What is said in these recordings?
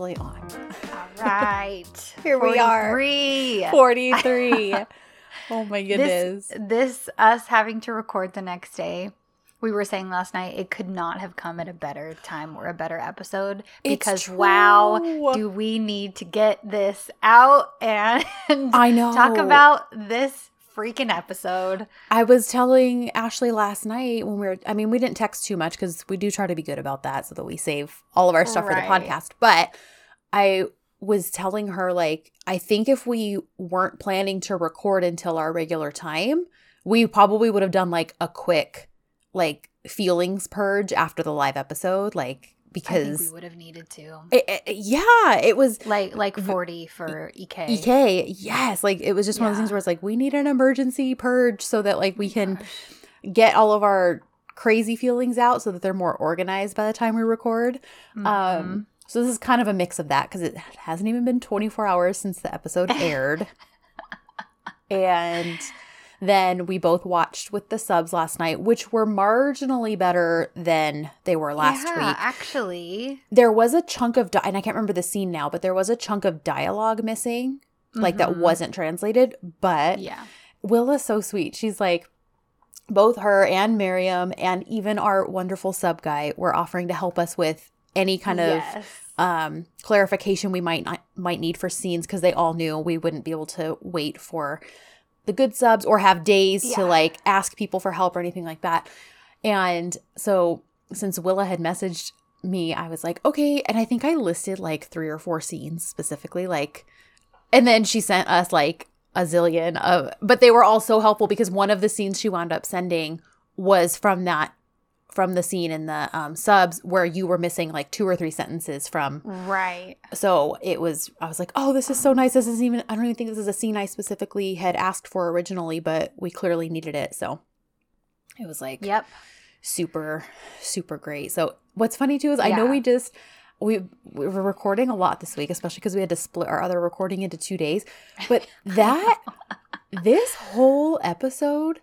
officially on. All right. Here we are. 43. 43. oh my goodness. This, this, us having to record the next day, we were saying last night, it could not have come at a better time or a better episode because, wow, do we need to get this out and I know. talk about this freaking episode. I was telling Ashley last night when we were, I mean, we didn't text too much because we do try to be good about that so that we save all of our stuff for the podcast. But I was telling her, like, I think if we weren't planning to record until our regular time, we probably would have done like a quick, like, feelings purge after the live episode. Like, because, we would have needed to. it, it- yeah, it was Like like 40 for EK. EK. Yes. Like, it was just one of those things where it's like, we need an emergency purge so that, like, we can get all of our crazy feelings out so that they're more organized by the time we record. Mhm. Um, so this is kind of a mix of that because it hasn't even been 24 hours since the episode aired. and then we both watched with the subs last night, which were marginally better than they were last yeah, week. Actually, There was a chunk of, di- and I can't remember the scene now, but there was a chunk of dialogue missing, like that Mhm. wasn't translated. But yeah. Willa's so sweet. She's like, both her and Miriam and even our wonderful sub guy were offering to help us with any kind of Yes. um, clarification we might not might need for scenes because they all knew we wouldn't be able to wait for the good subs or have days to like ask people for help or anything like that. And so since Willa had messaged me, I was like, okay. And I think I listed like three or four scenes specifically, like, and then she sent us like a zillion of, but they were all so helpful because one of the scenes she wound up sending was from that from the scene in the um, subs where you were missing like two or three sentences from. Right. so it was i was like oh this is so nice. This isn't even i don't even think this is a scene i specifically had asked for originally but we clearly needed it. So it was like Yep. super super great. So what's funny too is i know we just we, we were recording a lot this week especially because we had to split our other recording into two days. But that this whole episode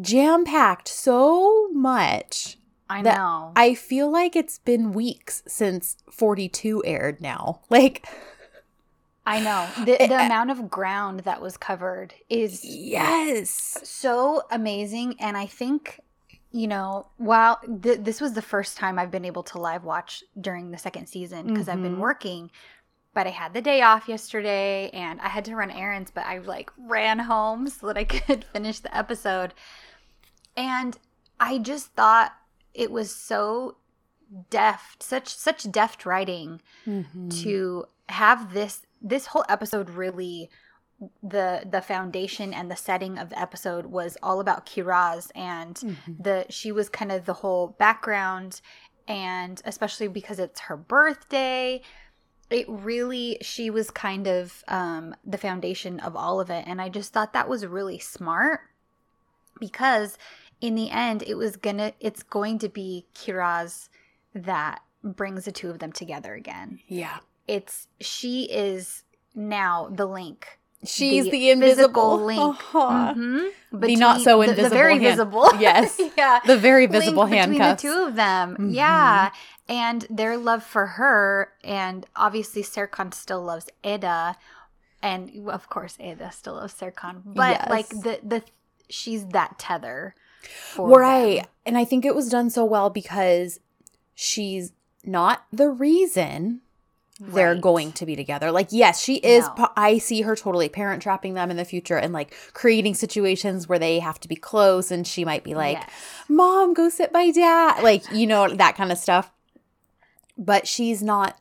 jam packed so much I know. I feel like it's been weeks since 42 aired now. Like, I know. The, the amount of ground that was covered is yes. so amazing. And I think, you know, while th- this was the first time I've been able to live watch during the second season because I've been Mhm. working, but I had the day off yesterday and I had to run errands, but I like ran home so that I could finish the episode. And I just thought it was so deft, such such deft writing Mm-hmm. to have this this whole episode really the the foundation and the setting of the episode was all about Kiraz and Mm-hmm. the she was kind of the whole background and especially because it's her birthday it really she was kind of um the foundation of all of it and I just thought that was really smart because in the end it was gonna it's going to be Kiraz that brings the two of them together again Yeah. it's she is now the link She's the, the invisible link. Uh-huh. Mhm. The not so Between- the- invisible the, very hand- visible Yes. yeah The very link visible between the two of them Mhm. yeah and their love for her and obviously Serkan still loves Eda and of course Eda still loves Serkan but Yes. like the the she's that tether right. them. And I think it was done so well because she's not the reason they're going to be together. Like, yes, she is. No. I see her totally parent trapping them in the future and like creating situations where they have to be close. And she might be like, Yes. Mom, go sit by dad. Like, you know, that kind of stuff. But she's not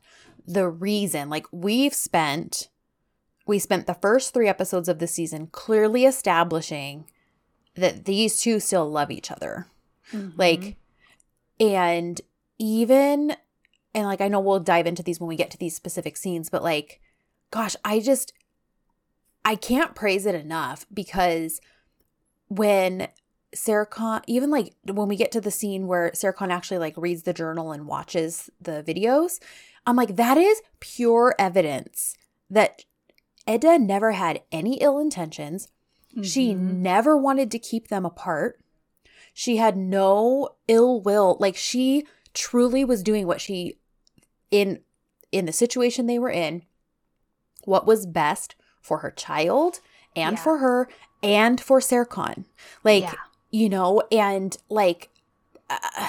the reason. Like, we've spent. We spent the first three episodes of the season clearly establishing that these two still love each other. Mhm. Like, and even, and like, I know we'll dive into these when we get to these specific scenes, but like, gosh, I just, I can't praise it enough because when Serkan, even like when we get to the scene where Serkan actually like reads the journal and watches the videos, I'm like, that is pure evidence that Eda never had any ill intentions. She Mhm. never wanted to keep them apart. She had no ill will. Like she truly was doing what she in in the situation they were in what was best for her child and Yeah. for her and for Serkan. Like, Yeah. you know, and like, uh,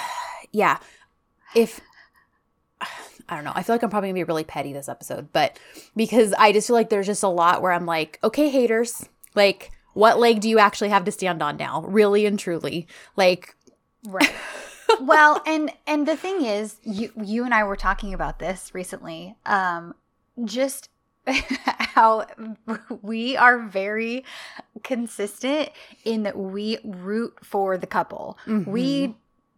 yeah, if I don't know, I feel like I'm probably gonna be really petty this episode, but because I just feel like there's just a lot where I'm like, okay, haters, like, what leg do you actually have to stand on now? Really and truly. Like, Right. well, and and the thing is, you you and I were talking about this recently. Um just how we are very consistent in that we root for the couple. We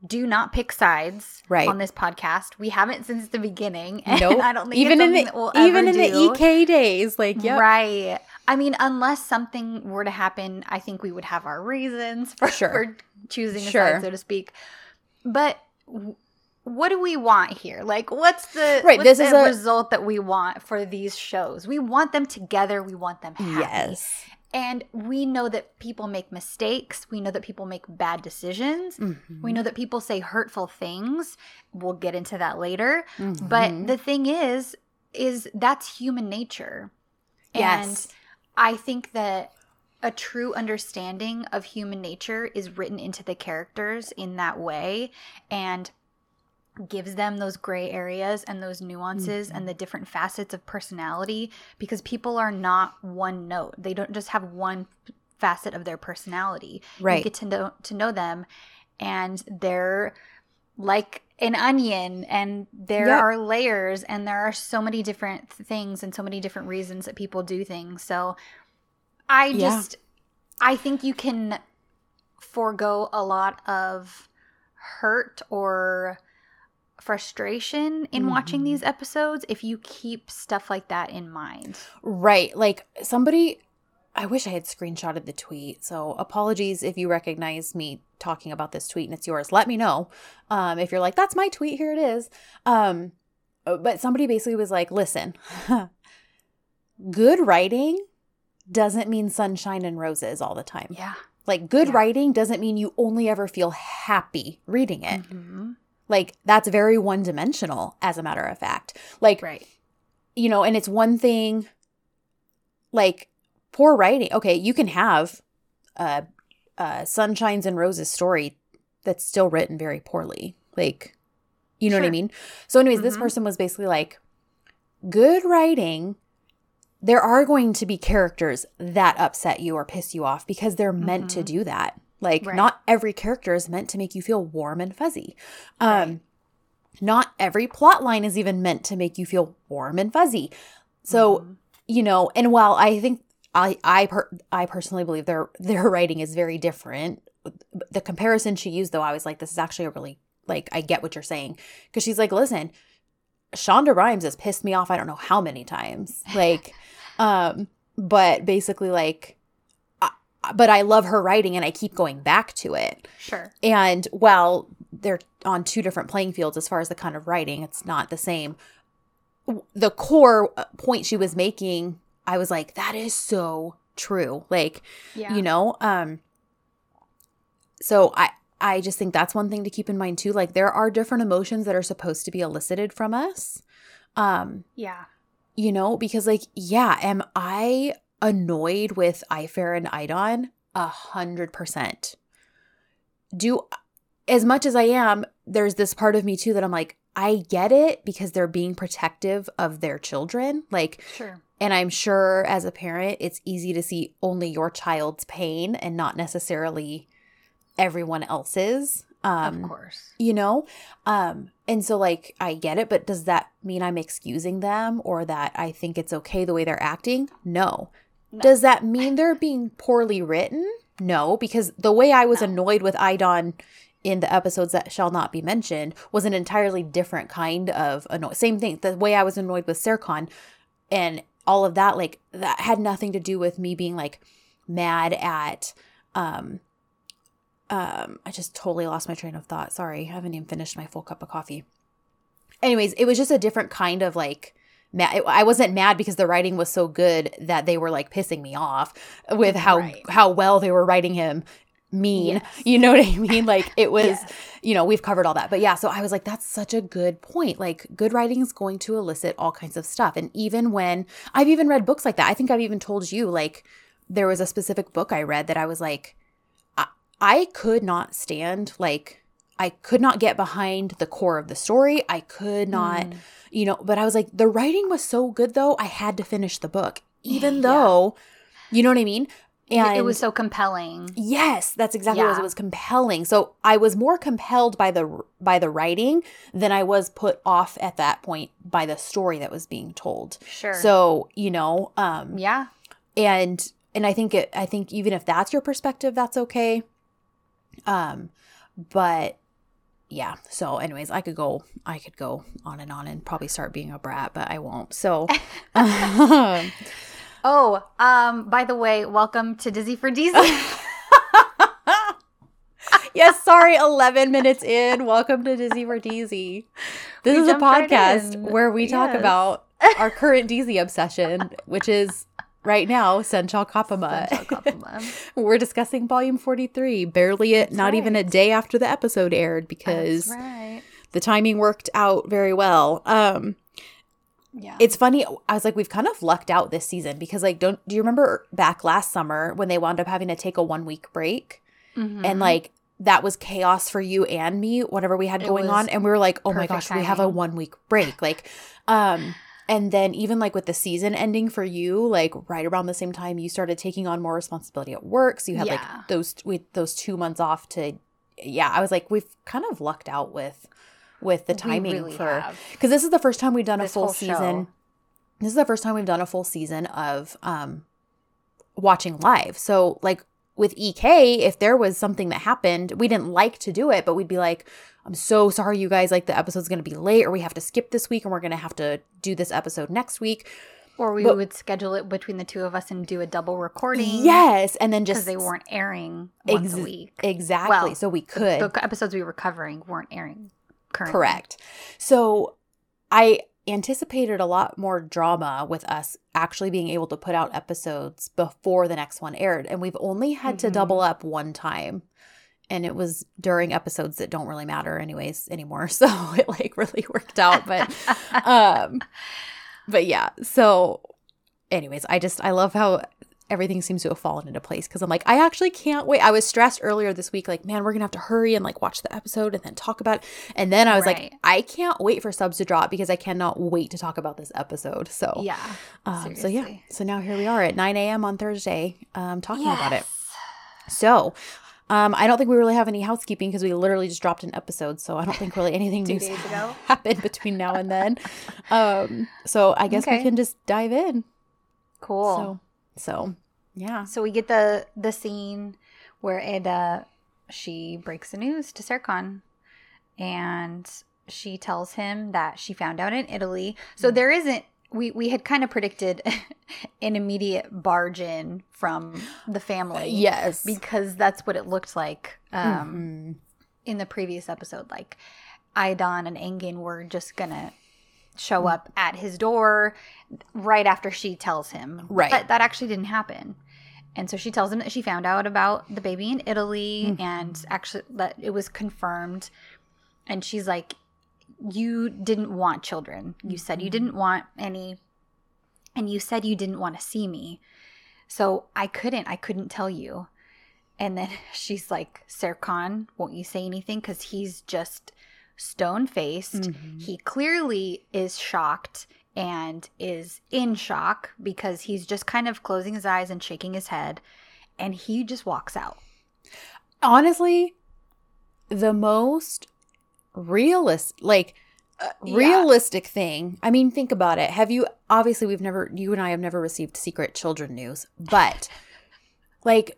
do not pick sides Right. on this podcast. We haven't since the beginning. And nope. I don't think even in the we'll even in do. the EK days, like, yeah, Right. I mean, unless something were to happen, I think we would have our reasons for, Sure. for choosing a Sure. side, so to speak. But w- what do we want here? Like, what's the Right, What's this is a- result that we want for these shows? We want them together. We want them happy. yes, And we know that people make mistakes. We know that people make bad decisions. Mhm. We know that people say hurtful things. We'll get into that later. Mhm. But the thing is, is that's human nature. yes, And I think that a true understanding of human nature is written into the characters in that way and gives them those gray areas and those nuances and the mm-hmm. different facets of personality because people are not one note. They don't just have one facet of their personality. You right, get to know to know them and they're like an onion and there Yep. are layers and there are so many different things and so many different reasons that people do things. So I Yeah. just I think you can forego a lot of hurt or frustration in watching Mhm. these episodes if you keep stuff like that in mind. right. Like somebody, I wish I had screenshotted the tweet. So apologies if you recognize me talking about this tweet and it's yours. Let me know. Um, if you're like, that's my tweet, here it is. Um, uh, but somebody basically was like, listen, good writing doesn't mean sunshine and roses all the time. Yeah. Like good Yeah. writing doesn't mean you only ever feel happy reading it. Mhm. Like that's very one dimensional, as a matter of fact. Like, Right. you know, and it's one thing, like poor writing. Okay, you can have a, a sunshines and roses story that's still written very poorly. Like, you know what I mean? So, anyways, this Mhm. person was basically like, good writing. There are going to be characters that upset you or piss you off because they're meant to Mhm. do that. Like, Right. not every character is meant to make you feel warm and fuzzy. Um, Right. not every plot line is even meant to make you feel warm and fuzzy. So, Mhm. you know, and while I think I I per, I personally believe their their writing is very different. The comparison she used though, I was like, this is actually a really like I get what you're saying because she's like, listen, Shonda Rhimes has pissed me off. I don't know how many times, like, um, but basically like. I- But I love her writing and I keep going back to it. Sure. And while they're on two different playing fields as far as the kind of writing, it's not the same. The core uh, point she was making, I was like, that is so true. Like, Yeah. you know, um so I I just think that's one thing to keep in mind too. Like there are different emotions that are supposed to be elicited from us. Um Yeah. you know, because like, yeah, am I annoyed with Ayfer and Aydan? A hundred percent. Do as much as I am, there's this part of me too that I'm like, I get it because they're being protective of their children. Like, Sure. And I'm sure as a parent, it's easy to see only your child's pain and not necessarily everyone else's. Um, of course. you know um and so like i get it but does that mean i'm excusing them or that i think it's okay the way they're acting no, No. does that mean they're being poorly written no because the way i was No. annoyed with idon in the episodes that shall not be mentioned was an entirely different kind of annoy same thing the way i was annoyed with serkan and all of that like that had nothing to do with me being like mad at um um i just totally lost my train of thought sorry i haven't even finished my full cup of coffee anyways it was just a different kind of like mad i wasn't mad because the writing was so good that they were like pissing me off with how Right. how well they were writing him mean. Yes. You know what I mean? Like it was, Yes. you know, we've covered all that. But yeah, so I was like, that's such a good point. Like good writing is going to elicit all kinds of stuff. And even when I've even read books like that, I think I've even told you, like, there was a specific book I read that I was like, I, I could not stand, like, I could not get behind the core of the story. I could not, Mm. you know, but I was like, the writing was so good though, I had to finish the book, even Yeah. though, you know what I mean? And it was so compelling. Yes, that's exactly what it was. It was compelling. So I was more compelled by the by the writing than I was put off at that point by the story that was being told. Sure. So, you know, um yeah. and and I think it I think even if that's your perspective, that's okay. Um but yeah. So anyways, I could go I could go on and on and probably start being a brat, but I won't. So um, Oh, um, by the way, welcome to Dizzy for Dizzy. yes, sorry, 11 minutes in. Welcome to Dizzy for Dizzy. This We is a jumped right podcast where we talk Yes. about our current Dizzy obsession, which is right now Senchal Kapama. We're discussing volume 43, barely it, not even a day after the episode aired because right. the timing worked out very well. Um, Yeah. it's funny. I was like, we've kind of lucked out this season because, like, don't do you remember back last summer when they wound up having to take a one week break? Mhm. and like that was chaos for you and me whatever we had It going on and we were like oh my gosh we have a one week break like um and then even like with the season ending for you like right around the same time you started taking on more responsibility at work so you had Yeah. like those with those two months off to yeah i was like we've kind of lucked out with with the timing really for because this is the first time we've done This a full season show. this is the first time we've done a full season of um watching live so like with ek if there was something that happened we didn't like to do it but we'd be like i'm so sorry you guys like the episode's going to be late or we have to skip this week and we're going to have to do this episode next week Or we But- would schedule it between the two of us and do a double recording. yes and then just Because they weren't airing once Ex- a week. exactly Well, so we could The episodes we were covering weren't airing currently. Correct. So I anticipated a lot more drama with us actually being able to put out episodes before the next one aired. And we've only had to Mhm. double up one time. And it was during episodes that don't really matter anyways anymore. So it like really worked out. But um but yeah. So anyways, I just I love how everything seems to have fallen into place because I'm like, I actually can't wait. I was stressed earlier this week, like, man, we're gonna have to hurry and like watch the episode and then talk about it. And then I was Right. like, I can't wait for subs to drop because I cannot wait to talk about this episode. So Yeah. um, so yeah. So now here we are at 9 a.m. on Thursday, um, talking about it. So um, I don't think we really have any housekeeping because we literally just dropped an episode. So I don't think really anything new happened between now and then. Um, so I guess we can just dive in. Cool. So, so yeah. So we get the the scene where uh she breaks the news to Serkan and she tells him that she found out in Italy. So Mhm. there isn't we we had kind of predicted an immediate barge in from the family. Yes. Because that's what it looked like um Mhm. in the previous episode. Like Aydan and Engin were just gonna show up at his door right after she tells him. Right. But that actually didn't happen. And so she tells him that she found out about the baby in Italy Mhm. and actually that it was confirmed. And she's like, You didn't want children. You said you Mhm. didn't want any. And you said you didn't want to see me. So I couldn't. I couldn't tell you. And then she's like, Serkan, won't you say anything? Because he's just stone faced. Mhm. He clearly is shocked and is in shock because he's just kind of closing his eyes and shaking his head. And he just walks out. Honestly, the most realist, like yeah. realistic thing. I mean, think about it. Have you obviously we've never you and I have never received secret children news, but like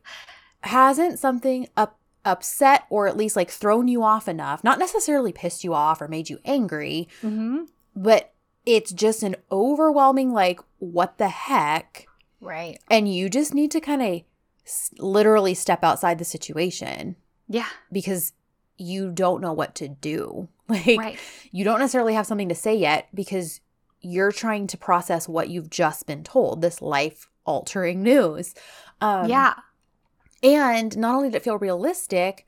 hasn't something up upset or at least like thrown you off enough, not necessarily pissed you off or made you angry, Mm-hmm. but it's just an overwhelming like what the heck Right. and you just need to kind of s- literally step outside the situation Yeah. because you don't know what to do. Like right. you don't necessarily have something to say yet because you're trying to process what you've just been told, this life altering news. Um, yeah. And not only did it feel realistic,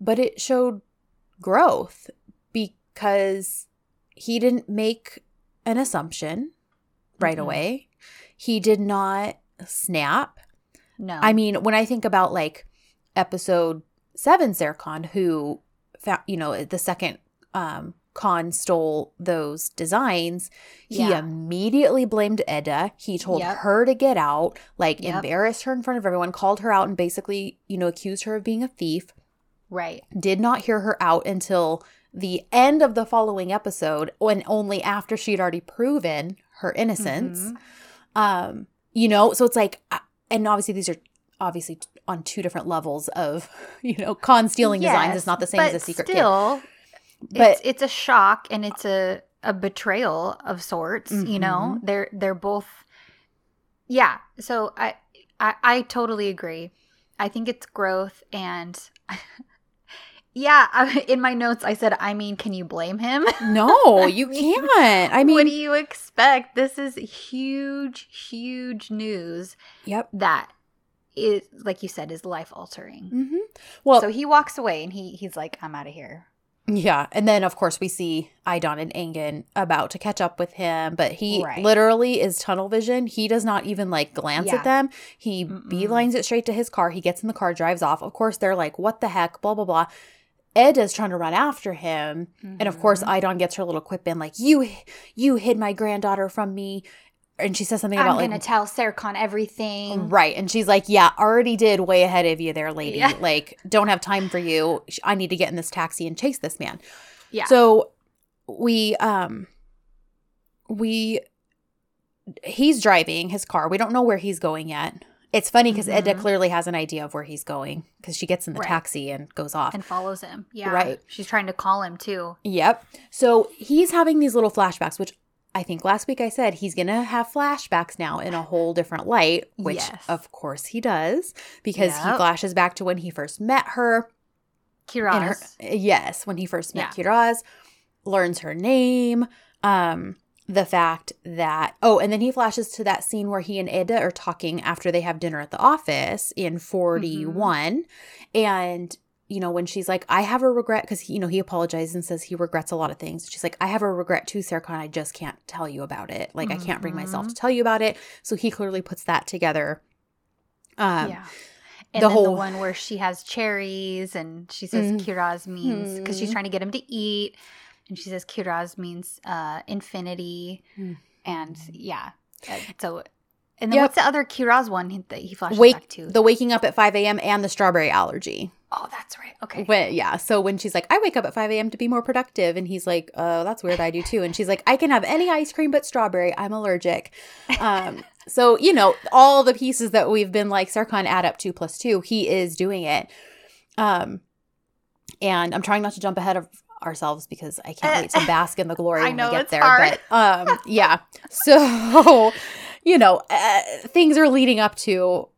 but it showed growth because he didn't make an assumption right Mhm. away. He did not snap. No. I mean, when I think about like episode seven, Serkan, who found, you know, the second um, Khan stole those designs, he Yeah. immediately blamed Eda. He told Yep. her to get out, like Yep. embarrassed her in front of everyone, called her out, and basically, you know, accused her of being a thief. right. Did not hear her out until the end of the following episode, when only after she had already proven her innocence Mhm. um you know so it's like uh, and obviously these are obviously on two different levels of you know con stealing designs is not the same as a secret kid still, But- it's, it's a shock and it's a, a betrayal of sorts. You know, Mhm. they're they're both. Yeah. So I, I I totally agree. I think it's growth and. Yeah, I, in my notes I said, I mean, can you blame him? no you can't i mean what do you expect? This is huge, huge news yep that is, like you said, is life altering. mm-hmm. well so he walks away and he he's like, I'm out of here. Yeah and then of course we see idon and Engin about to catch up with him but he Right. literally is tunnel vision he does not even like glance Yeah. at them he Mm-mm. beelines it straight to his car he gets in the car drives off of course they're like what the heck blah blah blah Ed is trying to run after him And of course, Mhm. Aydan gets her little quip in, like "You, you hid my granddaughter from me," and she says something about I'm gonna like, tell Serkan everything. right, and she's like, "Yeah, already did, way ahead of you there, lady. Yeah. Like, don't have time for you. I need to get in this taxi and chase this man." Yeah. So we, um, we, he's driving his car. We don't know where he's going yet. It's funny because Eda Mhm. clearly has an idea of where he's going because she gets in the Right. taxi and goes off. and follows him. Yeah. Right. She's trying to call him too. Yep. So he's having these little flashbacks, which I think last week I said he's going to have flashbacks now in a whole different light, which Yes. of course he does because he flashes back to when he first met her. Kiraz. her- yes, when he first met Yeah. Kiraz, learns her name. Um, the fact that oh, and then he flashes to that scene where he and Eda are talking after they have dinner at the office in 41 and you know when she's like I have a regret because you know he apologizes and says he regrets a lot of things. She's like I have a regret too, Serkan. I just can't tell you about it. Like I can't bring myself to tell you about it. So he clearly puts that together. Um, yeah. And the then the whole- one where she has cherries and she says Mm. Kiraz means because she's Mhm. trying to get him to eat. And she says Kiraz means uh, infinity. Mm. And yeah. Uh, so, and then Yep. what's the other Kiraz one that he flashes Wake back to? the waking up at 5 a.m. and the strawberry allergy. oh, that's right. Okay. When, yeah. So when she's like, I wake up at 5 a.m. to be more productive. And he's like, oh, that's weird. I do too. And she's like, I can have any ice cream but strawberry. I'm allergic. Um, so, you know, all the pieces that we've been like, Serkan add up two plus two, he is doing it. Um, and I'm trying not to jump ahead of ourselves because I can't wait to bask in the glory I when know, we get there. hard. But um, yeah. So, you know, uh, things are leading up to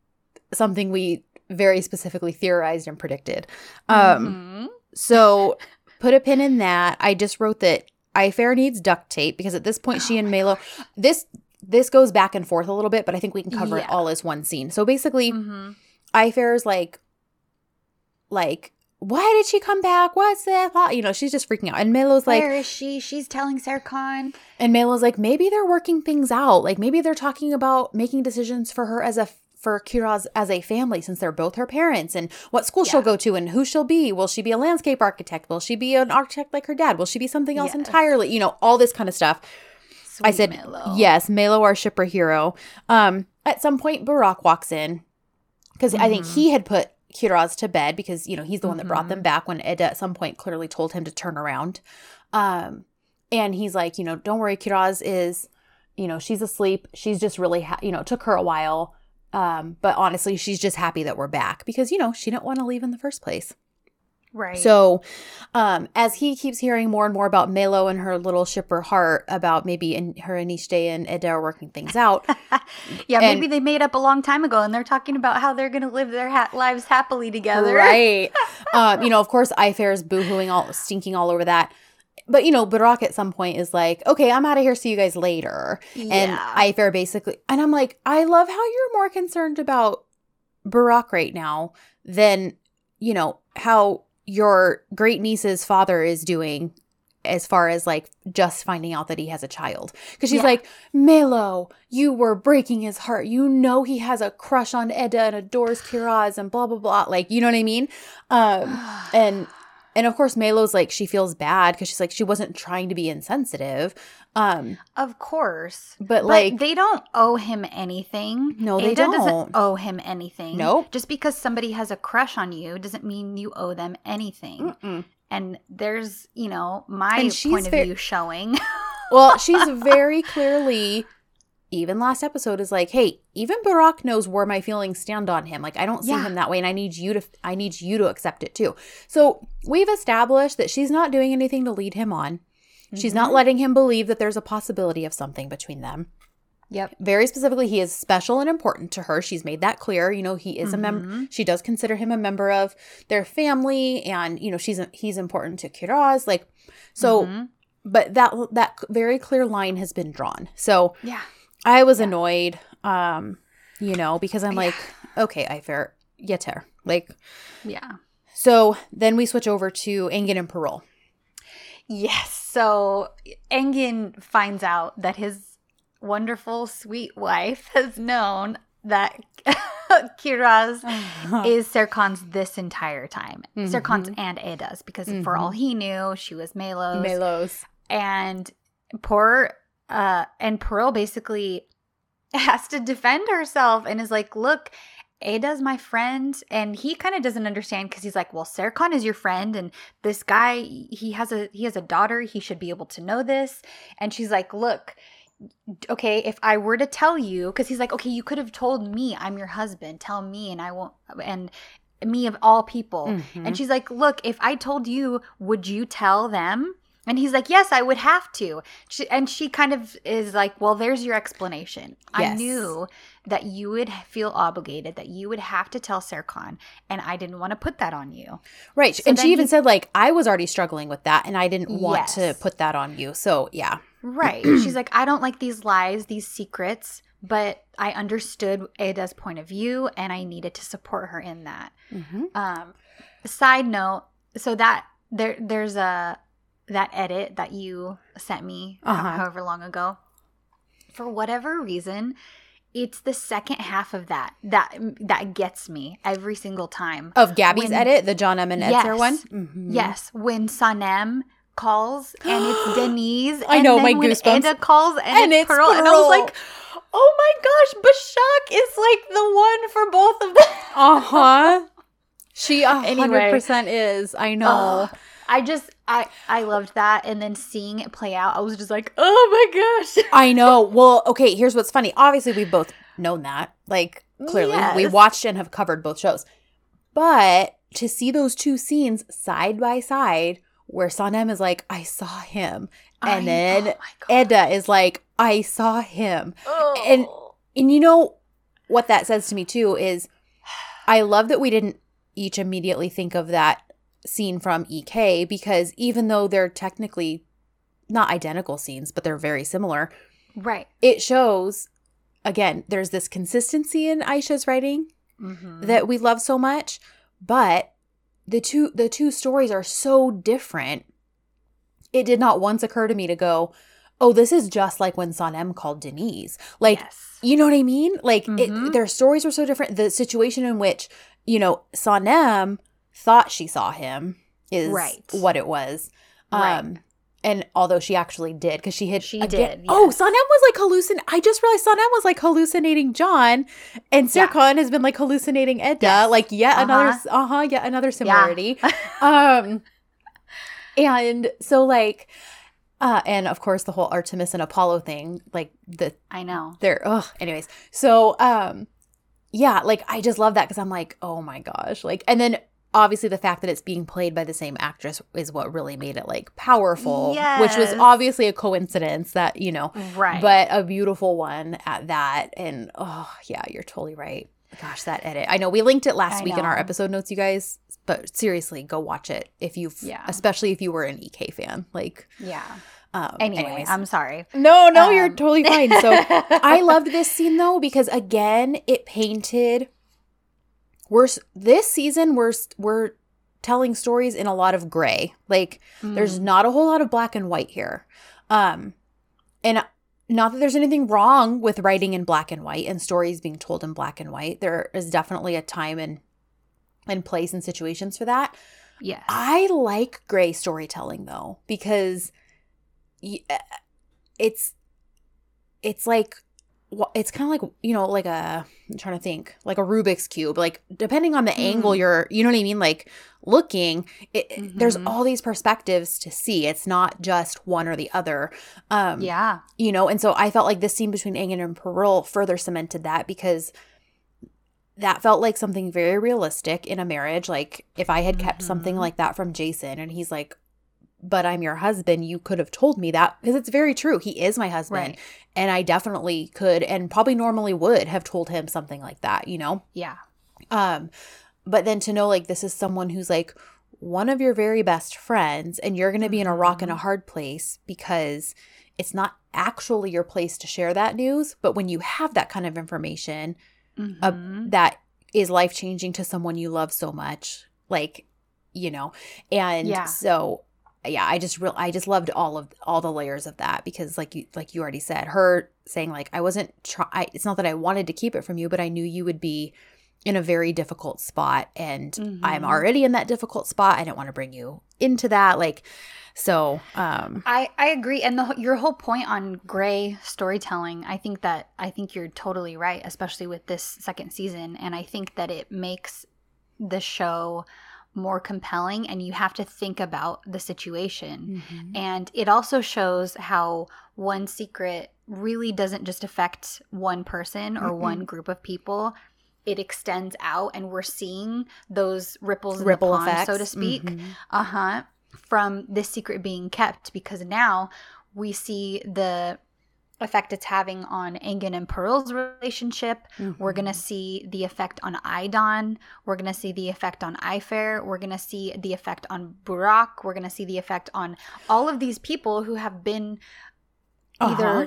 something we very specifically theorized and predicted. Um, Mhm. so put a pin in that. I just wrote that Ayfer needs duct tape because at this point she Oh and Melo this this goes back and forth a little bit, but I think we can cover it all as one scene. So basically, Mhm. Ayfer's like like why did she come back? What's that? You know, she's just freaking out. And Melo's like, Where is she? She's telling Serkan. and Melo's like, maybe they're working things out. Like maybe they're talking about making decisions for her as a for Kiraz as a family since they're both her parents and what school she'll go to and who she'll be. Will she be a landscape architect? Will she be an architect like her dad? Will she be something else Yes. entirely? You know, all this kind of stuff. I said, Melo. yes, Melo, our shipper hero. Um, at some point, Burak walks in because I think Mhm. he had put Kiraz to bed because you know he's the one that brought them back when Ed at some point clearly told him to turn around. Um, and he's like, you know, don't worry, Kiraz is, you know, she's asleep. She's just really, ha- you know, it took her a while. Um, but honestly, she's just happy that we're back because you know she didn't want to leave in the first place. Right. So, um, as he keeps hearing more and more about Melo and her little shipper heart about maybe in her and Ishte and Eda are working things out. yeah, and- maybe they made up a long time ago and they're talking about how they're going to live their ha- lives happily together. right. um, you know, of course, Ayfer's boohooing all, stinking all over that. But you know, Burak at some point is like, "Okay, I'm out of here. See you guys later." Yeah. And. Ayfer basically, and I'm like, I love how you're more concerned about Burak right now than, you know, how your great niece's father is doing as far as like just finding out that he has a child. Because she's Yeah. like, Melo, you were breaking his heart. You know he has a crush on Edda and adores Kiraz and blah blah blah. Like, you know what I mean? Um and and of course Melo's like she feels bad because she's like she wasn't trying to be insensitive. Um, Of course. but, But like they don't owe him anything. No, they Ada don't. doesn't owe him anything. Nope. Just because somebody has a crush on you doesn't mean you owe them anything. mm-mm. And there's, you know, my point of view showing. well, she's very clearly even last episode is like, hey, even Burak knows where my feelings stand on him. Like I don't see Yeah. him that way and I need you to I need you to accept it too. So, we've established that she's not doing anything to lead him on. She's not Mhm. letting him believe that there's a possibility of something between them. Yep. Very specifically, he is special and important to her. She's made that clear. You know, he is a member. She does consider him a member of their family, and you know, she's he's important to Kiraz. Like, so, Mhm. but that that very clear line has been drawn. So Yeah. I was Yeah. annoyed, um, you know, because I'm Yeah. like, okay, Ayfer yeter. Like, Yeah. so then we switch over to Engin and Pearl. Yes. So Engin finds out that his wonderful, sweet wife has known that Kiraz is Serkan's this entire time. Mhm. Serkan's and Ada's, because for all he knew, she was Melo's. Melos. and poor uh and Pearl basically has to defend herself and is like, look, Ada's my friend, and he kind of doesn't understand because he's like, well, Serkan is your friend, and this guy, he has a he has a daughter, he should be able to know this. And she's like, look, okay, if I were to tell you, because he's like, okay, you could have told me I'm your husband, tell me, and I won't, and me of all people. Mhm. And she's like, Look, if I told you, would you tell them? And he's like, Yes, I would have to. She, and she kind of is like, Well, there's your explanation. I knew that you would feel obligated, that you would have to tell Serkan, and I didn't want to put that on you. Right. So and she even he- said, like, I was already struggling with that and I didn't want to put that on you. So, yeah. Right. she's like, I don't like these lies, these secrets, but I understood Ada's point of view and I needed to support her in that. Mm-hmm. Um, side note, so that there there's a that edit that you sent me Uh-huh. however long ago. For whatever reason, it's the second half of that that that gets me every single time. Of Gabby's When- edit, the John M. and Edzer Yes. one? Mhm. Yes, when Sanem calls and it's Deniz. I know, my when goosebumps. Eda calls and, And it's, it's Pearl, and I was like, oh my gosh, Bashak is like the one for both of them. Uh huh. She a 100% is. I know. Ugh. I just I I loved that, and then seeing it play out, I was just like, oh my gosh. I know. Well, okay, here's what's funny. Obviously, we've both known that. Like, clearly, we watched and have covered both shows. But to see those two scenes side by side, where Sanem is like, I saw him, and I- then oh. Eda is like, I saw him. and- Oh. And you know what that says to me too is I love that we didn't each immediately think of that scene from EK because even though they're technically not identical scenes, but they're very similar, right. it shows again, there's this consistency in Aisha's writing Mhm. that we love so much, but the two the two stories are so different. It did not once occur to me to go, "Oh, this is just like when Sanem called Deniz." Like yes. you know what I mean? Like Mhm. it, their stories were so different. The situation in which you know Sanem thought she saw him is Right. what it was. Right. Um, and although she actually did, because she had She again- did, Oh, yes. Sanem was like hallucin. I just realized Sanem was like hallucinating John, and Yeah. Serkan has been like hallucinating Eda. Yes. Like yet another, Uh-huh. uh huh, yet another similarity. um, and so like, uh, and of course the whole Artemis and Apollo thing, like the I know. they're ugh anyways so um yeah like i just love that because i'm like oh my gosh like and then obviously the fact that it's being played by the same actress is what really made it like powerful yes. which was obviously a coincidence that you know Right. but a beautiful one at that and oh yeah you're totally right gosh that edit i know we linked it last I week in our episode notes you guys but seriously go watch it if you've Yeah. especially if you were an ek fan like yeah. um Anyway, anyways. I'm sorry. no no you're Um, totally fine so I loved this scene though because again, it painted we're this season we're we're telling stories in a lot of gray. Like there's Mm. not a whole lot of black and white here. Um and not that there's anything wrong with writing in black and white and stories being told in black and white. There is definitely a time and and place and situations for that. Yeah. I like gray storytelling though because uh, it's it's like it's kind of like you know like a I'm trying to think like a Rubik's cube like depending on the angle Mm. you're you know what I mean like looking it, it- there's all these perspectives to see it's not just one or the other um yeah. you know and so i felt like this scene between Aang and Pearl further cemented that because that felt like something very realistic in a marriage like if i had kept something Mhm. like that from jason and he's like but i'm your husband you could have told me that because it's very true he is my husband Right. and i definitely could and probably normally would have told him something like that you know Yeah. um but then to know like this is someone who's like one of your very best friends and you're going to be in a rock and a Mhm. hard place because it's not actually your place to share that news but when you have that kind of information uh, Mhm. that is life changing to someone you love so much like you know and Yeah. so yeah i just real i just loved all of all the layers of that because like you like you already said her saying like i wasn't try it's not that i wanted to keep it from you but i knew you would be in a very difficult spot and i'm Mhm. already in that difficult spot i didn't want to bring you into that like so um I, I agree and the, your whole point on gray storytelling i think that i think you're totally right especially with this second season and i think that it makes the show more compelling and you have to think about the situation mhm. and it also shows how one secret really doesn't just affect one person or Mm-mm. one group of people it extends out and we're seeing those ripples in ripple the pond effects so to speak Mhm. uh-huh from this secret being kept because now we see the effect it's having on Engin and Pearl's relationship. We're Mhm. going to see the effect on Aydan. We're going to see the effect on Ayfer. We're going to see the effect on Burak. We're going to see the effect on all of these people who have been either Uh-huh.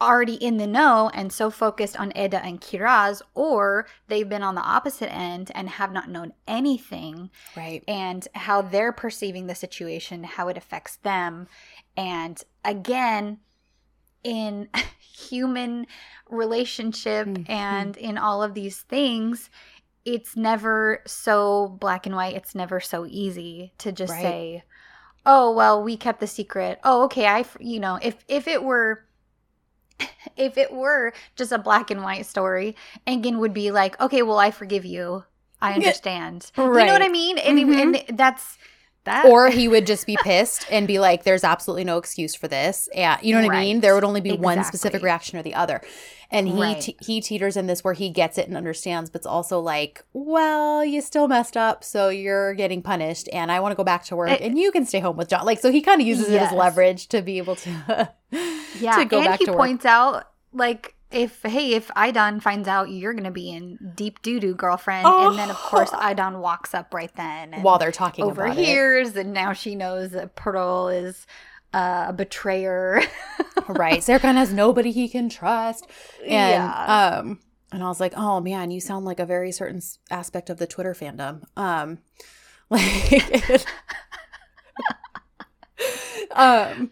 already in the know and so focused on Eda and Kiraz, or they've been on the opposite end and have not known anything right and how they're perceiving the situation, how it affects them. And again, in human relationship Mhm. and in all of these things, it's never so black and white. It's never so easy to just Right. say, "Oh, well, we kept the secret." Oh, okay, I you know, if if it were if it were just a black and white story, Engin would be like, "Okay, well, I forgive you. I understand." You know what I mean? And, Mhm. and that's that. or he would just be pissed and be like there's absolutely no excuse for this. Yeah you know what i mean? There would only be one specific reaction or the other. And he Right. te- he teeters in this where he gets it and understands but it's also like well you still messed up so you're getting punished and i want to go back to work It- and you can stay home with john. Like so he kind of uses it as leverage to be able to yeah, to go and back he to work. points out like if hey if Aydan finds out you're gonna be in deep doo doo girlfriend, and then of course Oh. Aydan walks up right then and while they're talking overhears, and now she knows that Pearl is uh, a betrayer. right Serkan has nobody he can trust and yeah. um and i was like oh man you sound like a very certain aspect of the twitter fandom um like um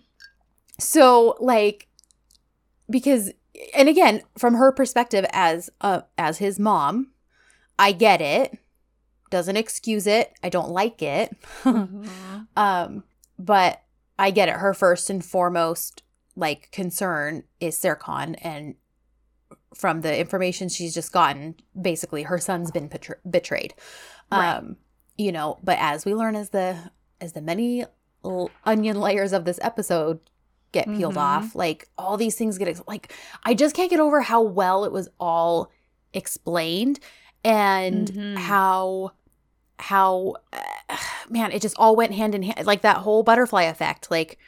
so like because and again from her perspective as uh as his mom i get it doesn't excuse it i don't like it Mhm. um, but I get it. Her first and foremost like concern is Serkan, and from the information she's just gotten, basically her son's been betr- betrayed. Right. Um, you know, but as we learn as the as the many l- onion layers of this episode get peeled Mhm. off, like all these things get ex- like I just can't get over how well it was all explained and Mhm. how how uh, man it just all went hand in hand like that whole butterfly effect like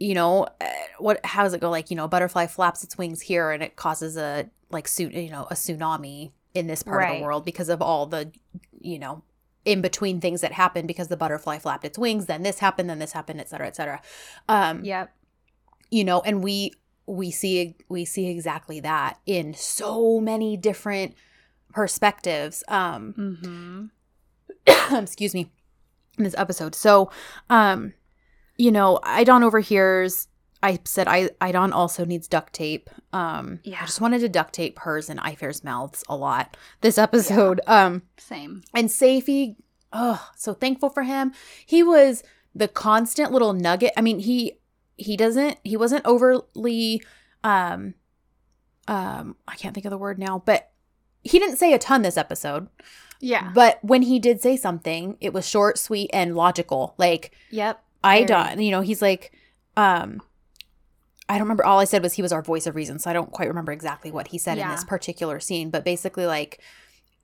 you know uh, what how does it go like you know butterfly flaps its wings here and it causes a like su- you know a tsunami in this part of the world because of all the you know in between things that happened because the butterfly flapped its wings then this happened then this happened et cetera et cetera um Yep. you know and we we see we see exactly that in so many different perspectives. Um, Mm-hmm. excuse me, in this episode. So, um, you know, Aydan overhears. I said I Aydan also needs duct tape. Um, Yeah. I just wanted to duct tape hers and Ayfer's mouths a lot this episode. Um, Same. and Safi, oh, so thankful for him. He was the constant little nugget. I mean, he he doesn't he wasn't overly um um I can't think of the word now, but he didn't say a ton this episode. Yeah. But when he did say something, it was short, sweet, and logical. Like Yep. I done, you know, he's like, um, I don't remember. All I said was he was our voice of reason, so I don't quite remember exactly what he said in this particular scene. But basically, like,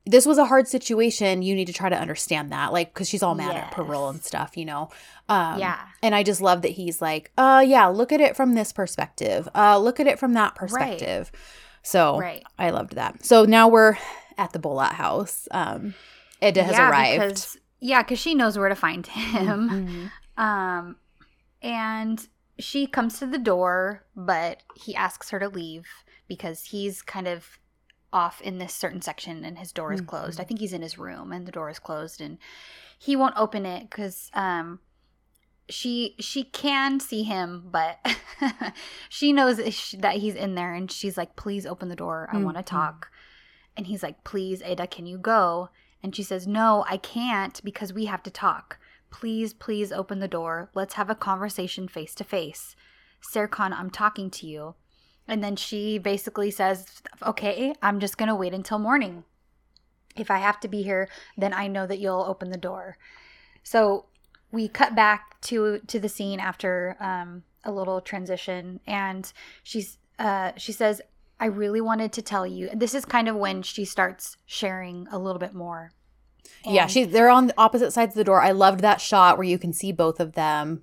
this was a hard situation. You need to try to understand that, like, because she's all mad at Pearl and stuff, you know. Um, yeah. And I just love that he's like, uh, yeah, look at it from this perspective. Uh, look at it from that perspective. Right. So Right. I loved that. So now we're at the Bolat house. Um, Eda has yeah, arrived. Because, yeah, because she knows where to find him. Mhm. Um, and she comes to the door, but he asks her to leave because he's kind of off in this certain section and his door is closed. Mhm. I think he's in his room and the door is closed and he won't open it because um she she can see him but she knows that he's in there and she's like please open the door. I want to talk. And he's like please Eda can you go? And she says no i can't because we have to talk please please open the door. Let's have a conversation face to face serkan i'm talking to you. And then she basically says okay i'm just gonna wait until morning. If i have to be here then i know that you'll open the door. So we cut back to to the scene after um, a little transition, and she's uh, she says, "I really wanted to tell you." This is kind of when she starts sharing a little bit more. Yeah, And- she's they're on the opposite sides of the door. I loved that shot where you can see both of them,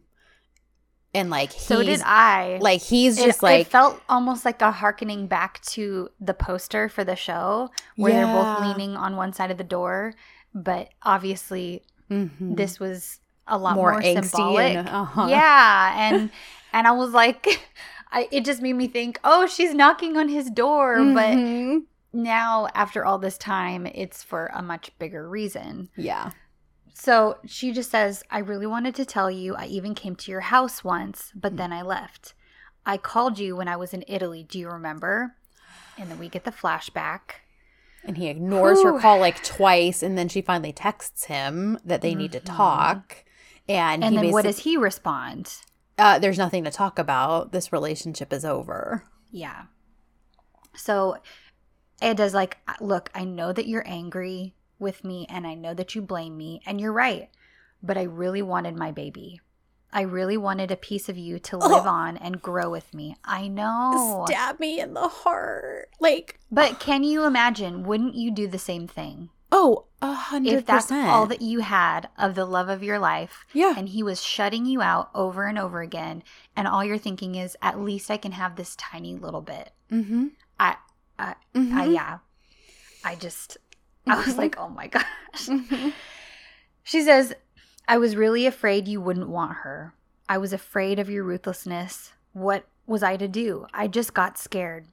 and like he's So did I. like he's It- just it, like felt almost like a harkening back to the poster for the show, where they're both leaning on one side of the door, but obviously mhm. this was a lot more more, symbolic. and uh-huh. Yeah, and and I was like, I, it just made me think, oh, she's knocking on his door, but Mhm. Now after all this time, it's for a much bigger reason. yeah, So she just says, I really wanted to tell you. I even came to your house once, but then I left. I called you when I was in Italy. Do you remember? And then we get the flashback. and he ignores her call like twice, and then she finally texts him that they need to Mhm. talk, and, And he then what does he respond? uh, there's nothing to talk about. This relationship is over. Yeah. So Eda's like, look, I know that you're angry with me and I know that you blame me, and you're right. But I really wanted my baby. I really wanted a piece of you to live Oh. on and grow with me. I know. Stab me in the heart, like But can you imagine? Wouldn't you do the same thing? oh, a hundred If that's all that you had of the love of your life yeah, and he was shutting you out over and over again, and all you're thinking is, at least I can have this tiny little bit. mm-hmm. I, I, Mhm. I yeah. I just, I was Mhm. like, oh my gosh. Mhm. She says, I was really afraid you wouldn't want her. I was afraid of your ruthlessness. What was I to do? I just got scared.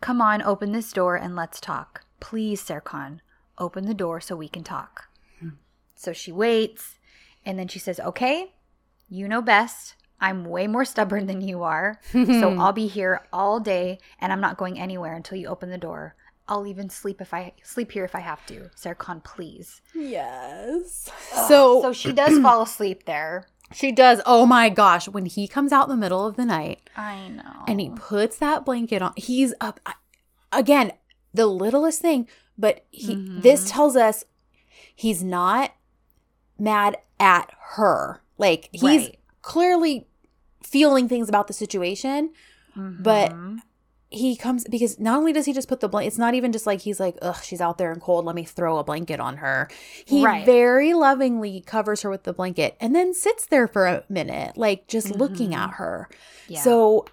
Come on, open this door and let's talk. Please, Serkan, open the door so we can talk. Hmm. So she waits and then she says, Okay, you know best. I'm way more stubborn than you are. So I'll be here all day and I'm not going anywhere until you open the door. I'll even sleep if I sleep here if I have to. Serkan, please. yes. Ugh, So, so she does fall asleep there. she does. Oh my gosh, when he comes out in the middle of the night I know. and he puts that blanket on, he's up again. The littlest thing, but he. Mhm. This tells us he's not mad at her. Like he's Right. Clearly feeling things about the situation. but- Mhm. he comes because not only does he just put the blanket, it's not even just like he's like, ugh, she's out there and cold. Let me throw a blanket on her. He Right. very lovingly covers her with the blanket and then sits there for a minute, like just looking Mhm. at her. yeah. So,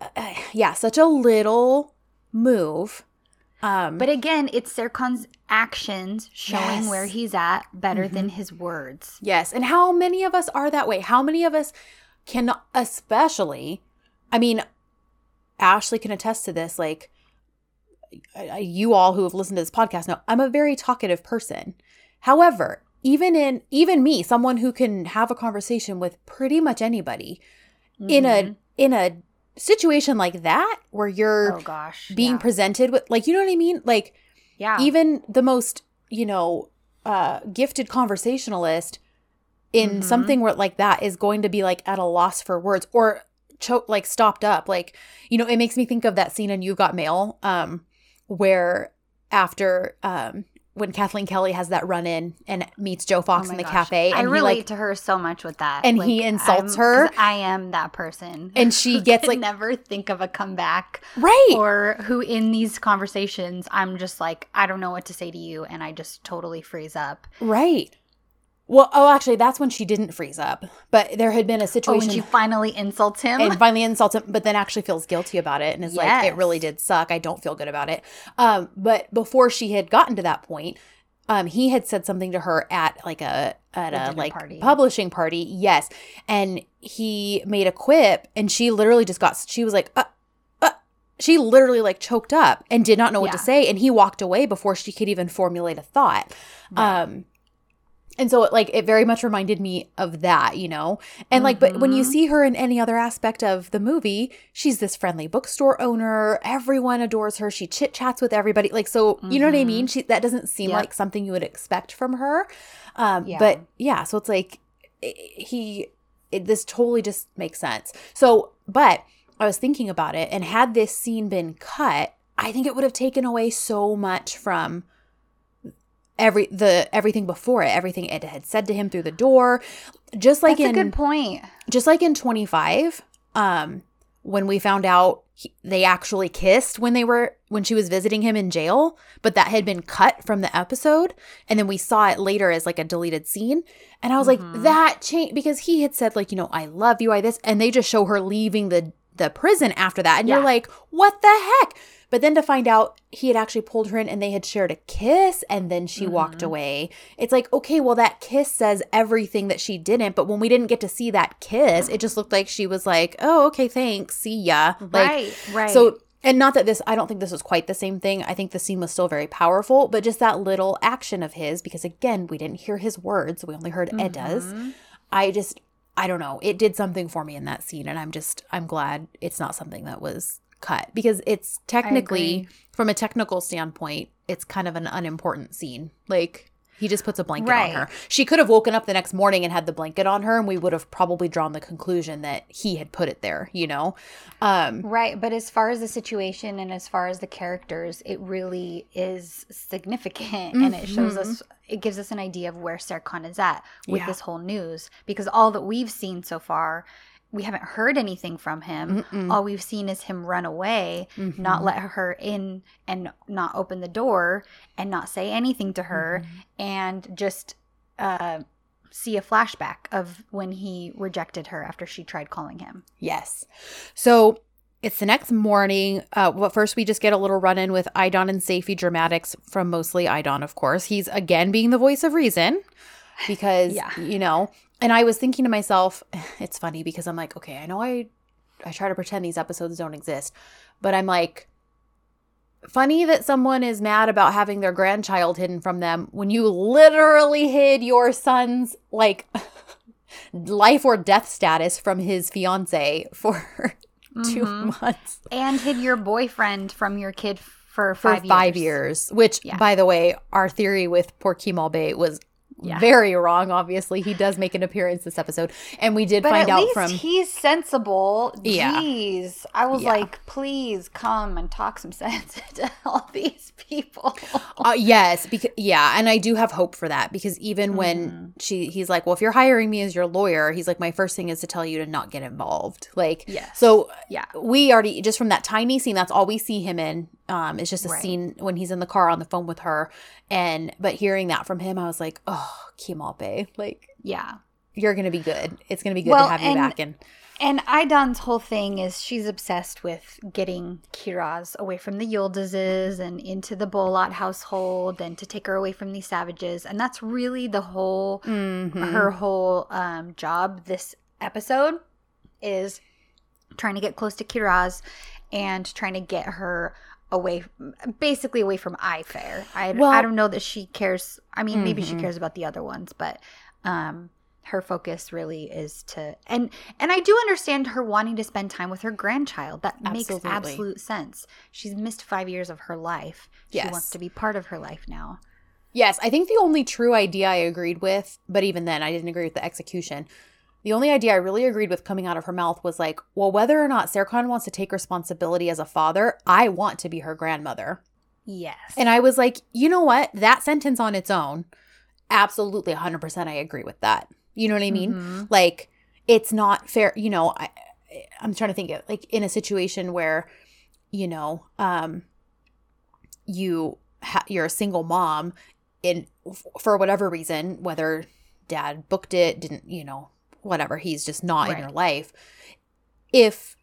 uh, yeah, such a little move. Um, but again, it's Serkan's actions showing Yes. where he's at better than Mhm. his words. yes, and how many of us are that way? How many of us can, especially, I mean, Ashley can attest to this. Like, you all who have listened to this podcast know I'm a very talkative person. However, even in even me, someone who can have a conversation with pretty much anybody, in a in a situation like that where you're oh gosh, being yeah. presented with like you know what I mean? Like yeah, even the most you know uh gifted conversationalist in Mhm. something where like that is going to be like at a loss for words or choke like stopped up like you know it makes me think of that scene in you got mail um where after um when Kathleen Kelly has that run in and meets Joe Oh Fox my in the gosh. cafe and I he relate like to her so much with that, and he insults I'm- her. I am that person, and she gets like never think of a comeback, right or who in these conversations I'm just like I don't know what to say to you, and I just totally freeze up. right well oh actually that's when she didn't freeze up but there had been a Oh, situation when she finally insults him. and finally insults him, but then actually feels guilty about it and is like, it really did suck. I don't feel good about it. Um, but before she had gotten to that point, um, he had said something to her at like a at A a, like party. publishing party, yes, and he made a quip, and she literally just got she was like, uh, uh, she literally like choked up and did not know what to say, and he walked away before she could even formulate a thought. Right. Um, and so it, like it very much reminded me of that, you know. And like but when you Mhm. see her in any other aspect of the movie, she's this friendly bookstore owner. Everyone adores her. She chit-chats with everybody. Like so, you know what I mean? She that doesn't seem Yep. like something you would expect from her. Um Yeah. but yeah, so it's like he it, this totally just makes sense. So, but I was thinking about it and had this scene been cut, I think it would have taken away so much from every the everything before it everything it had said to him through the door just like That's in a good point. just like in 25 um when we found out he, they actually kissed when they were when she was visiting him in jail but that had been cut from the episode and then we saw it later as like a deleted scene and i was Mhm. like that changed because he had said like you know i love you i this and they just show her leaving the the prison after that and you're like what the heck but then to find out he had actually pulled her in and they had shared a kiss and then she walked Mhm. away. It's like, okay, well, that kiss says everything that she didn't. But when we didn't get to see that kiss, it just looked like she was like, oh, okay, thanks. See ya. Like, right, right. so, and not that this, I don't think this was quite the same thing. I think the scene was still very powerful, but just that little action of his, because again, we didn't hear his words, we only heard Eda's. Mhm. I just, I don't know. It did something for me in that scene. And I'm just, I'm glad it's not something that was cut because it's technically, from a technical standpoint, it's kind of an unimportant scene. Like, he just puts a blanket Right. on her. She could have woken up the next morning and had the blanket on her, and we would have probably drawn the conclusion that he had put it there, you know? Um, Right, but as far as the situation and as far as the characters, it really is significant and it shows Mhm. us it gives us an idea of where Serkan is at with Yeah. this whole news because all that we've seen so far, we haven't heard anything from him. Mm-mm. All we've seen is him run away, not Mhm. let her in and not open the door and not say anything to her Mm-hmm. and just uh see a flashback of when he rejected her after she tried calling him. Yes. So it's the next morning. Uh, well, first we just get a little run in with Aydan and Safie dramatics from mostly Aydan, of course. He's again being the voice of reason because, Yeah. you know, and I was thinking to myself, it's funny because I'm like, okay, I know I, I try to pretend these episodes don't exist, but I'm like, funny that someone is mad about having their grandchild hidden from them when you literally hid your son's like life or death status from his fiance for 2 Mhm. months and hid your boyfriend from your kid for for five, five years. years. Which, Yeah. by the way, our theory with poor Kemal Bay was Yeah. very wrong. Obviously, he does make an appearance this episode, and we did But find at out least from he's sensible. Yeah. Jeez, I was Yeah. like, please come and talk some sense to all these people. Uh, yes, because yeah, and I do have hope for that because even Mhm. when she he's like, "Well, if you're hiring me as your lawyer," he's like, "My first thing is to tell you to not get involved." Like, Yes. so yeah, we already just from that tiny scene, that's all we see him in. Um, it's just a Right. scene when he's in the car on the phone with her, and but hearing that from him, I was like, "Oh, Kemal Bay, like yeah. you're gonna be good. It's gonna be good Well, to have you and- back." And And Aydan's whole thing is she's obsessed with getting Kiraz away from the Yıldızes and into the Bolat household and to take her away from these savages. And that's really the whole Mhm. her whole um, job this episode is trying to get close to Kiraz and trying to get her away, basically away from Ayfer. I Well- I don't know that she cares. I mean, maybe she Mhm. cares about the other ones, but um, her focus really is to and and I do understand her wanting to spend time with her grandchild. That makes absolute sense. She's missed five years of her life. She wants to be part of her life now. Yes, I think the only true idea I agreed with, but even then I didn't agree with the execution. The only idea I really agreed with coming out of her mouth was like, well, whether or not Serkan wants to take responsibility as a father, I want to be her grandmother. Yes. And I was like, you know what? That sentence on its own, absolutely 100% I agree with that. You know what I mean? Mhm. Like, it's not fair. You know, I, I'm trying to think of like in a situation where, you know, um, you ha- you're a single mom, in for whatever reason, whether dad booked it, didn't, you know, whatever, he's just not in your life. If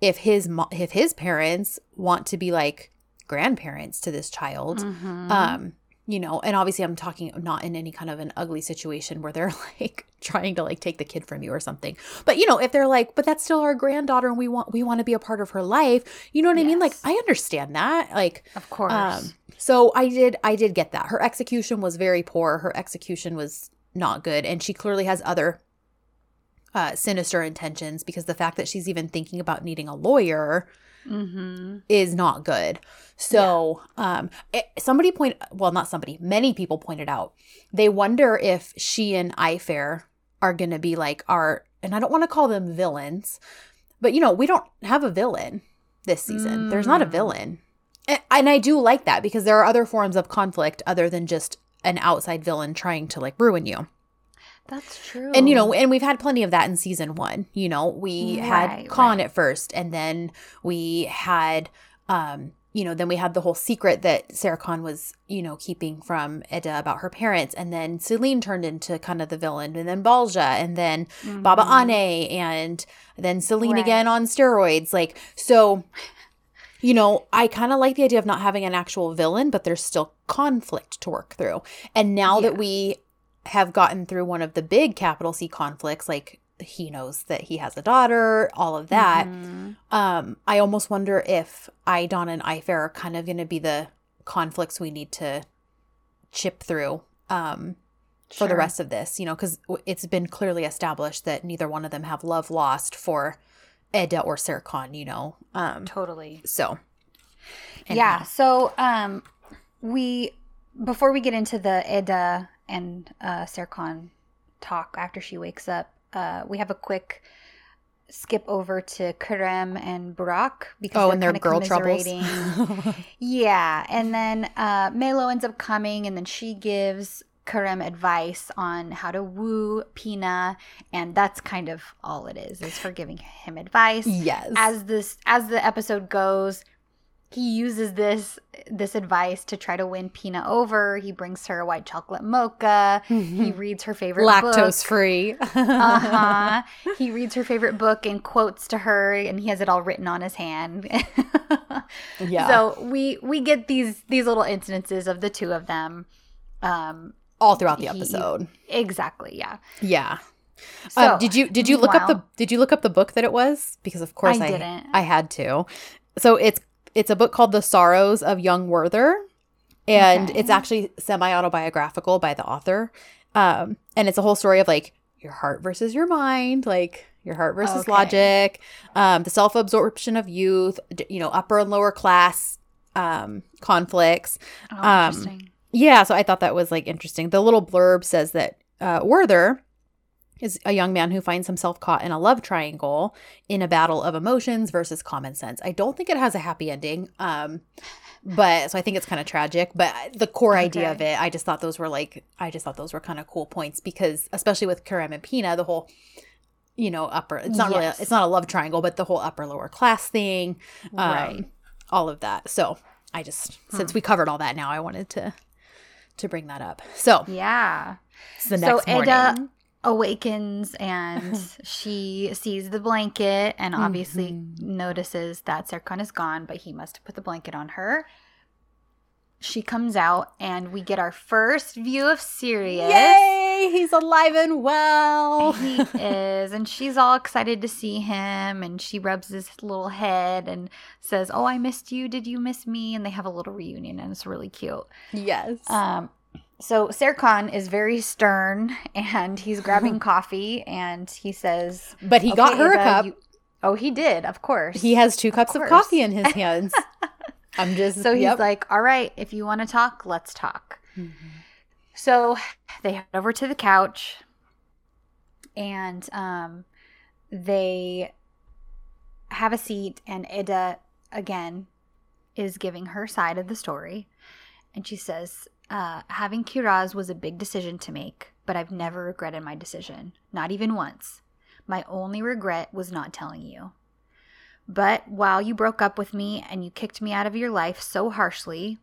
if his mo- if his parents want to be like grandparents to this child, Mhm. um you know and obviously i'm talking not in any kind of an ugly situation where they're like trying to like take the kid from you or something. But you know if they're like but that's still our granddaughter and we want we want to be a part of her life you know what i mean? Like i understand that like of course. um so i did i did get that. Her execution was very poor. Her execution was not good. And she clearly has other uh sinister intentions because the fact that she's even thinking about needing a lawyer mm-hmm. is not good. So, um, it, somebody point well, not somebody, many people pointed out they wonder if she and Ayfer are going to be like our, and I don't want to call them villains, but you know, we don't have a villain this season. There's not a Mm. villain, and, and I do like that because there are other forms of conflict other than just an outside villain trying to like ruin you. That's true. And you know, and we've had plenty of that in season one. You know, we had Right, Khan right. at first, and then we had, um, you know, then we had the whole secret that Serkan was, you know, keeping from Eda about her parents, and then Celine turned into kind of the villain, and then Balca, and then Baba Mhm. Ane, and then Celine Right. again on steroids. Like, so, you know, I kind of like the idea of not having an actual villain, but there's still conflict to work through. And now that we have gotten through one of the big capital C conflicts, like he knows that he has a daughter, all of that, Mhm. um, I almost wonder if Aydan and Ayfer are kind of going to be the conflicts we need to chip through um, for the rest of this, you know, because it's been clearly established that neither one of them have love lost for Eda or Serkan, you know. Um, Totally. so, Yeah. So, um, we before we get into the Eda and uh, Serkan talk after she wakes up, uh, we have a quick skip over to Kerem and Burak because Oh, they're and their girl troubles. yeah, and then uh, Melo ends up coming, and then she gives Kerem advice on how to woo Pina, and that's kind of all it is is for giving him advice yes. as this as the episode goes he uses this this advice to try to win Pina over. He brings her a white chocolate mocha. He reads her favorite lactose book. free. Uh-huh. he reads her favorite book and quotes to her and he has it all written on his hand. Yeah. So we we get these these little instances of the two of them. Um All throughout the he- episode. exactly, yeah. Yeah. So um, did you did you look up the did you look up the book that it was? Because of course I I didn't. I had to. So it's it's a book called The Sorrows of Young Werther, and Okay. it's actually semi autobiographical by the author. Um, and it's a whole story of like your heart versus your mind, like your heart versus Okay. logic, um, the self absorption of youth, you know, upper and lower class um, conflicts. Oh, Um, interesting. Yeah, so I thought that was like interesting. The little blurb says that uh, Werther is a young man who finds himself caught in a love triangle in a battle of emotions versus common sense. I don't think it has a happy ending. Um, but so I think it's kind of tragic. But the core idea of it, I just thought those were like, I just thought those were kind of cool points because, especially with Kerem and Pina, the whole, you know, upper. It's not really, Yes. it's not a love triangle, but the whole upper lower class thing, um, right. all of that. So I just, since Hmm. we covered all that, now I wanted to to bring that up. So Yeah. it's the So next morning. Awakens and she sees the blanket and obviously Mhm. notices that Serkan is gone, but he must have put the blanket on her. She comes out and we get our first view of Sirius. Yay! Yay, he's alive and well. he is. And she's all excited to see him. And she rubs his little head and says, Oh, I missed you. Did you miss me? And they have a little reunion, and it's really cute. Yes. Um, so Serkan is very stern and he's grabbing coffee and he says, but he got "Okay, her a cup. you-" oh, he did, of course. he has two cups of, course. coffee in his hands. I'm just so he's yep. like, All right, if you want to talk, let's talk. So they head over to the couch and um, they have a seat, and Eda again is giving her side of the story. And she says, uh, Having Kiraz was a big decision to make, but I've never regretted my decision, not even once. My only regret was not telling you. But while you broke up with me and you kicked me out of your life so harshly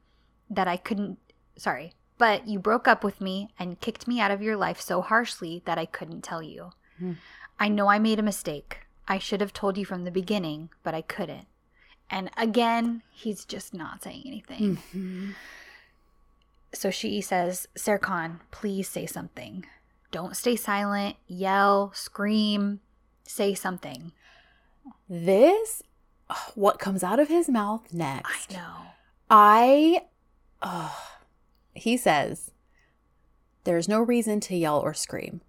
that I couldn't, sorry, but you broke up with me and kicked me out of your life so harshly that I couldn't tell you. Hmm. I know I made a mistake. I should have told you from the beginning, but I couldn't. And again, he's just not saying anything. Mhm. So she says, Serkan, please say something. Don't stay silent, yell, scream, say something. This, what comes out of his mouth next. I know. I, oh, he says, there's no reason to yell or scream.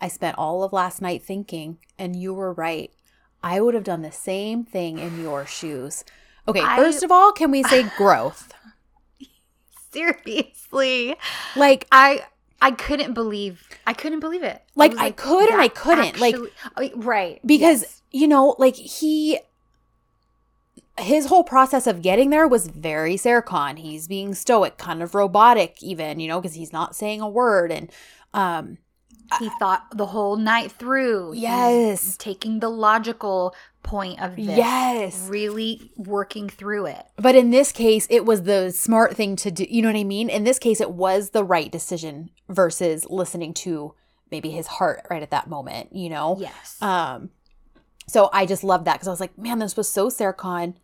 I spent all of last night thinking, and you were right. I would have done the same thing in your shoes. Okay, I- first of all, can we say growth? Seriously. Like, I I couldn't believe I couldn't believe it. Like, was I could and I couldn't, like- actually- oh, right. because, yes. you know, like he, his whole process of getting there was very Serkan. He's being stoic, kind of robotic, even, you know, because he's not saying a word. And, um, he thought the whole night through. He's Yes. taking the logical point of this. Yes. Really working through it. But in this case, it was the smart thing to do. You know what I mean? In this case, it was the right decision versus listening to maybe his heart right at that moment, you know? Yes. Um, so I just loved that because I was like, man, this was so Serkan,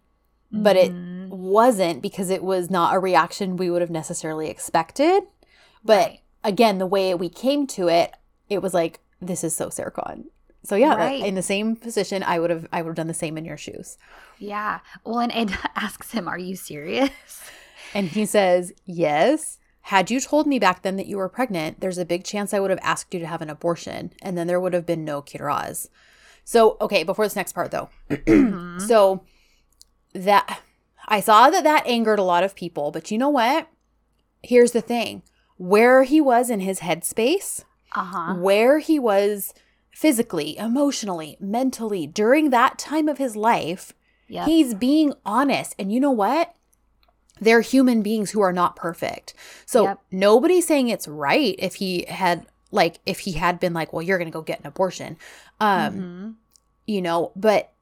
but Mhm. it wasn't because it was not a reaction we would have necessarily expected. But Right. again, the way we came to it, it was like, this is so Serkan. So yeah, Right. in the same position, I would have I would have done the same in your shoes. Yeah. Well, and Ed asks him, "Are you serious?" And he says, Yes. Had you told me back then that you were pregnant, there's a big chance I would have asked you to have an abortion, and then there would have been no Kiraz. So, okay, before this next part though. Mhm. So, that I saw that that angered a lot of people, but you know what? Here's the thing where he was in his headspace, Uh-huh. where he was physically, emotionally, mentally during that time of his life, Yep. He's being honest. And you know what? They're human beings who are not perfect. So Yep. nobody's saying it's right if he had like if he had been like, well, you're gonna go get an abortion. Um, Mhm. you know, but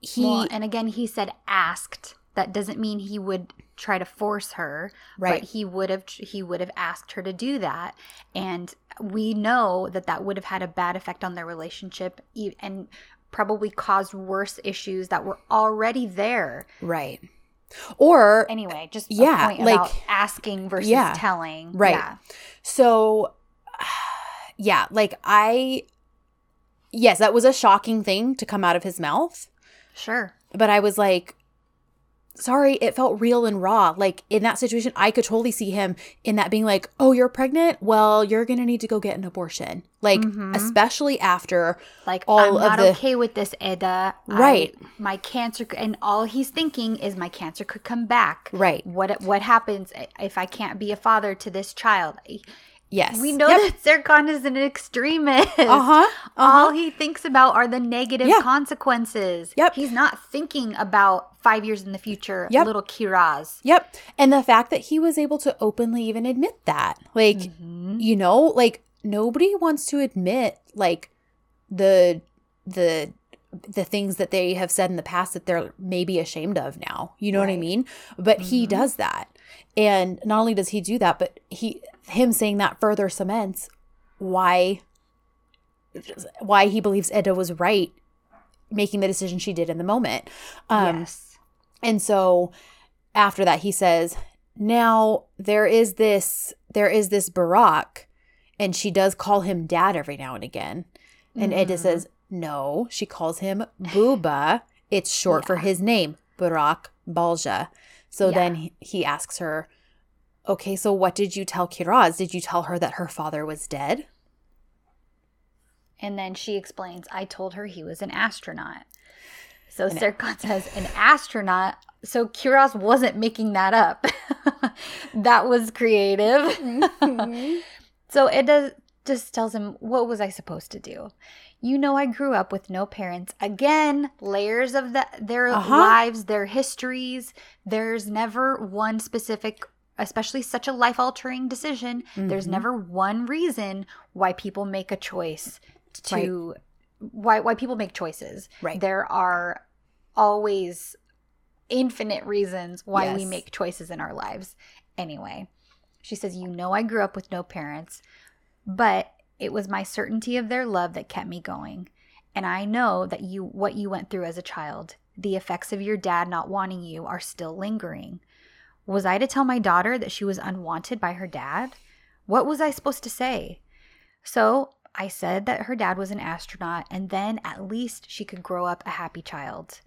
he well, and again, he said asked. That doesn't mean he would try to force her, right. but he would have he would have asked her to do that, and we know that that would have had a bad effect on their relationship, and probably caused worse issues that were already there. right. Or Anyway, just Yeah, like- asking versus Yeah, telling, right. Yeah. so yeah, like I yes, that was a shocking thing to come out of his mouth. Sure. but I was like, sorry, it felt real and raw. Like in that situation, I could totally see him in that being like, oh, you're pregnant? Well, you're going to need to go get an abortion. Like, Mhm. especially after, Like All I'm of not the- okay with this, Eda. I- Right. my cancer, and all he's thinking is my cancer could come back. right. What what happens if I can't be a father to this child? Yes. We know Yep. that Serkan is an extremist. Uh huh. All Uh-huh. he thinks about are the negative Yeah. consequences. Yep. He's not thinking about five years in the future, Yep. little Kiraz. Yep. And the fact that he was able to openly even admit that, like, Mhm. you know, like nobody wants to admit like the the the things that they have said in the past that they're maybe ashamed of now. You know what I mean? But he Mhm. does that. And not only does he do that, but he him saying that further cements why why he believes Eda was right making the decision she did in the moment. Um yes. and so after that he says, "Now there is this there is this Burak and she does call him dad every now and again. And Eda Mhm. says, no, she calls him Booba. It's short for his name, Burak Balja. So Yeah. then he, asks her, okay, so what did you tell Kiraz? Did you tell her that her father was dead? And then she explains, I told her he was an astronaut. So An- Serkan says, an astronaut. So Kiraz wasn't making that up. that was creative. Mm-hmm. so it does just tells him, What was I supposed to do? You know, I grew up with no parents. Again, layers of the, their Uh-huh. lives, their histories. There's never one specific, especially such a life altering decision. There's Mhm. never one reason why people make a choice to why why people make choices. Right. There are always infinite reasons why we make choices in our lives. Anyway, she says, "You know I grew up with no parents, but it was my certainty of their love that kept me going. And I know that you what you went through as a child, the effects of your dad not wanting you are still lingering. Was I to tell my daughter that she was unwanted by her dad? What was I supposed to say? So I said that her dad was an astronaut, and then at least she could grow up a happy child.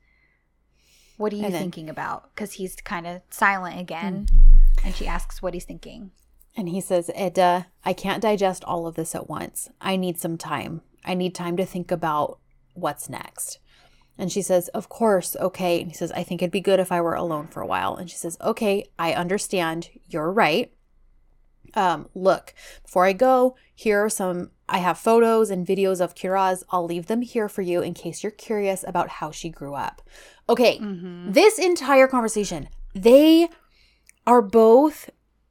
What are you then- thinking about? Because he's kind of silent again, hmm. and she asks what he's thinking. And he says, Eda, I can't digest all of this at once. I need some time. I need time to think about what's next. And she says, Of course, okay. And he says, I think it'd be good if I were alone for a while. And she says, Okay, I understand. You're right. Um, look, before I go, here are some. I have photos and videos of Kiraz. I'll leave them here for you in case you're curious about how she grew up. Okay, Mm-hmm. this entire conversation, they are both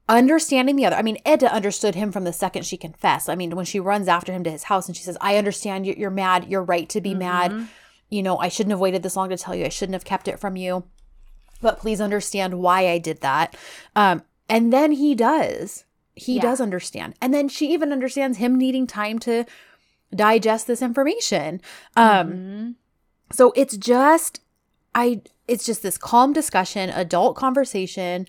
understanding the other. I mean, Eda understood him from the second she confessed. I mean, when she runs after him to his house and she says, I understand you- you're mad. You're right to be mad. You know, I shouldn't have waited this long to tell you. I shouldn't have kept it from you. But please understand why I did that. Um, and then he does. He Yeah. does understand. And then she even understands him needing time to digest this information. Um, Mhm. so it's just I it's just this calm discussion, adult conversation,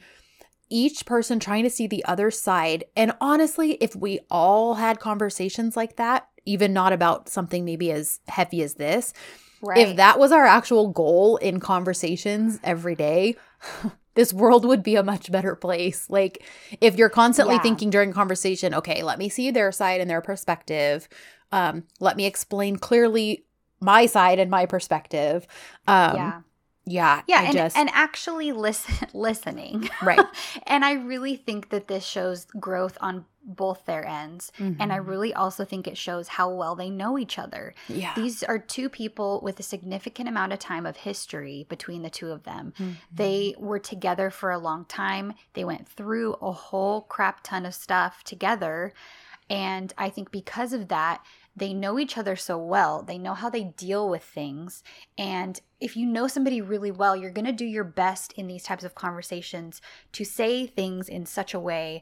each person trying to see the other side. And honestly, if we all had conversations like that, even not about something maybe as heavy as this, right. if that was our actual goal in conversations every day, this world would be a much better place. Like if you're constantly Yeah. thinking during conversation, okay, let me see their side and their perspective. Um, let me explain clearly my side and my perspective. Um, yeah. Yeah, Yeah, I and, just and actually listen listening. Right. and I really think that this shows growth on both their ends. And I Mhm. really also think it shows how well they know each other. yeah, These are two people with a significant amount of time of history between the two of them. Mhm. They were together for a long time. They went through a whole crap ton of stuff together. And I think because of that, they know each other so well. They know how they deal with things. And if you know somebody really well, you're going to do your best in these types of conversations to say things in such a way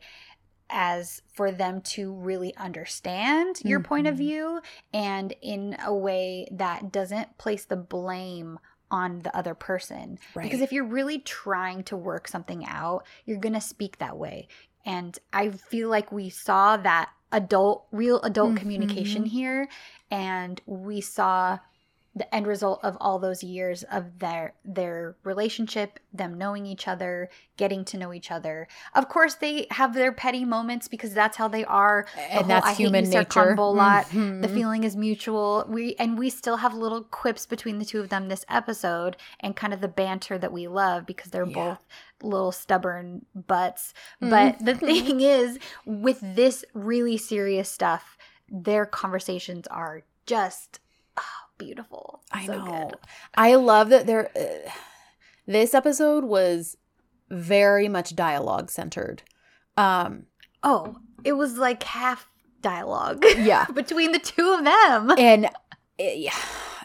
as for them to really understand your point of Mhm. view and in a way that doesn't place the blame on the other person. Because if you're really trying to work something out, you're going to speak that way. And I feel like we saw that adult, real adult communication Mhm. here. And we saw the end result of all those years of their their relationship them knowing each other getting to know each other of course they have their petty moments because that's how they are The and that's "I hate you, human nature. Convolot," the Mhm. feeling is mutual we and we still have little quips between the two of them this episode and kind of the banter that we love because they're Yeah. both little stubborn butts but the thing is with this really serious stuff their conversations are just ah, beautiful I So know. good. I love that there. Uh, this episode was very much dialogue centered. Um, oh it was like half dialogue yeah, between the two of them and it, yeah,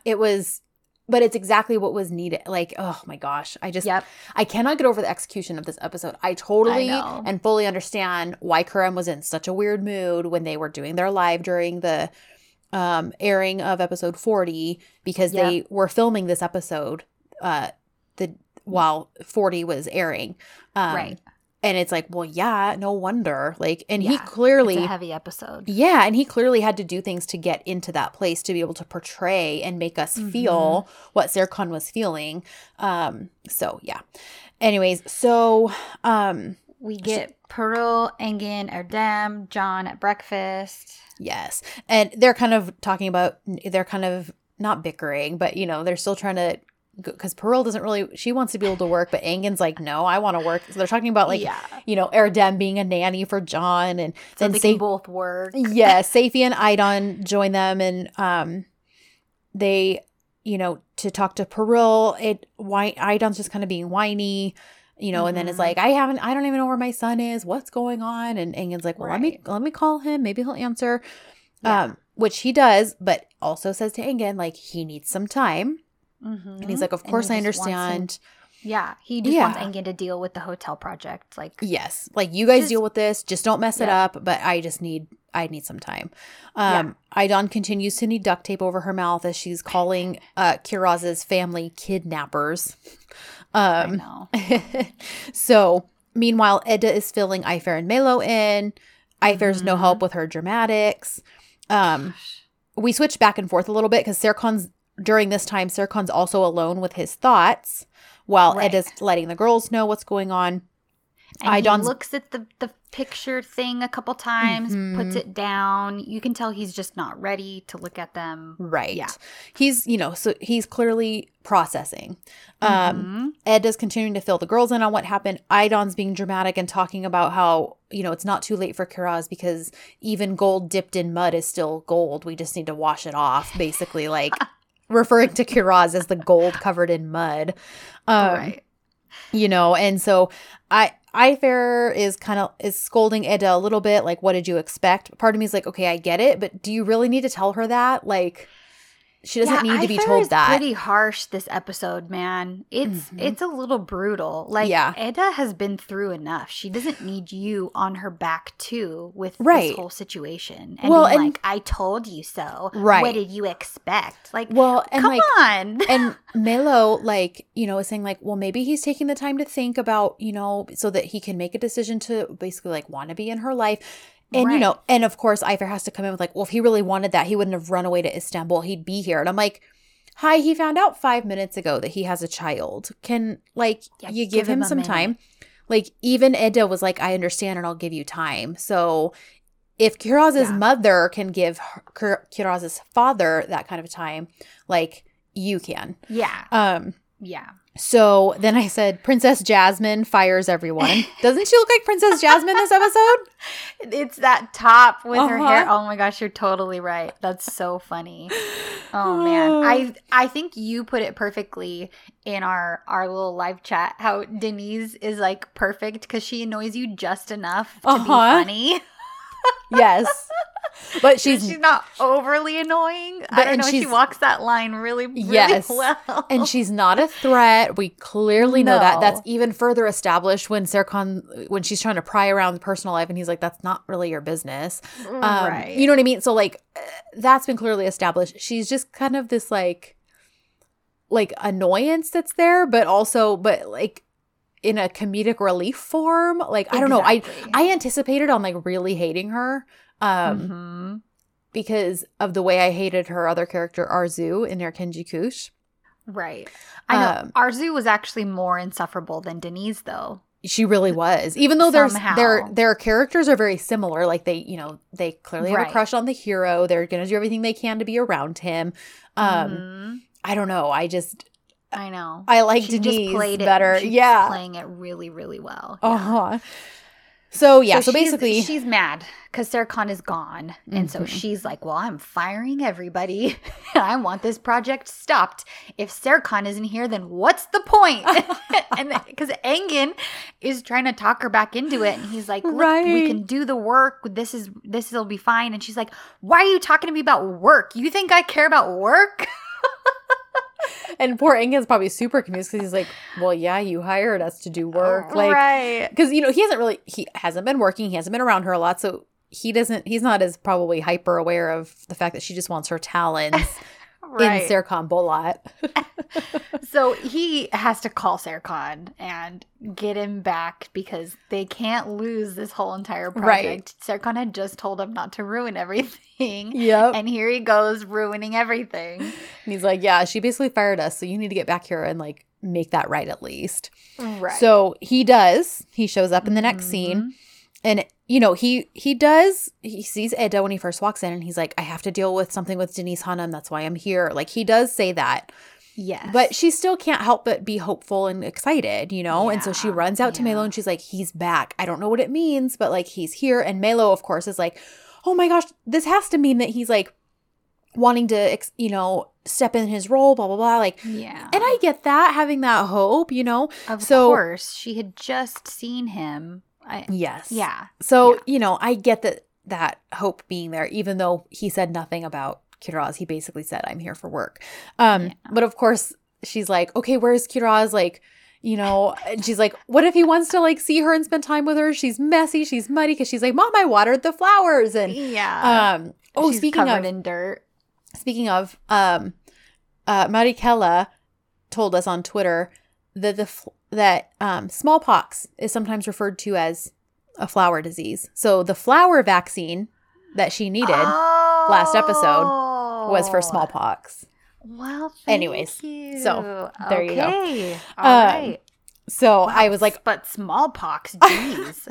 it was, but it's exactly what was needed. Like, oh my gosh, I just yep I cannot get over the execution of this episode. I totally I and fully understand why Kerem was in such a weird mood when they were doing their live during the um, airing of episode 40 because they were filming this episode uh, the while 40 was airing. Um, Right. and it's like, well, yeah, no wonder. Like, and he clearly It's a heavy episode. yeah, and he clearly had to do things to get into that place to be able to portray and make us feel what Serkan was feeling. Um, so yeah. Anyways, so um We get Pearl, Engin, Erdem, John at breakfast. yes. And they're kind of talking about they're kind of not bickering, but you know, they're still trying to because Pearl doesn't really she wants to be able to work, but Engin's like, no, I want to work. So they're talking about like Yeah. you know, Erdem being a nanny for John and So then they Sa- can both work. yeah, Safi and Aydan join them and um they you know to talk to Pearl it why Aydan's just kind of being whiny you know and then it's Mhm. like I haven't I don't even know where my son is what's going on and Engin's like well let me let me call him maybe he'll answer Yeah. um which he does but also says to Angin like he needs some time Mhm. and he's like of course I just wants him- understand Yeah, he just Yeah. wants Engin to deal with the hotel project. Like, Yes. Like you guys Just- deal with this. Just don't mess it up. But I just need I need some time. Um Aydan continues to need duct tape over her mouth as she's calling uh Kiraz's family kidnappers. Um so meanwhile Eda is filling Ayfer and Melo in. Ayfer's no Mhm. help with her dramatics. Um we switch back and forth a little bit because Serkan's during this time, Serkan's also alone with his thoughts while Right. Eda's letting the girls know what's going on. And he looks at the, the picture thing a couple times, Mhm. puts it down. You can tell he's just not ready to look at them. Right. Yeah. He's, you know, so he's clearly processing. Um, Mhm. Ed is continuing to fill the girls in on what happened. Aydan's being dramatic and talking about how, you know, it's not too late for Kiraz because even gold dipped in mud is still gold. We just need to wash it off, basically, like referring to Kiraz as the gold covered in mud. Um, right. you know and so i Ayfer is kind of is scolding Eda a little bit like what did you expect? Part of me is like okay i get it but do you really need to tell her that? Like she doesn't Yeah, need to be Ayfer told that Pretty harsh this episode, man. It's Mhm. it's a little brutal. Like Yeah. Eda has been through enough. She doesn't need you on her back too with Right. this whole situation. And Well, and- like, I told you so. Right. What did you expect? Like, well and come like on. and Melo, like, you know, is saying, like, well, maybe he's taking the time to think about, you know, so that he can make a decision to basically, like, want to be in her life. And, you know, and of course, Ayfer has to come in with, like, well, if he really wanted that, he wouldn't have run away to Istanbul. He'd be here. And I'm like, hi, he found out five minutes ago that he has a child. Can, like, Yeah, you give give him him some minute. time? Like, even Eda was like, I understand and I'll give you time. So, if Kiraz's Yeah. mother can give her, Kiraz's father that kind of time, like, you can. yeah. Um, Yeah. so then I said, Princess Jasmine fires everyone. Doesn't she look like Princess Jasmine this episode? It's that top with her Uh-huh. hair. Oh my gosh, you're totally right. That's so funny. Oh man. I I think you put it perfectly in our our little live chat how Deniz is like perfect cuz she annoys you just enough to be Uh-huh. funny. yes. But She's, she's, not overly annoying. But- I don't know. She walks that line really, really Yes. well. and she's not a threat. We clearly know that. That's even further established when Serkan when she's trying to pry around the personal life and he's like, That's not really your business. Um, right. You know what I mean? So like that's been clearly established. She's just kind of this like like annoyance that's there, but also but like in a comedic relief form. Like I don't know. I I anticipated on like really hating her. Um Mhm. because of the way I hated her other character Arzu in Erkenci Kuş. Right. I know. Um, Arzu was actually more insufferable than Deniz, though. She really was. Even though there's their their characters are very similar. Like they, you know, they clearly have a crush on the hero. They're gonna do everything they can to be around him. Um, Mhm. I don't know. I just I know. I like she Deniz just played better. it. She's yeah. playing it really, really well. Uh huh. So yeah. So, she's- basically, she's mad because Sarah Khan is gone, and so Mhm. she's like, "Well, I'm firing everybody. I want this project stopped. If Serkan isn't here, then what's the point?" and because Engin is trying to talk her back into it, and he's like, "Look, we can do the work. This is this will be fine." And she's like, "Why are you talking to me about work? You think I care about work?" and poor Engin's probably super confused because he's like, "Well, yeah, you hired us to do work, oh, like." right. because you know he hasn't really he hasn't been working he hasn't been around her a lot so he doesn't he's not as probably hyper aware of the fact that she just wants her talents Right. in Serkan Bolat. So he has to call Serkan and get him back because they can't lose this whole entire Right. project. Serkan had just told him not to ruin everything. yep. And here he goes ruining everything. And he's like, yeah, she basically fired us, so you need to get back here and like make that right at least. Right. So he does. He shows up in the next scene. Mhm. and you know he he does he sees Eda when he first walks in and he's like I have to deal with something with Deniz Hanım that's why I'm here. Like he does say that. Yes. but she still can't help but be hopeful and excited you know? And so she runs out to yeah. Melo and she's like he's back. I don't know what it means but like he's here. And Melo of course is like oh my gosh this has to mean that he's like wanting to you know step in his role blah blah blah. Like yeah. and I get that having that hope you know? Of so- course, she had just seen him. I, yes yeah. So, Yeah. you know, I get that that hope being there, even though he said nothing about Kiraz. He basically said, I'm here for work. Um, Yeah. but of course, she's like, okay, where's Kiraz? Like, you know, and she's like, what if he wants to like see her and spend time with her? She's messy, she's muddy, because she's like, Mom, I watered the flowers. And Yeah. um, oh, She's speaking covered of in dirt. speaking of, um, uh, Marikella told us on Twitter that the that um, smallpox is sometimes referred to as a flower disease. So the flower vaccine that she needed last episode was for Oh. smallpox. Well, thank Anyways, you. so, there you go. Okay. Um, All right. So Wow, I was like, but smallpox, jeez.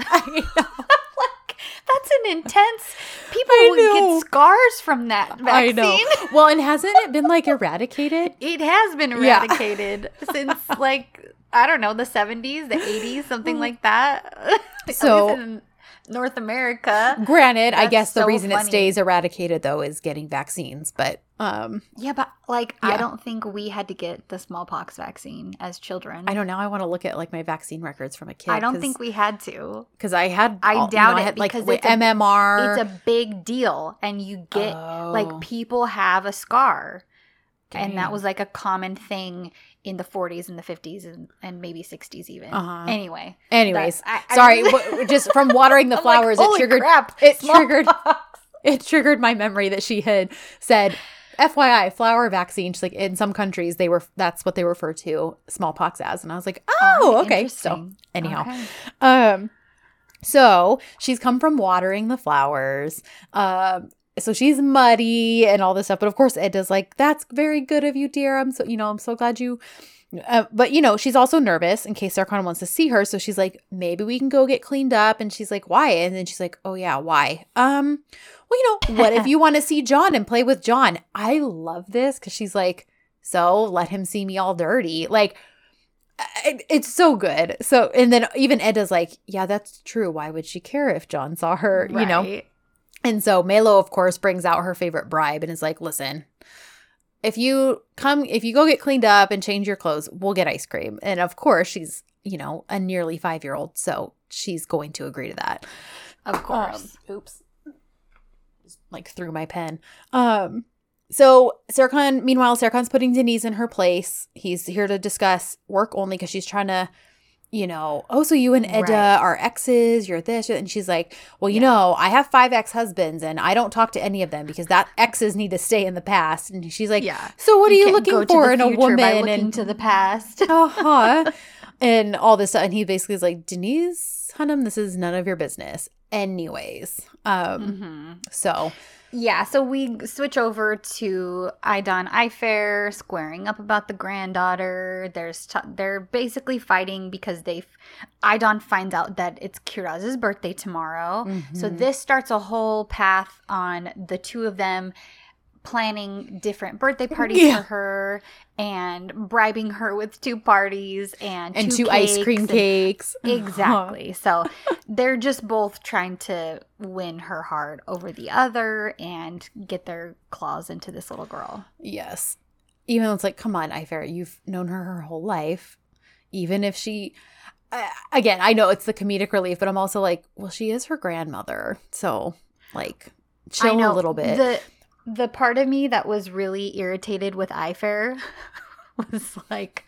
That's an intense. People would get scars from that vaccine. I know. Well, and hasn't it been like eradicated? It has been Yeah. eradicated since like I don't know the seventies, the eighties, something mm. like that. So- in North America, Granted, I guess the so reason it stays eradicated though is getting vaccines, but um yeah, but like Yeah. I don't think we had to get the smallpox vaccine as children. I don't know. I want to look at like my vaccine records from a kid. I don't think we had to. because I had. I all- you doubt know, I it had, like because with it's a- MMR. It's a big deal, and you get Oh, like people have a scar, and that was like a common thing in the 40s and the 50s and, and maybe 60s even. Uh-huh. Anyway, Anyways, I- I sorry, w- just from watering the I'm like, flowers, it triggered. crap, it triggered- smallpox." It triggered my memory that she had said, "FYI, flower vaccine." She's like, in some countries, they were that's what they refer to smallpox as, and I was like, "Oh, Alright, okay." So anyhow, Okay. Um, so she's come from watering the flowers. Um, so she's muddy and all this stuff. But of course, Eda's like, "That's very good of you, dear. I'm so you know, I'm so glad you." Uh, but you know, she's also nervous in case Serkan wants to see her. So she's like, "Maybe we can go get cleaned up." And she's like, "Why?" And then she's like, "Oh yeah, why?" Um, well, you know, what if you want to see John and play with John? I love this because she's like, "So let him see me all dirty." Like it- it's so good. So, and then even Eda's like, yeah, that's true. Why would she care if John saw her, you know? And so Melo, of course, brings out her favorite bribe and is like, listen, if you come, if you go get cleaned up and change your clothes, we'll get ice cream. And of course, she's, you know, a nearly five year old. So she's going to agree to that. Of course. Um, oops. Just, like threw my pen. Um so Serkan, meanwhile, Serkan's putting Deniz in her place. He's here to discuss work only because she's trying to, you know, oh, so you and Eda Right. are exes, you're this, and she's like, well, you know, I have five ex-husbands and I don't talk to any of them because that exes need to stay in the past. And she's like, yeah. so what are you looking for in a woman? and to the past. uh-huh. and all this stuff. And he basically is like, Deniz Hanım, this is none of your business. Anyways. Um, Mhm. so Yeah, so we switch over to Aydan Ayfer squaring up about the granddaughter. There's t- they're basically fighting because they Aydan finds out that it's Kiraz's birthday tomorrow. So mhm. this starts a whole path on the two of them planning different birthday parties Yeah. for her and bribing her with two parties and and two two ice cream cakes. Exactly. So they're just both trying to win her heart over the other and get their claws into this little girl. Yes. Even though it's like, come on, Ayfer, you've known her her whole life. Even if she, uh, again, I know it's the comedic relief, but I'm also like, well, she is her grandmother. So, like, chill a little bit. The the part of me that was really irritated with Ayfer was like,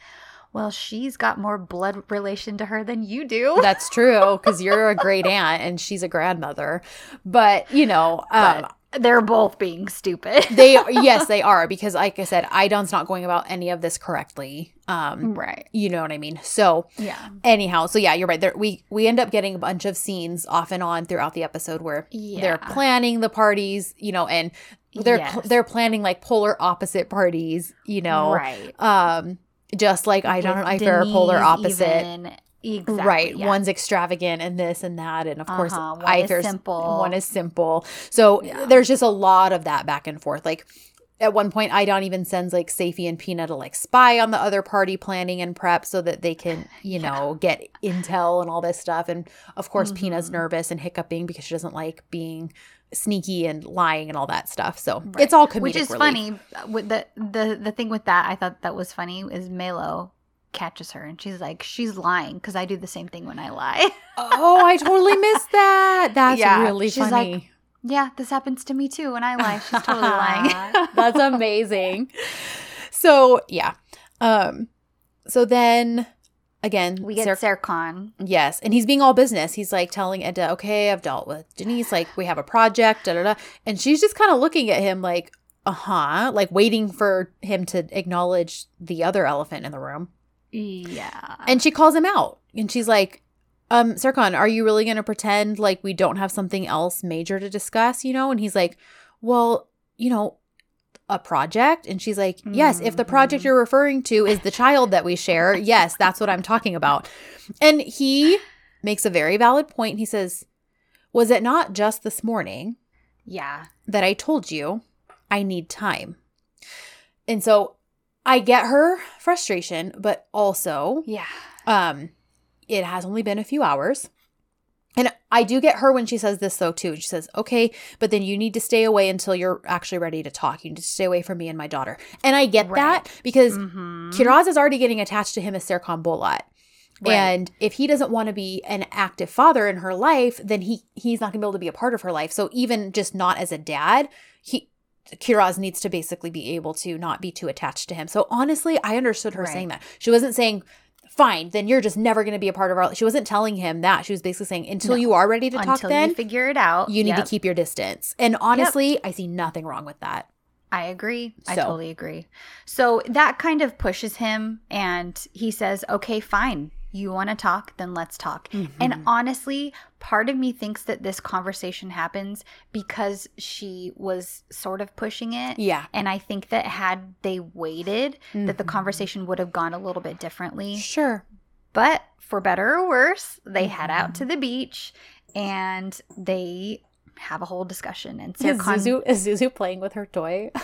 well, she's got more blood relation to her than you do. That's true because you're a great aunt and she's a grandmother. But, you know, um, But- they're both being stupid. they yes, they are because like I said, Aydan's not going about any of this correctly. Um right. you know what I mean? So Yeah. anyhow, so yeah, you're right. There we we end up getting a bunch of scenes off and on throughout the episode where they're planning the parties, you know, and they're Yes. they're planning like polar opposite parties, you know. Right. Um just like Aydan and Ayfer are polar opposite. even. Exactly. right. yeah. One's extravagant and this and that. And of course, Uh-huh, one is simple. One is simple. So Yeah. there's just a lot of that back and forth. Like at one point, Aydan even sends like Safi and Peanut to like spy on the other party planning and prep so that they can, you know, get intel and all this stuff. And of course, Peanut's Mhm. nervous and hiccuping because she doesn't like being sneaky and lying and all that stuff. So Right. it's all comedic Which is relief. funny. With the the the thing with that, I thought that was funny is Melo catches her and she's like, she's lying because I do the same thing when I lie. Oh, I totally missed that. That's Yeah, really she's like, yeah, this happens to me too when I lie. She's totally lying. That's amazing. So yeah. Um so then again we get Ser- Serkan. yes, and he's being all business. He's like telling Eda, okay, I've dealt with Deniz, like we have a project, da da da. And she's just kind of looking at him like, uh-huh, like waiting for him to acknowledge the other elephant in the room. Yeah. And she calls him out. And she's like, um, Serkan, are you really going to pretend like we don't have something else major to discuss, you know? And he's like, well, you know, a project? And she's like, yes, if the project Mhm. you're referring to is the child that we share, yes, that's what I'm talking about. And he makes a very valid point. He says, was it not just this morning yeah. that I told you I need time? And so I get her frustration, but also Yeah. um, it has only been a few hours. And I do get her when she says this though too. She says, "Okay, but then you need to stay away until you're actually ready to talk. You need to stay away from me and my daughter." And I get that because Mhm. Kiraz is already getting attached to him as Serkan Bolat. Right. And if he doesn't want to be an active father in her life, then he he's not going to be able to be a part of her life. So even just not as a dad, he Kiraz needs to basically be able to not be too attached to him. So honestly, I understood her Right. saying that. She wasn't saying fine, then you're just never going to be a part of our She wasn't telling him that. She was basically saying until No. you are ready to talk Until then you figure it out. you need Yep. to keep your distance. And honestly, I see nothing wrong with that. I agree. I totally agree. So that kind of pushes him, and he says, Okay, fine. You want to talk? Then let's talk. And Mhm. honestly, part of me thinks that this conversation happens because she was sort of pushing it. yeah. And I think that had they waited, that the Mhm. conversation would have gone a little bit differently. Sure. But for better or worse, they head out Mm-hmm. to the beach and they have a whole discussion. And Is Serkan Zuzu, is Zuzu playing with her toy?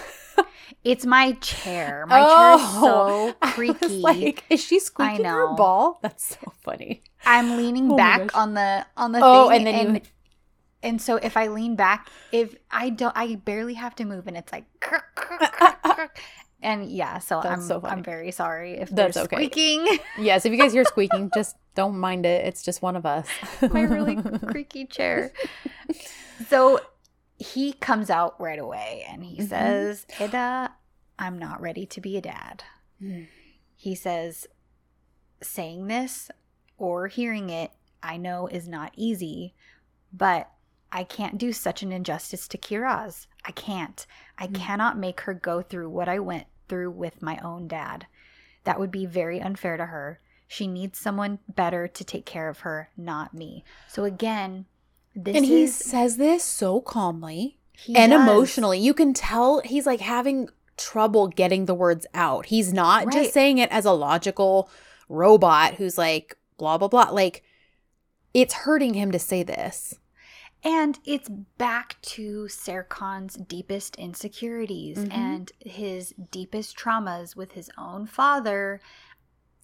It's my chair. My chair is so oh, was creaky. like, is she squeaking her ball? That's so funny. I'm leaning Oh back on the on the Oh, thing, and then you- and so if I lean back, if I don't, I barely have to move, and it's like, and yeah. So That's I'm so. I'm very sorry if That's there's okay. squeaking. Yes, if you guys hear squeaking, just don't mind it. It's just one of us. my really creaky chair. So he comes out right away and he Mhm. says, Eda, I'm not ready to be a dad. Mm. He says, saying this or hearing it, I know is not easy, but I can't do such an injustice to Kiraz. I can't. I Mm. cannot make her go through what I went through with my own dad. That would be very unfair to her. She needs someone better to take care of her, not me. So again, this and he is says this so calmly and does. emotionally. You can tell he's like having trouble getting the words out. He's not Right. just saying it as a logical robot who's like blah blah blah. Like it's hurting him to say this. And it's back to Serkan's deepest insecurities Mhm. and his deepest traumas with his own father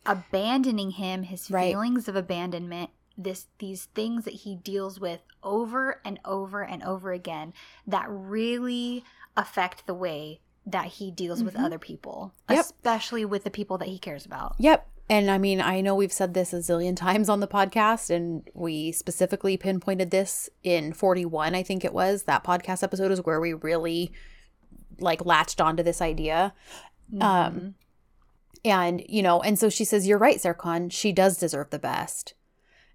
abandoning him, his Right. feelings of abandonment, this these things that he deals with over and over and over again that really affect the way that he deals with Mhm. other people, Yep. especially with the people that he cares about. Yep. And I mean, I know we've said this a zillion times on the podcast, and we specifically pinpointed this in 41, I think it was. That podcast episode is where we really like latched onto this idea. Mhm. Um, And, you know, and so she says, You're right, Serkan. She does deserve the best.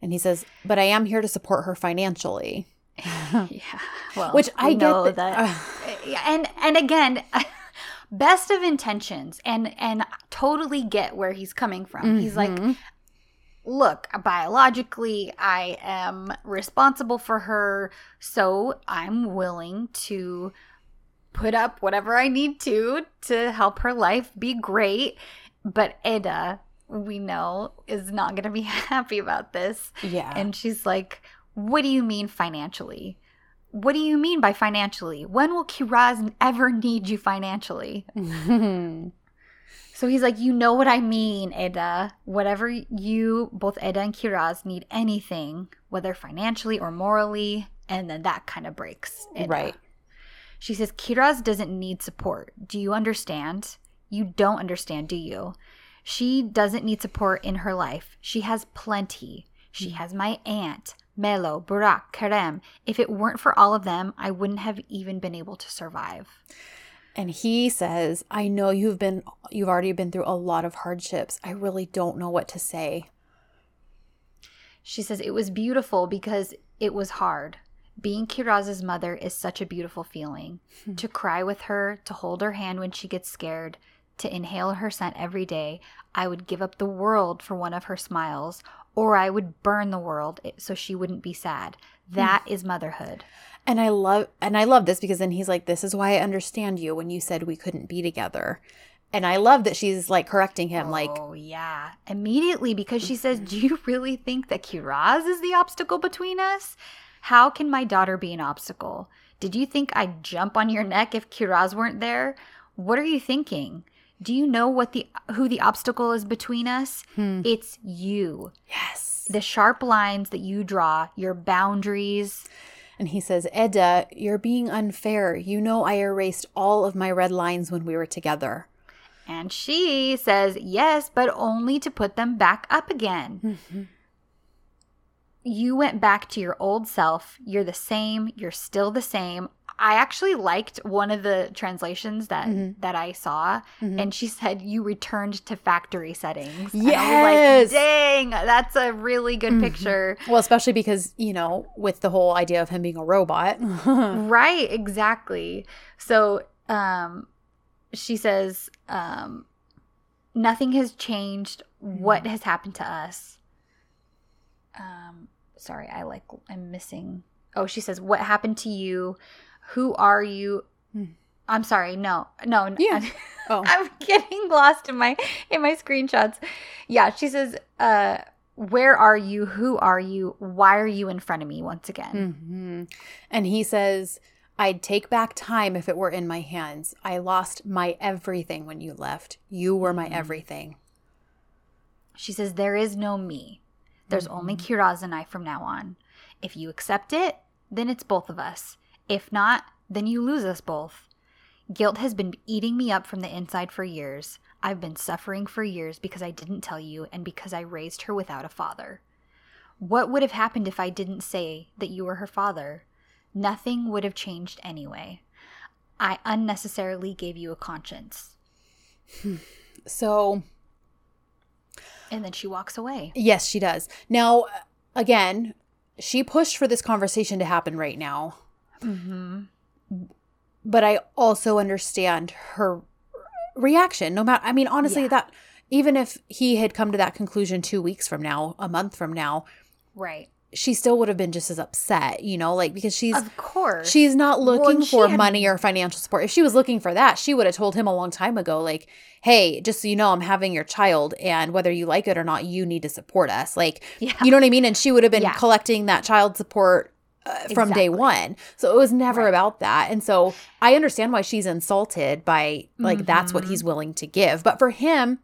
And he says, But I am here to support her financially. yeah. Well, Which I know that- that. and and again, best of intentions, and and totally get where he's coming from. He's like, Mhm. look, biologically, I am responsible for her, so I'm willing to put up whatever I need to to help her life be great. But Eda, we know, is not going to be happy about this. yeah. And she's like, What do you mean financially? What do you mean by financially? When will Kiraz ever need you financially? So he's like, You know what I mean, Eda. Whatever you, both Eda and Kiraz, need anything, whether financially or morally, and then that kind of breaks. Eda. Right. She says, Kiraz doesn't need support. Do you understand? You don't understand, do you? She doesn't need support in her life. She has plenty. She hmm. has my aunt, Melo, Burak, Kerem. If it weren't for all of them, I wouldn't have even been able to survive. And he says, I know you've been you've already been through a lot of hardships. I really don't know what to say. She says, It was beautiful because it was hard. Being Kiraz's mother is such a beautiful feeling. Hmm. to cry with her, to hold her hand when she gets scared, to inhale her scent every day. I would give up the world for one of her smiles, or I would burn the world eh, so she wouldn't be sad. Hmm. That is motherhood. And I love and I love this because then he's like, This is why I understand you when you said we couldn't be together. And I love that she's like correcting him, like, oh yeah, immediately because she says, "Do you really think that Kiraz is the obstacle between us? How can my daughter be an obstacle? Did you think I'd jump on your neck if Kiraz weren't there? What are you thinking? Do you know what the who the obstacle is between us? Hmm. It's you. Yes. The sharp lines that you draw, your boundaries. And he says, Eda, you're being unfair. You know I erased all of my red lines when we were together. And she says, Yes, but only to put them back up again. Mm-hmm. You went back to your old self. You're the same. You're still the same. I actually liked one of the translations that that I saw, and she said you returned to factory settings. And I was Yes! like, dang, that's a really good picture. Well, especially because, you know, with the whole idea of him being a robot. right exactly. So um she says um nothing has changed. What has happened to us? Um sorry i like i'm missing. Oh she says what happened to you who are you Hmm. i'm sorry no no. Yeah. Oh. i'm getting lost in my in my screenshots yeah she says uh where are you who are you why are you in front of me once again hmm And he says, I'd take back time if it were in my hands. I lost my everything when you left. You were my everything. She says, There is no me. There's only Kiraz and I from now on. If you accept it, then it's both of us. If not, then you lose us both. Guilt has been eating me up from the inside for years. I've been suffering for years because I didn't tell you and because I raised her without a father. What would have happened if I didn't say that you were her father? Nothing would have changed anyway. I unnecessarily gave you a conscience. Hmm. So, And then she walks away. yes, she does. Now, again, she pushed for this conversation to happen right now. Mm-hmm. But I also understand her reaction. No matter, I mean, honestly, Yeah. that even if he had come to that conclusion two weeks from now, a month from now, Right. she still would have been just as upset, you know, like because she's Of course. She's not looking she for had- money or financial support. If she was looking for that, she would have told him a long time ago, like, hey, just so you know, I'm having your child, and whether you like it or not, you need to support us. Like, Yeah. you know what I mean? And she would have been Yeah. collecting that child support uh, from day one. So it was never Right. about that. And so I understand why she's insulted by, like, that's what Mhm. he's willing to give. But for him,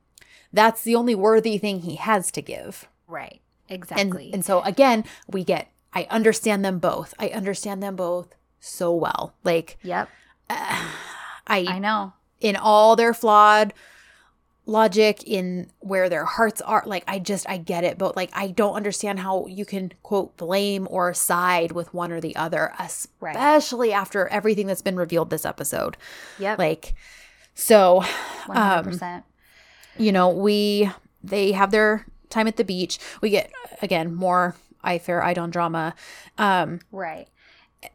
that's the only worthy thing he has to give. Right. Exactly. and so again, we get, I understand them both. I understand them both so well. Like, yep. i I know. in all their flawed logic in where their hearts are like i just i get it but like i don't understand how you can quote blame or side with one or the other Right. especially after everything that's been revealed this episode yeah like so um, hundred percent. you know we they have their time at the beach we get again more i fair Aydan drama um Right.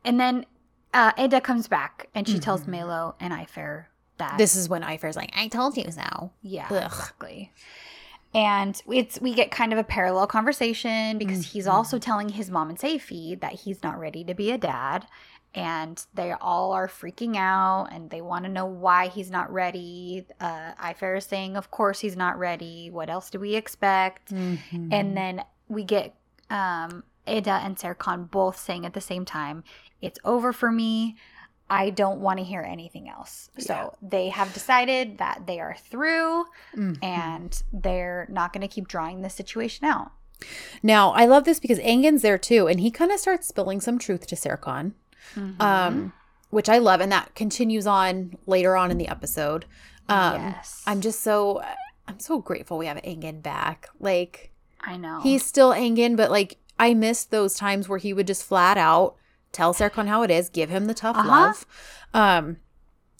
and then uh, Eda comes back and she tells Melo and Ayfer that. This is when Ayfer's like, I told you so. yeah, Ugh. exactly. And it's we get kind of a parallel conversation because he's Mm-hmm. also telling his mom and Safi that he's not ready to be a dad. And they all are freaking out and they want to know why he's not ready. Uh Ayfer is saying, Of course he's not ready. What else do we expect? Mm-hmm. And then we get um Eda and Serkan both saying at the same time, It's over for me. I don't want to hear anything else. So Yeah. they have decided that they are through Mhm. and they're not going to keep drawing this situation out. Now, I love this because Engin's there too, and he kind of starts spilling some truth to Serkan, Mm-hmm. um, which I love, and that continues on later on in the episode. Um, yes. I'm just so I'm so grateful we have Engin back. Like I know. he's still Engin, but like I missed those times where he would just flat out tell Serkan how it is, give him the tough Uh-huh. love. Um,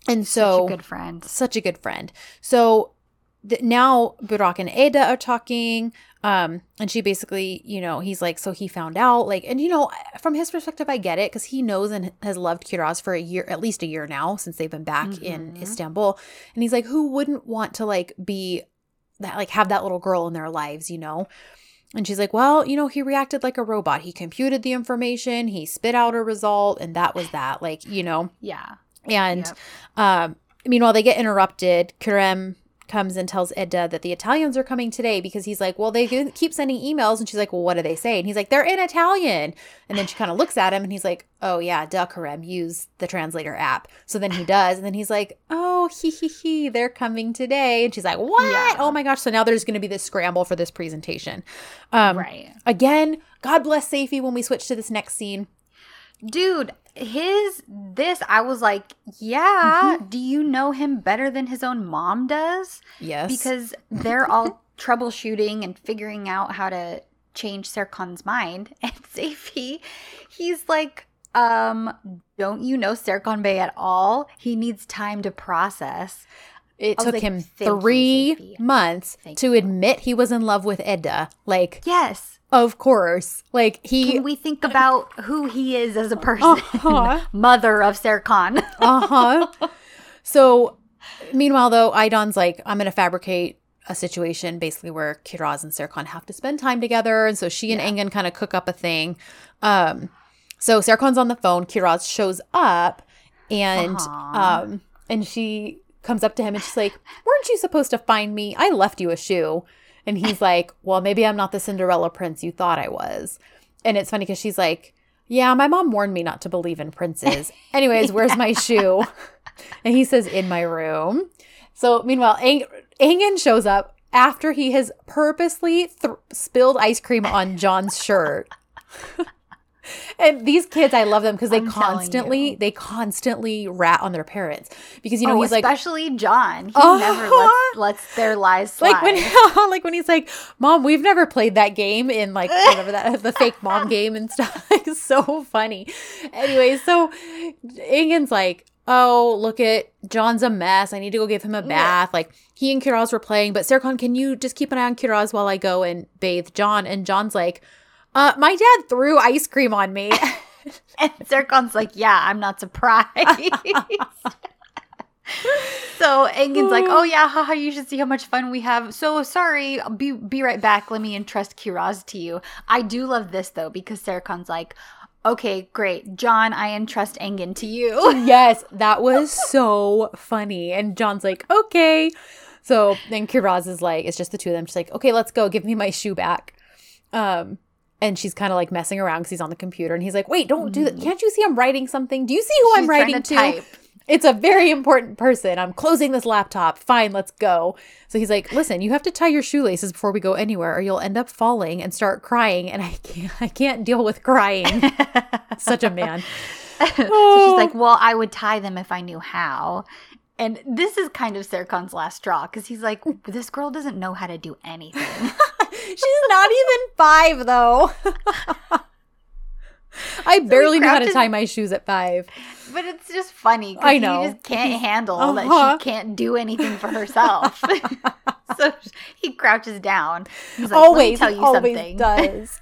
and so such a good friend. such a good friend. So th- now Burak and Eda are talking. Um, and she basically, you know, he's like, so he found out, like, and you know, from his perspective, I get it because he knows and has loved Kiraz for a year, at least a year now, since they've been back in Mhm. Istanbul. And he's like, who wouldn't want to like be that, like, have that little girl in their lives, you know? And she's like, well, you know, he reacted like a robot. He computed the information, he spit out a result, and that was that. Like, you know, Yeah. and Yep. um, meanwhile, they get interrupted. Kerem comes and tells Eda that the Italians are coming today because he's like, well, they keep sending emails. And she's like, well, what do they say? And he's like, they're in Italian. And then she kind of looks at him and he's like, oh, yeah, duh, Kerem, use the translator app. So then he does. And then he's like, oh, hee hee hee, they're coming today. And she's like, what? Yeah. Oh my gosh. So now there's going to be this scramble for this presentation. Um, right. Again, God bless Safi when we switch to this next scene. Dude, his this I was like, yeah, Mm-hmm. do you know him better than his own mom does? Yes. Because they're all troubleshooting and figuring out how to change Serkan's mind. And Safi, he's like, um, don't you know Serkan Bey at all? He needs time to process. It took like, him "Thank you, three months Thank to admit he was in love with Eda. Like, Yes. Of course. Like, he. Can we think about who he is as a person? Uh-huh. Mother of Serkan. uh huh. So, meanwhile, though, Aydan's like, I'm going to fabricate a situation basically where Kiraz and Serkan have to spend time together. And so she and Yeah. Engin kind of cook up a thing. Um, so Serkan's on the phone. Kiraz shows up and Aw. um, and she comes up to him and she's like, Weren't you supposed to find me? I left you a shoe. And he's like, Well, maybe I'm not the Cinderella prince you thought I was. And it's funny because she's like, Yeah, my mom warned me not to believe in princes. Anyways, where's my shoe? And he says, In my room. So meanwhile, Ang- Engin shows up after he has purposely th- spilled ice cream on John's shirt. and these kids, I love them because they I'm constantly they constantly rat on their parents because you know oh, he's like especially John. He Uh-huh. never lets lets their lies slide. like when like when he's like, "Mom, we've never played that game in like whatever that the fake mom game and stuff." Like so funny. Anyway, so Engin's like, "Oh, look at John's a mess. I need to go give him a bath." Like he and Kiraz were playing, but Serkan, can you just keep an eye on Kiraz while I go and bathe John? And John's like, "Uh, my dad threw ice cream on me." and Serkan's like, yeah, I'm not surprised. so Engin's like, oh yeah, haha, you should see how much fun we have. So sorry, I'll be be right back. Let me entrust Kiraz to you. I do love this though because Serkan's like, okay, great, John, I entrust Engin to you. yes, that was so funny. And John's like, okay. So then Kiraz is like, it's just the two of them. She's like, okay, let's go. Give me my shoe back. Um, and she's kind of like messing around because he's on the computer. And he's like, wait, don't do that. Mm. Can't you see I'm writing something? Do you see who I'm writing to to? It's a very important person. I'm closing this laptop. Fine, let's go. So he's like, listen, you have to tie your shoelaces before we go anywhere, or you'll end up falling and start crying. And I can't, I can't deal with crying. Such a man. so she's oh. like, well, I would tie them if I knew how. And this is kind of Serkan's last straw because he's like, this girl doesn't know how to do anything. She's not even five, though. I barely knew how to tie my shoes at five. But it's just funny. 'cause I know. Just can't handle Uh-huh. that she can't do anything for herself. so he crouches down. He's like, always, tell you always something. does.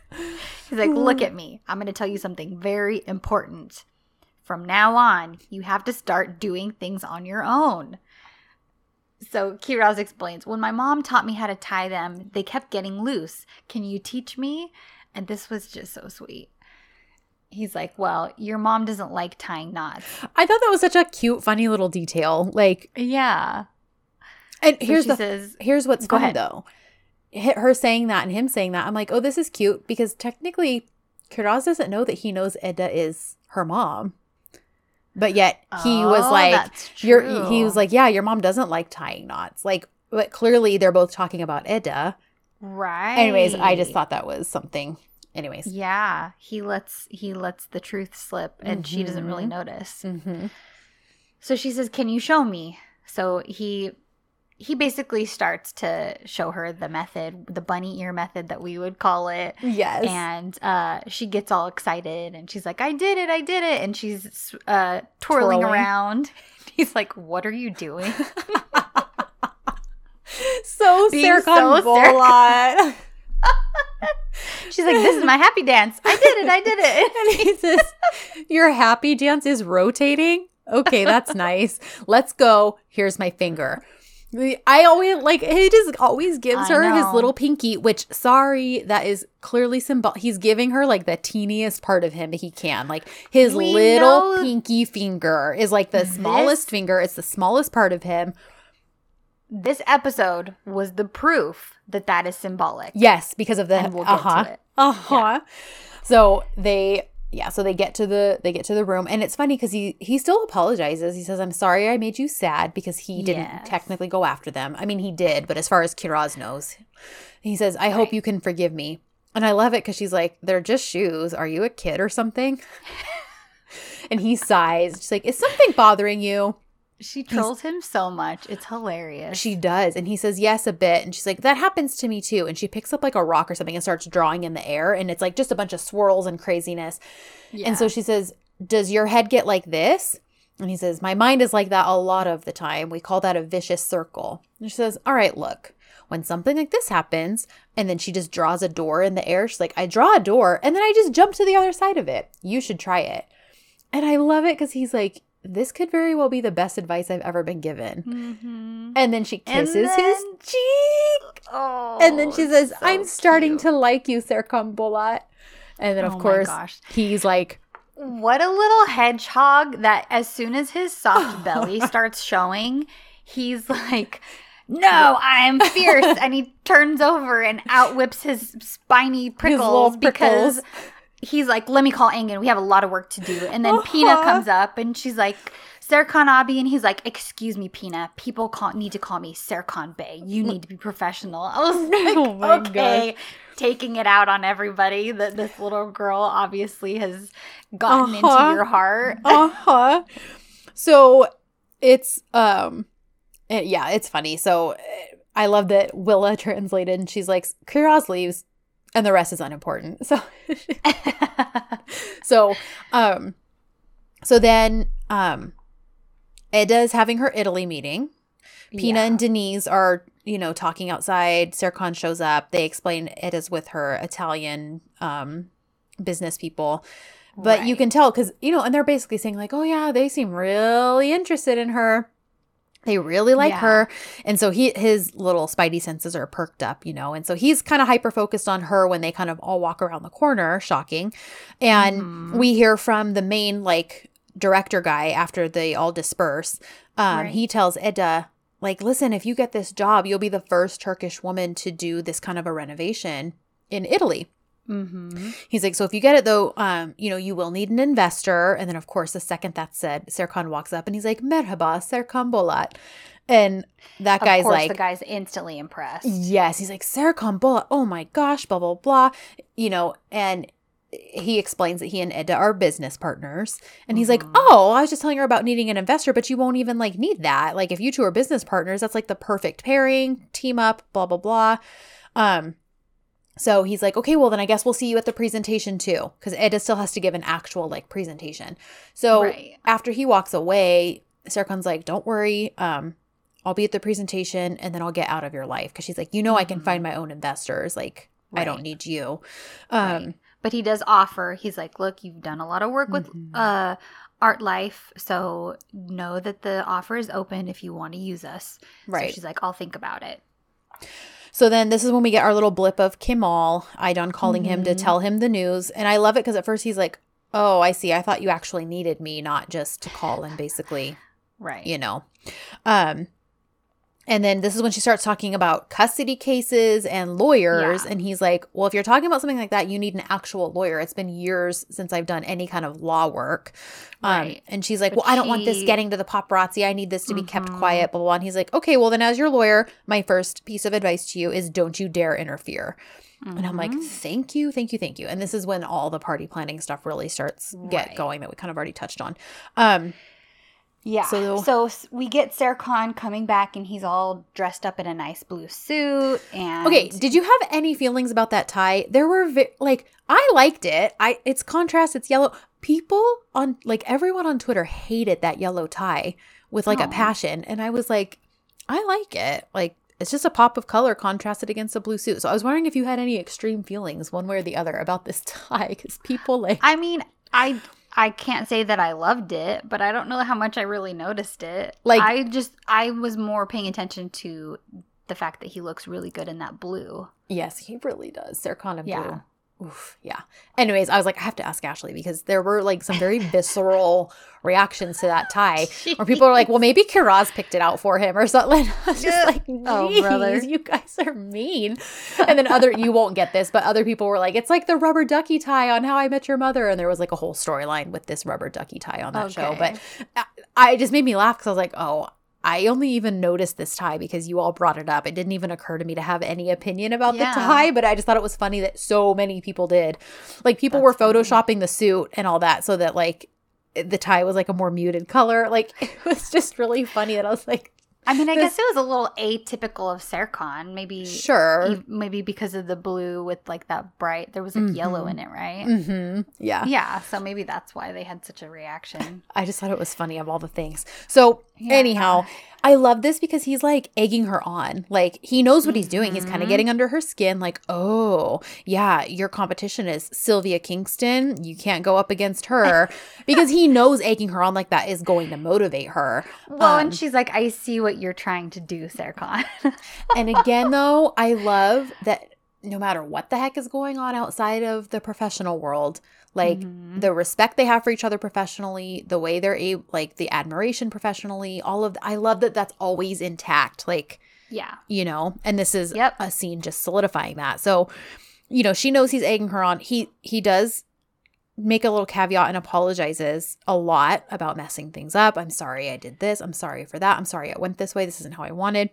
He's like, look at me. I'm going to tell you something very important. From now on, you have to start doing things on your own. So Kiraz explains, when my mom taught me how to tie them, they kept getting loose. Can you teach me? And this was just so sweet. He's like, Well, your mom doesn't like tying knots. I thought that was such a cute, funny little detail. Like, Yeah. and So here's the says, here's what's funny ahead. though. Her saying that and him saying that, I'm like, oh, this is cute because technically, Kiraz doesn't know that he knows Eda is her mom, but yet he was "Oh, like, that's "You're." He was like, "Yeah, your mom doesn't like tying knots." Like, but clearly they're both talking about Eda. Right. Anyways, I just thought that was something. Anyways, Yeah, he lets he lets the truth slip and she doesn't really Mhm. notice. hmm So she says, "Can you show me?" So he he basically starts to show her the method, the bunny ear method that we would call it. yes, And uh, she gets all excited and she's like, I did it, I did it. And she's uh, twirling, Twirling. around. He's like, What are you doing? so Being so. She's like, This is my happy dance. I did it, I did it. And he says, Your happy dance is rotating? Okay, that's nice. Let's go. Here's my finger. I always like he just always gives I her his little pinky, which sorry, that is clearly symbol. He's giving her like the teeniest part of him that he can. Like his We little pinky finger is like the smallest this- finger. It's the smallest part of him. This episode was the proof that that is symbolic. Yes, because of the And we'll get to uh-huh. it. Uh-huh. So they yeah, so they get to the they get to the room and it's funny cuz he he still apologizes. He says I'm sorry I made you sad because he didn't Yes. technically go after them. I mean, he did, but as far as Kiraz knows, he says I hope you can forgive me. And I love it cuz she's like they're just shoes. Are you a kid or something? and he sighs. She's like, "Is something bothering you?" She trolls him so much. It's hilarious. She does. And he says, Yes, a bit. And she's like, That happens to me too. And she picks up like a rock or something and starts drawing in the air. And it's like just a bunch of swirls and craziness. And so she says, Does your head get like this? And he says, My mind is like that a lot of the time. We call that a vicious circle. And she says, All right, look, when something like this happens, and then she just draws a door in the air, she's like, I draw a door and then I just jump to the other side of it. You should try it. And I love it because he's like, This could very well be the best advice I've ever been given. Mhm. And then she kisses his cheek. Oh, And then she says, so I'm starting cute. to like you, Serkan Bolat. And then, of Oh course, he's like, What a little hedgehog that as soon as his soft belly starts showing, he's like, No, I am fierce. and he turns over and outwhips his spiny prickles because prickles. He's like, Let me call Engin. We have a lot of work to do. And then Pina Uh-huh. comes up and she's like, Serkan Abi, and he's like, "Excuse me, Pina. People call, need to call me Serkan Bey. You need to be professional." I was like, Oh "Okay, taking it out on everybody that this little girl obviously has gotten Uh-huh. into your heart. uh-huh. So it's, um, eh, yeah, it's funny. So I love that Willa translated and she's like, Kiraz leaves and the rest is unimportant. So, so, um, so then, um, Eda is having her Italy meeting. Pina Yeah. and Deniz are, you know, talking outside. Serkan shows up. They explain it is with her Italian um, business people. But you can tell because, you know, and they're basically saying, like, oh, yeah, they seem really interested in her. They really like Yeah. her. And so he his little spidey senses are perked up, you know. And so he's kind of hyper focused on her when they kind of all walk around the corner, shocking. And Mhm. we hear from the main like director guy after they all disperse. Um, Right. he tells Eda, like, listen, if you get this job, you'll be the first Turkish woman to do this kind of a renovation in Italy. Mhm. He's like, so if you get it though, um, you know, you will need an investor. And then of course, the second that's said, Serkan walks up and he's like, Merhaba, Serkan Bolat. And that Of guy's course, like, the guy's instantly impressed. Yes, he's like Serkan Bolat. Oh my gosh, blah blah blah. You know, and he explains that he and Eda are business partners, and he's like, Mhm. "Oh, I was just telling her about needing an investor, but you won't even like need that. Like, if you two are business partners, that's like the perfect pairing, team up, blah blah blah." Um, so he's like, "Okay, well then I guess we'll see you at the presentation too, because Eda still has to give an actual like presentation." So Right. after he walks away, Serkan's like, "Don't worry, um, I'll be at the presentation and then I'll get out of your life." Because she's like, "You know, I can Mhm. find my own investors. Like, I don't need you." Um, Right. But he does offer. He's like, "Look, you've done a lot of work with Mhm. uh art life. So know that the offer is open if you want to use us. Right. So she's like, I'll think about it. So then this is when we get our little blip of Kemal, Aydan calling him to Mhm. tell him the news. And I love it because at first he's like, Oh, I see. I thought you actually needed me, not just to call and basically, Right. you know. Um and then this is when she starts talking about custody cases and lawyers. Yeah. And he's like, Well, if you're talking about something like that, you need an actual lawyer. It's been years since I've done any kind of law work. Um, Right. and she's like, But Well, I don't want this getting to the paparazzi. I need this to be kept Mhm. quiet, blah, blah, blah. And he's like, Okay, well, then as your lawyer, my first piece of advice to you is don't you dare interfere. And I'm like, Mhm. Thank you, thank you, thank you. And this is when all the party planning stuff really starts get going that we kind of already touched on. Um, Yeah. So- So, we get Serkan coming back and he's all dressed up in a nice blue suit. And Okay, did you have any feelings about that tie? There were vi- like I liked it. I it's contrast, it's yellow. People on like everyone on Twitter hated that yellow tie with like a Oh. passion and I was like I like it. Like it's just a pop of color contrasted against a blue suit. So I was wondering if you had any extreme feelings one way or the other about this tie cuz people like I mean, I I can't say that I loved it, but I don't know how much I really noticed it. Like- I just I was more paying attention to the fact that he looks really good in that blue. Yes, he really does. They're kind of Yeah. Blue. Oof, yeah. Anyways, I was like, I have to ask Ashley because there were like some very visceral reactions to that tie where people are like, well, maybe Kiraz picked it out for him or something. I was just like, Oh, brother. you guys are mean. And then other, you won't get this, but other people were like, it's like the rubber ducky tie on How I Met Your Mother. And there was like a whole storyline with this rubber ducky tie on that show. But I, I just made me laugh because I was like, oh, I only even noticed this tie because you all brought it up. It didn't even occur to me to have any opinion about Yeah. the tie, but I just thought it was funny that so many people did. Like people were That's funny. photoshopping the suit and all that so that like the tie was like a more muted color. Like it was just really funny that I was like, I mean, I This- guess it was a little atypical of Serkan. Maybe sure. maybe because of the blue with like that bright. There was like yellow Mhm. in it, right? hmm Yeah. Yeah, so maybe that's why they had such a reaction. I just thought it was funny of all the things. So, Yeah. anyhow, I love this because he's like egging her on. Like, he knows what he's doing. He's kind of getting under her skin. Like, oh, yeah, your competition is Sylvia Kingston. You can't go up against her because he knows egging her on like that is going to motivate her. Well, Um, and she's like, "I see what you're trying to do, Serkan." and again, though, I love that no matter what the heck is going on outside of the professional world, like Mhm. the respect they have for each other professionally, the way they're able, like the admiration professionally, all of. I love that that's always intact. Like yeah, you know, and this is Yep. a scene just solidifying that. So, you know, she knows he's egging her on. He he does make a little caveat and apologizes a lot about messing things up. I'm sorry I did this. I'm sorry for that. I'm sorry I went this way. This isn't how I wanted.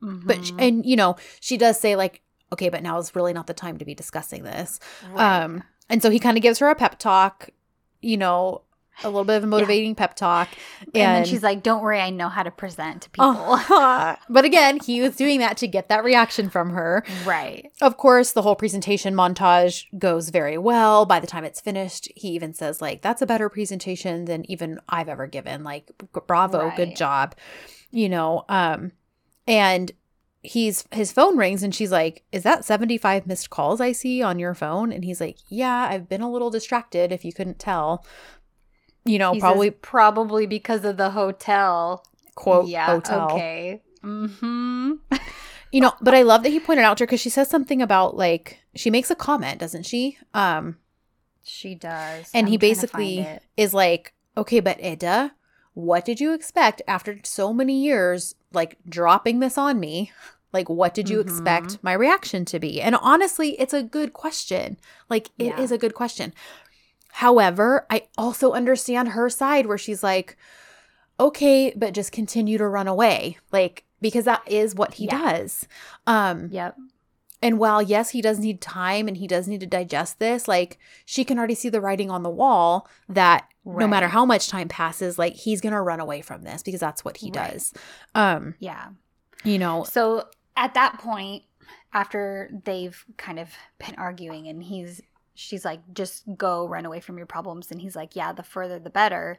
But sh- Mhm. and you know, she does say like, okay, but now is really not the time to be discussing this. Right. Um, and so he kind of gives her a pep talk, you know, a little bit of a motivating pep talk. and, then she's like, "Don't worry, I know how to present to people." Uh-huh. but again, he was doing that to get that reaction from her. right. Of course, the whole presentation montage goes very well. By the time it's finished, he even says like, "That's a better presentation than even I've ever given." Like, bravo, good job. You know, um, and he's his phone rings and she's like, "Is that 75 missed calls I see on your phone?" And he's like, "Yeah, I've been a little distracted if you couldn't tell." You know, He says, probably probably because of the hotel. quote yeah. hotel. Okay. Hmm. You know, but I love that he pointed out to her because she says something about like she makes a comment, doesn't she? Um, She does. and I'm he basically is like, okay, but Eda, what did you expect after so many years, like dropping this on me? Like, what did you Mhm. expect my reaction to be? And honestly, it's a good question. Like, it is Yeah. a good question. However, I also understand her side where she's like, okay, but just continue to run away. Like, because that is what he Yeah. does. Um, Yep. And while yes, he does need time and he does need to digest this, like she can already see the writing on the wall that no matter how much time passes, like he's gonna run away from this because that's what he Right. does. Um, Yeah. you know, So at that point, after they've kind of been arguing, and he's she's like, just go run away from your problems, and he's like, yeah, the further the better.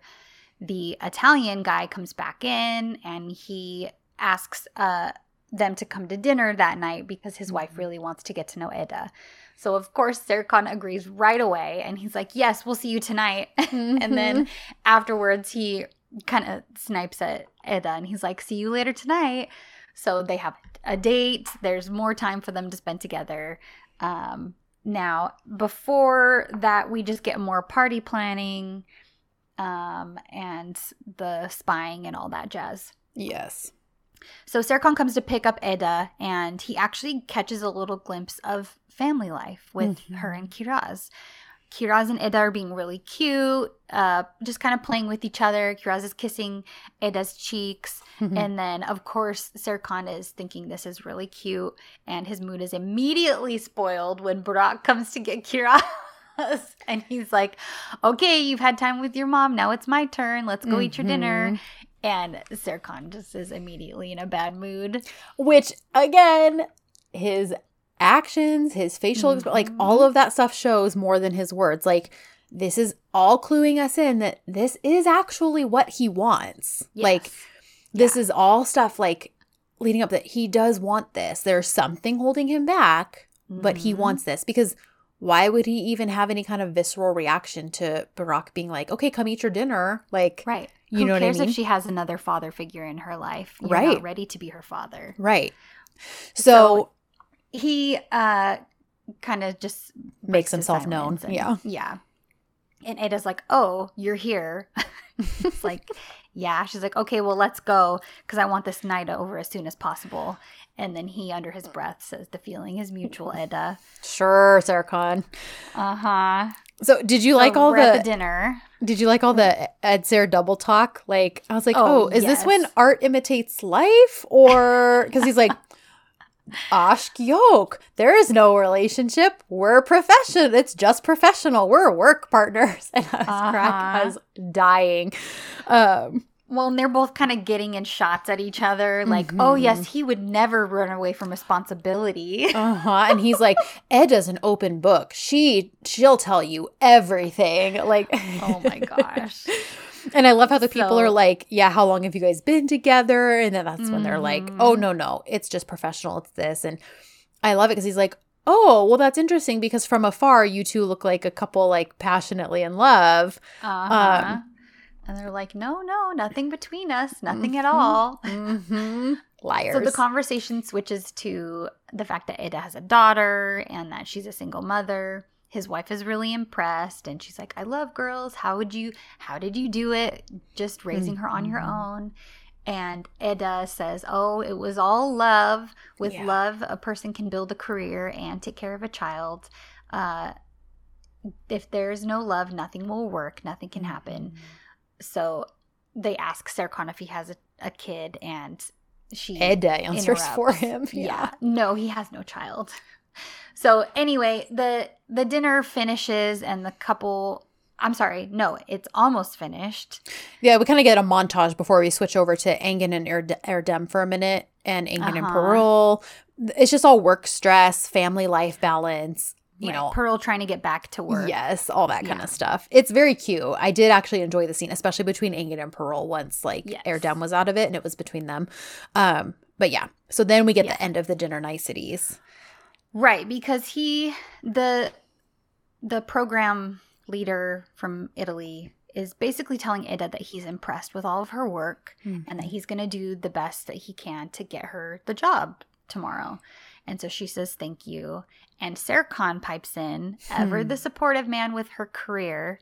The Italian guy comes back in, and he asks uh them to come to dinner that night because his wife really wants to get to know Eda. So of course Serkan agrees right away and he's like, "Yes, we'll see you tonight." and then afterwards he kind of snipes at Eda and he's like, "See you later tonight." So they have a date. There's more time for them to spend together. Um, now, before that, we just get more party planning um, and the spying and all that jazz. Yes. So Serkan comes to pick up Eda, and he actually catches a little glimpse of family life with Mhm. her and Kiraz. Kiraz and Eda are being really cute, uh, just kind of playing with each other. Kiraz is kissing Eda's cheeks. Mm-hmm. And then, of course, Serkan is thinking this is really cute, and his mood is immediately spoiled when Burak comes to get Kiraz. and he's like, Okay, you've had time with your mom. Now it's my turn. Let's go eat your dinner. And Serkan just is immediately in a bad mood. Which again, his actions, his facial, exp- like all of that stuff shows more than his words. Like this is all cluing us in that this is actually what he wants. Like Yes. this is all stuff like leading up that he does want this. There's something holding him back, but he Mhm. wants this because why would he even have any kind of visceral reaction to Burak being like, "Okay, come eat your dinner"? Like, right. You Who know what I cares mean? if she has another father figure in her life? You're Right. not ready to be her father. right. So, So, He uh kind of just makes himself known. and- Yeah. Yeah. And Eda's like, "Oh, you're here." it's like, "Yeah." She's like, "Okay, well, let's go because I want this night over as soon as possible." And then he, under his breath, says, "The feeling is mutual, Eda." Sure, Serkan. Uh huh. So, did you like all the, dinner? Did you like all the Ed Sarah double talk? Like, I was like, oh, Oh, is this when art imitates life, or because he's like, Ashk yoke. There is no relationship. We're profession. It's just professional. We're work partners. And I was crack. I Uh-huh. was dying. Um, Well, and they're both kind of getting in shots at each other, like, "Oh Mhm. yes, he would never run away from responsibility." uh-huh. And he's like, Eda's an open book. She she'll tell you everything. Like, oh my gosh. And I love how the people So- are like, yeah, how long have you guys been together? And then that's when they're like, oh, no, no, it's just professional. It's this. And I love it because he's like, oh, well, that's interesting because from afar, you two look like a couple like passionately in love. Uh-huh. Um, and they're like, no, no, nothing between us, nothing at Mhm. all. Mm-hmm. Liars. So the conversation switches to the fact that Eda has a daughter and that she's a single mother. His wife is really impressed and she's like, I love girls. How would you, how did you do it? Just raising her on your Mhm. own. And Eda says, Oh, it was all love. With Yeah. love, a person can build a career and take care of a child. Uh, if there's no love, nothing will work, nothing can happen. So they ask Serkan if he has a, a kid, and she Eda answers for him. Yeah. No, he has no child. So anyway, the the dinner finishes and the couple I'm sorry, no, it's almost finished. Yeah, we kind of get a montage before we switch over to Engin and Erdem for a minute and Engin and Uh-huh. Pearl. It's just all work stress, family life balance, you Right, know, Pearl trying to get back to work. Yes, all that kind Yeah. of stuff. It's very cute. I did actually enjoy the scene, especially between Engin and Pearl once like Yes. Erdem was out of it and it was between them. Um, but yeah. So then we get Yeah. the end of the dinner niceties. Right, because he the the program leader from Italy is basically telling Eda that he's impressed with all of her work and that he's going to do the best that he can to get her the job tomorrow. And so she says thank you. And Serkan pipes in, ever Hmm. the supportive man with her career,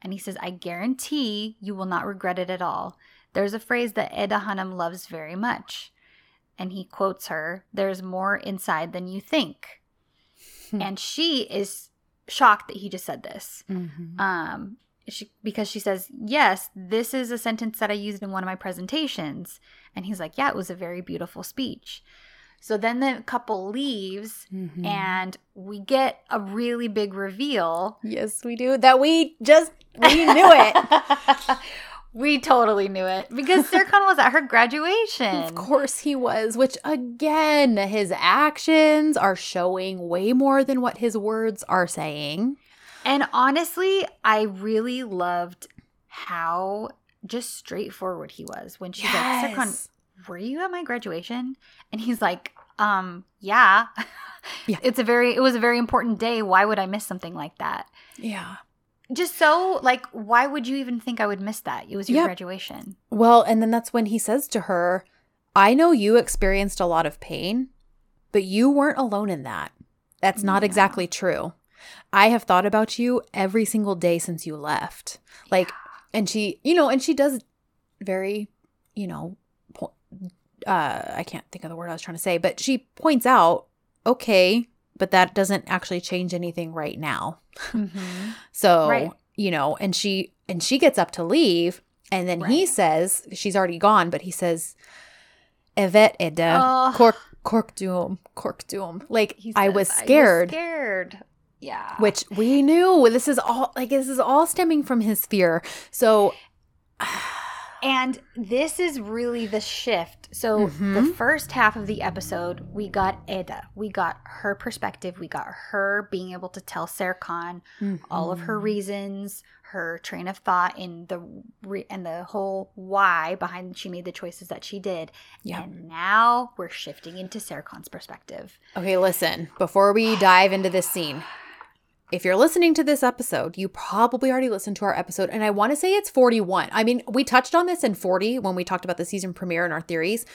and he says, "I guarantee you will not regret it at all." There's a phrase that Eda Hanım loves very much. And he quotes her, "There's more inside than you think." Hmm. and she is shocked that he just said this Mhm. um she, because she says yes this is a sentence that i used in one of my presentations and he's like yeah it was a very beautiful speech so then the couple leaves Mhm. and we get a really big reveal yes, we do. That we just we knew it. we totally knew it because Serkan was at her graduation Of course he was, which again, his actions are showing way more than what his words are saying. And honestly, I really loved how just straightforward he was when she's like, Serkan, were you at my graduation? And he's like, um, yeah. Yeah. It's a very it was a very important day. Why would I miss something like that? Yeah. Just so like why would you even think I would miss that? It was your Yep. graduation. Well, and then that's when he says to her, I know you experienced a lot of pain, but you weren't alone in that. That's not Yeah. exactly true. I have thought about you every single day since you left. Like, and she, you know, and she does very, you know, uh, I can't think of the word I was trying to say, but she points out, okay, but that doesn't actually change anything right now. Mhm. So, Right. you know, and she and she gets up to leave and then he says she's already gone, but he says Evet Eda Oh. cork cork doom cork doom. Like He I was scared. scared. Yeah. Which we knew this is all like this is all stemming from his fear. So And this is really the shift. So, the Mhm. first half of the episode, we got Eda. We got her perspective. We got her being able to tell Serkan all of her Mhm. reasons, her train of thought, and the re- and the whole why behind she made the choices that she did. Yeah. And now we're shifting into Serkan's perspective. Okay, listen, before we dive into this scene, if you're listening to this episode, you probably already listened to our episode, and I want to say it's 41. I mean, we touched on this in 40 when we talked about the season premiere and our theories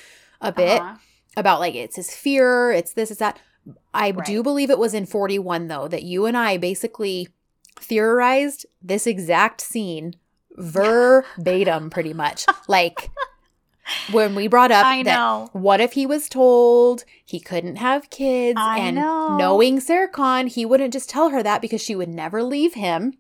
a bit Uh-huh. about like it's his fear, it's this, it's that. I do believe it was in 41 though that you and I basically theorized this exact scene verbatim pretty much. Like when we brought up I that know. what if he was told he couldn't have kids I and know. knowing Serkan, he wouldn't just tell her that because she would never leave him.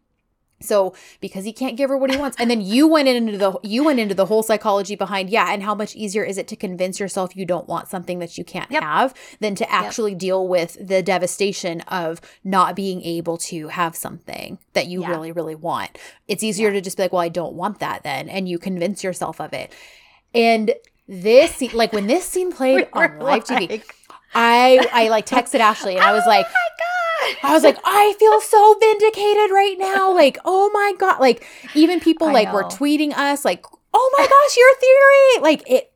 So because he can't give her what he wants. And then you went into the you went into the whole psychology behind, yeah, and how much easier is it to convince yourself you don't want something that you can't Yep. have than to actually deal with the devastation of not being able to have something that you Yeah. really, really want. It's easier Yeah. to just be like, well, I don't want that then. And you convince yourself of it. And this scene, like when this scene played We on live TV, I I like texted Ashley and I was oh like, oh my God. I was like, I feel so vindicated right now. Like, oh my god! Like even people I like were tweeting us, like, oh my gosh, your theory! Like it,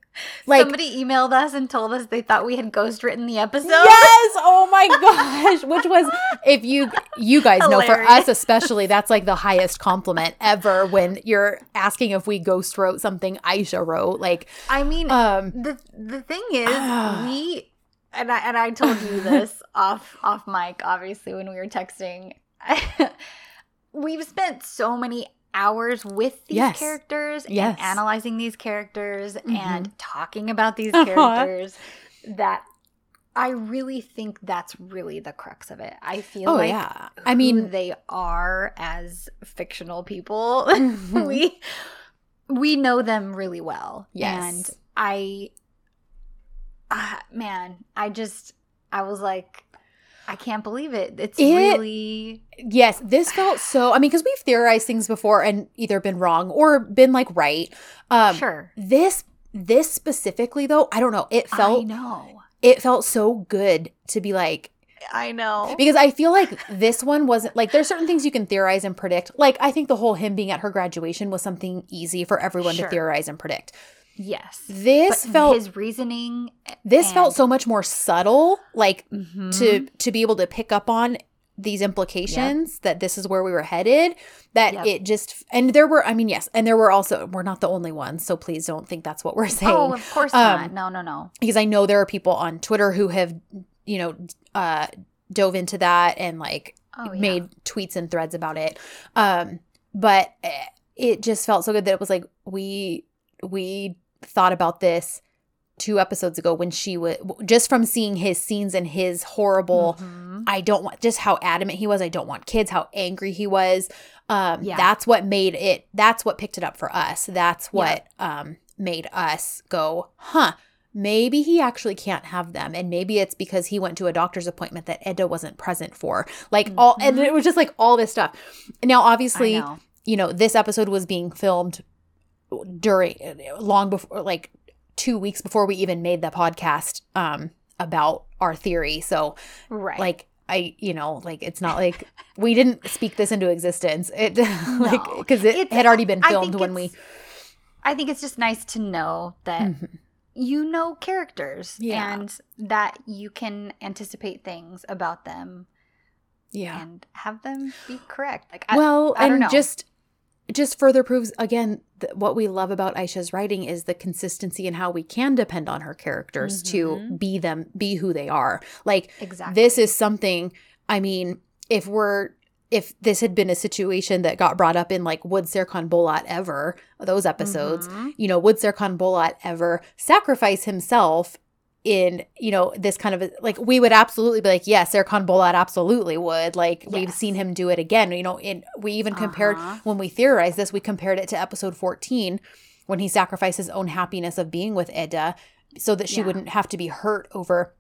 like Somebody emailed us and told us they thought we had ghost written the episode. yes, oh my gosh! Which was if you you guys know for us especially, that's like the highest compliment ever when you're asking if we ghost wrote something Aisha wrote. Like, I mean, um, the the thing is, we and I and I told you this off off mic, obviously when we were texting. We've spent so many hours with these Yes. characters Yes. and analyzing these characters Mhm. and talking about these Uh-huh. characters that I really think that's really the crux of it. I feel oh like yeah, I mean, they are as fictional people. Mhm. we we know them really well. Yes. And I ah, man, I just I was like I can't believe it. It's It- really Yes, this felt so. I mean, because we've theorized things before and either been wrong or been like right. Um, sure. This this specifically though, I don't know. It felt I know. it felt so good to be like I know. because I feel like this one wasn't like there's certain things you can theorize and predict. Like I think the whole him being at her graduation was something easy for everyone Sure. to theorize and predict. Yes. This but felt his reasoning this felt so much more subtle, like Mhm. to to be able to pick up on these implications that this is where we were headed that Yep. it just and there were i mean yes and there were also we're not the only ones so please don't think that's what we're saying Oh, of course Um, not. No, no, no. because i know there are people on twitter who have you know uh dove into that and like Oh, yeah. made tweets and threads about it um but eh, it just felt so good that it was like we we thought about this two episodes ago when she was just from seeing his scenes and his horrible Mhm. I don't want just how adamant he was. I don't want kids, how angry he was. Um, Yeah. that's what made it that's what picked it up for us. That's what um made us go, huh, maybe he actually can't have them. And maybe it's because he went to a doctor's appointment that Eda wasn't present for. Like all and Mhm. it was just like all this stuff. Now obviously, know. you know, this episode was being filmed during long before like two weeks before we even made the podcast um about our theory. So Right. like I, you know, like it's not like we didn't speak this into existence. It like because it It's- had already been filmed when we. I think it's just nice to know that Mhm. you know characters Yeah. and that you can anticipate things about them Yeah. and have them be correct. Like I, well, I don't and know. just just further proves again th- what we love about Aisha's writing is the consistency and how we can depend on her characters to Mhm. be them, be who they are. Like exactly this is something. I mean, if we're if this had been a situation that got brought up in like would Serkan Bolat ever those episodes, Mhm. you know, would Serkan Bolat ever sacrifice himself in, you know, this kind of like we would absolutely be like, yes, Serkan Bolat absolutely would. Like we've seen him do it again. You know, in we even compared Uh-huh. when we theorized this, we compared it to episode 14 when he sacrificed his own happiness of being with Eda so that she Yeah. wouldn't have to be hurt over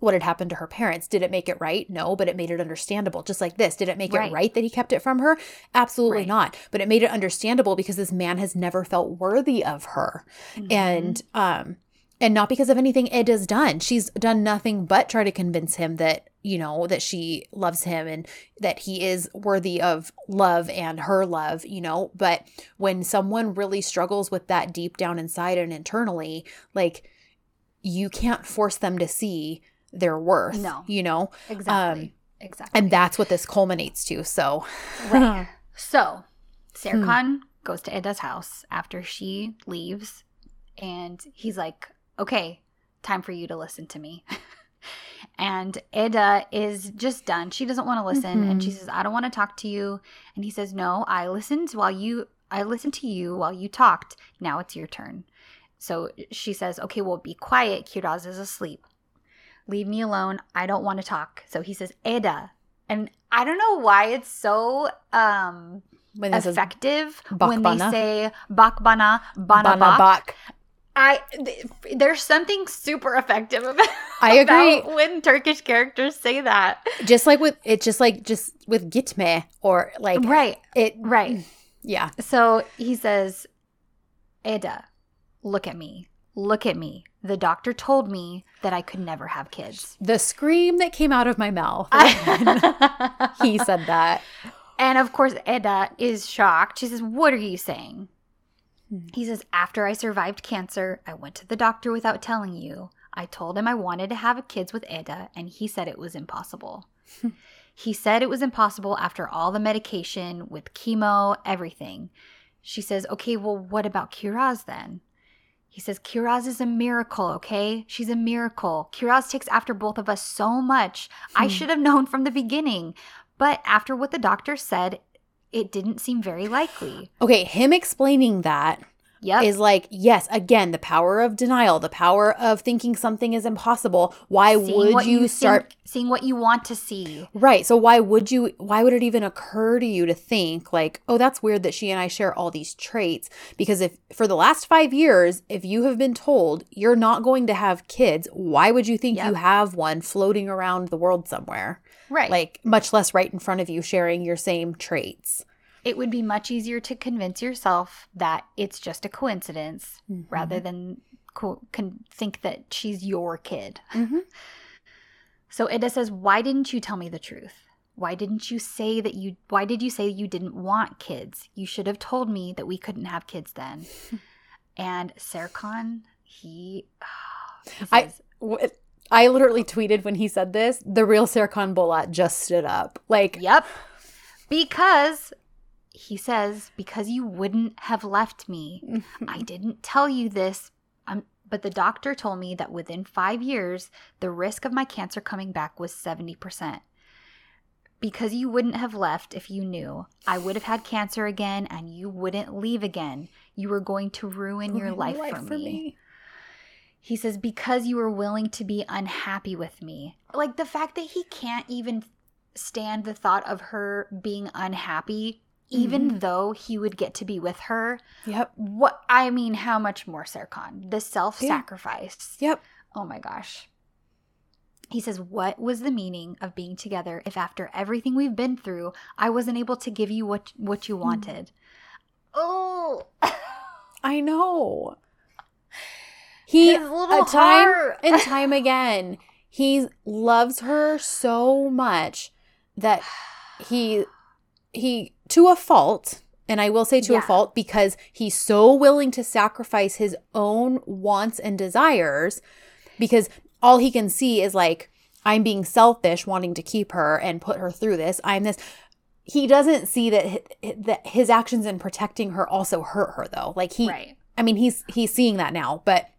what had happened to her parents. Did it make it right? No, but it made it understandable. Just like this. Did it make Right. it right that he kept it from her? Absolutely Right. not. But it made it understandable because this man has never felt worthy of her. Mhm. And um and not because of anything Eda's done. She's done nothing but try to convince him that, you know, that she loves him and that he is worthy of love and her love, you know. But when someone really struggles with that deep down inside and internally, like you can't force them to see their worth. No. You know? exactly um, exactly And that's what this culminates to. So Right. So, Serkan goes to Eda's house after she leaves, and he's like, okay, time for you to listen to me. and Eda is just done. She doesn't want to listen, and she Mhm. says, I don't want to talk to you. And he says, No, I listened while you. I listened to you while you talked. Now it's your turn. So she says, Okay, well, be quiet. Kiraz is asleep. Leave me alone. I don't want to talk. So he says, Eda. And I don't know why it's so um when effective when they say bakbana bana Bana bak. I th- there's something super effective about, I agree. about when Turkish characters say that. Just like with it's just like just with gitme or like Right, it right. yeah. So he says, Eda, look at me. Look at me. The doctor told me that I could never have kids. The scream that came out of my mouth when he said that. And of course, Eda is shocked. She says, What are you saying? Hmm. He says, After I survived cancer, I went to the doctor without telling you. I told him I wanted to have kids with Eda, and he said it was impossible. he said it was impossible after all the medication with chemo, everything. She says, Okay, well, what about Kiraz then? He says, Kiraz is a miracle, okay? She's a miracle. Kiraz takes after both of us so much. I Hmm. should have known from the beginning. But after what the doctor said, it didn't seem very likely. Okay, him explaining that Yep. is like, yes, again, the power of denial, the power of thinking something is impossible. Why Seeing would what you, start think- seeing what you want to see? Right. So why would you why would it even occur to you to think like, "Oh, that's weird that she and I share all these traits?" Because if for the last 5 years, if you have been told you're not going to have kids, why would you think Yep. you have one floating around the world somewhere? Right. Like much less right in front of you sharing your same traits. It would be much easier to convince yourself that it's just a coincidence Mm-hmm. rather than co- con- think that she's your kid. Mhm. So Eda says, "Why didn't you tell me the truth? Why didn't you say that you why did you say you didn't want kids? You should have told me that we couldn't have kids then." and Serkan, he, he I- says, I literally tweeted when he said this, the real Serkan Bolat just stood up. Like, Yep. Because he says, because you wouldn't have left me. I didn't tell you this, um, but the doctor told me that within five years, the risk of my cancer coming back was 70%. Because you wouldn't have left if you knew. I would have had cancer again and you wouldn't leave again. You were going to ruin your life, for, me. He says, because you were willing to be unhappy with me. Like the fact that he can't even stand the thought of her being unhappy, even mm-hmm. though he would get to be with her. Yep. What I mean, how much more Serkan? The self sacrifice. Yep. Oh my gosh. He says, What was the meaning of being together if after everything we've been through, I wasn't able to give you what, what you mm. wanted? Oh, I know. He His little a time heart. and time again, he loves her so much that he he to a fault And I will say to a fault because he's so willing to sacrifice his own wants and desires because all he can see is like, I'm being selfish, wanting to keep her and put her through this. I'm this. He doesn't see that that his actions in protecting her also hurt her though. Like he, right. I mean, he's he's seeing that now, but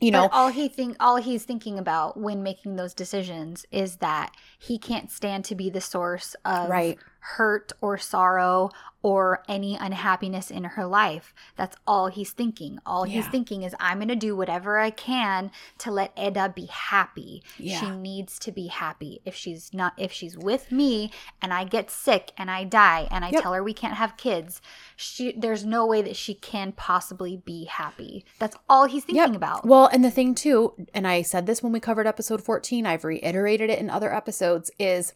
you know, but all he think all he's thinking about when making those decisions is that he can't stand to be the source of Right. Hurt or sorrow or any unhappiness in her life. That's all he's thinking. All he's thinking is I'm going to do whatever I can to let Eda be happy. She needs to be happy. If she's not if she's with me and I get sick and I die and I Yep. tell her we can't have kids, she there's no way that she can possibly be happy. That's all he's thinking Yep. about. Well, and the thing too, and I said this when we covered episode 14, I've reiterated it in other episodes, is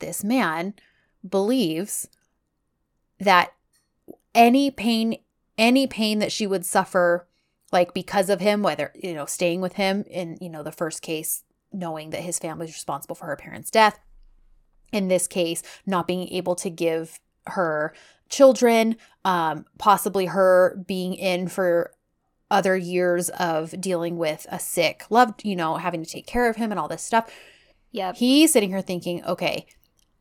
this man believes that any pain, any pain that she would suffer, like because of him, whether, you know, staying with him in, you know, the first case, knowing that his family is responsible for her parents' death, in this case, not being able to give her children, um, possibly her being in for other years of dealing with a sick loved, you know, having to take care of him and all this stuff. yeah He's sitting here thinking, okay,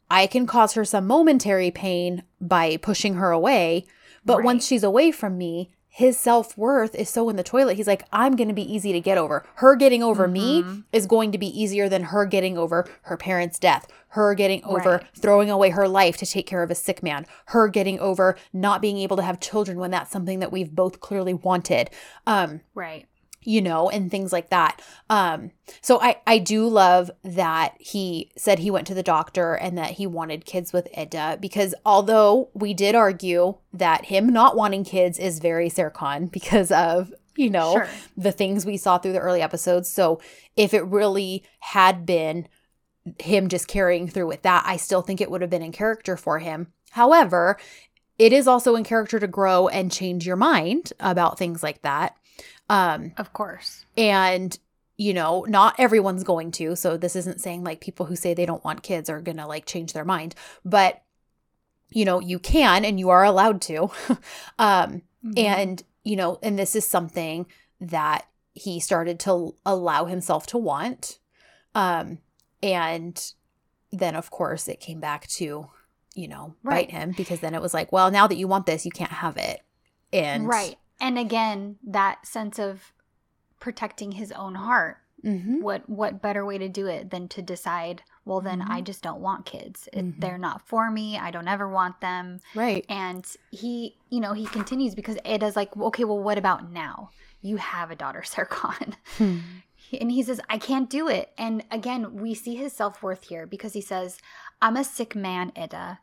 I can cause her some momentary pain by pushing her away, but Right. once she's away from me, his self worth is so in the toilet. He's like, I'm going to be easy to get over. Her getting over me Mhm. is going to be easier than her getting over her parents' death, her getting over Right. throwing away her life to take care of a sick man, her getting over not being able to have children when that's something that we've both clearly wanted. Um, Right. You know, and things like that. Um, so I I do love that he said he went to the doctor and that he wanted kids with Eda because although we did argue that him not wanting kids is very Serkan because of you know Sure. the things we saw through the early episodes. So if it really had been him just carrying through with that, I still think it would have been in character for him. However, it is also in character to grow and change your mind about things like that. Um, Of course. and, you know, not everyone's going to. So this isn't saying like people who say they don't want kids are going to like change their mind. But, you know, you can and you are allowed to. um, Mhm. and, you know, and this is something that he started to allow himself to want. Um, and then, of course, it came back to, you know, Right. bite him because then it was like, well, now that you want this, you can't have it. And, right. And again, that sense of protecting his own heart. Mhm. What what better way to do it than to decide, well then Mm-hmm. I just don't want kids. It- Mhm. They're not for me. I don't ever want them. Right. And he, you know, he continues because Eda's like, okay, well what about now? You have a daughter, Serkan. Hmm. And he says, I can't do it. And again, we see his self worth here because he says, I'm a sick man, Eda.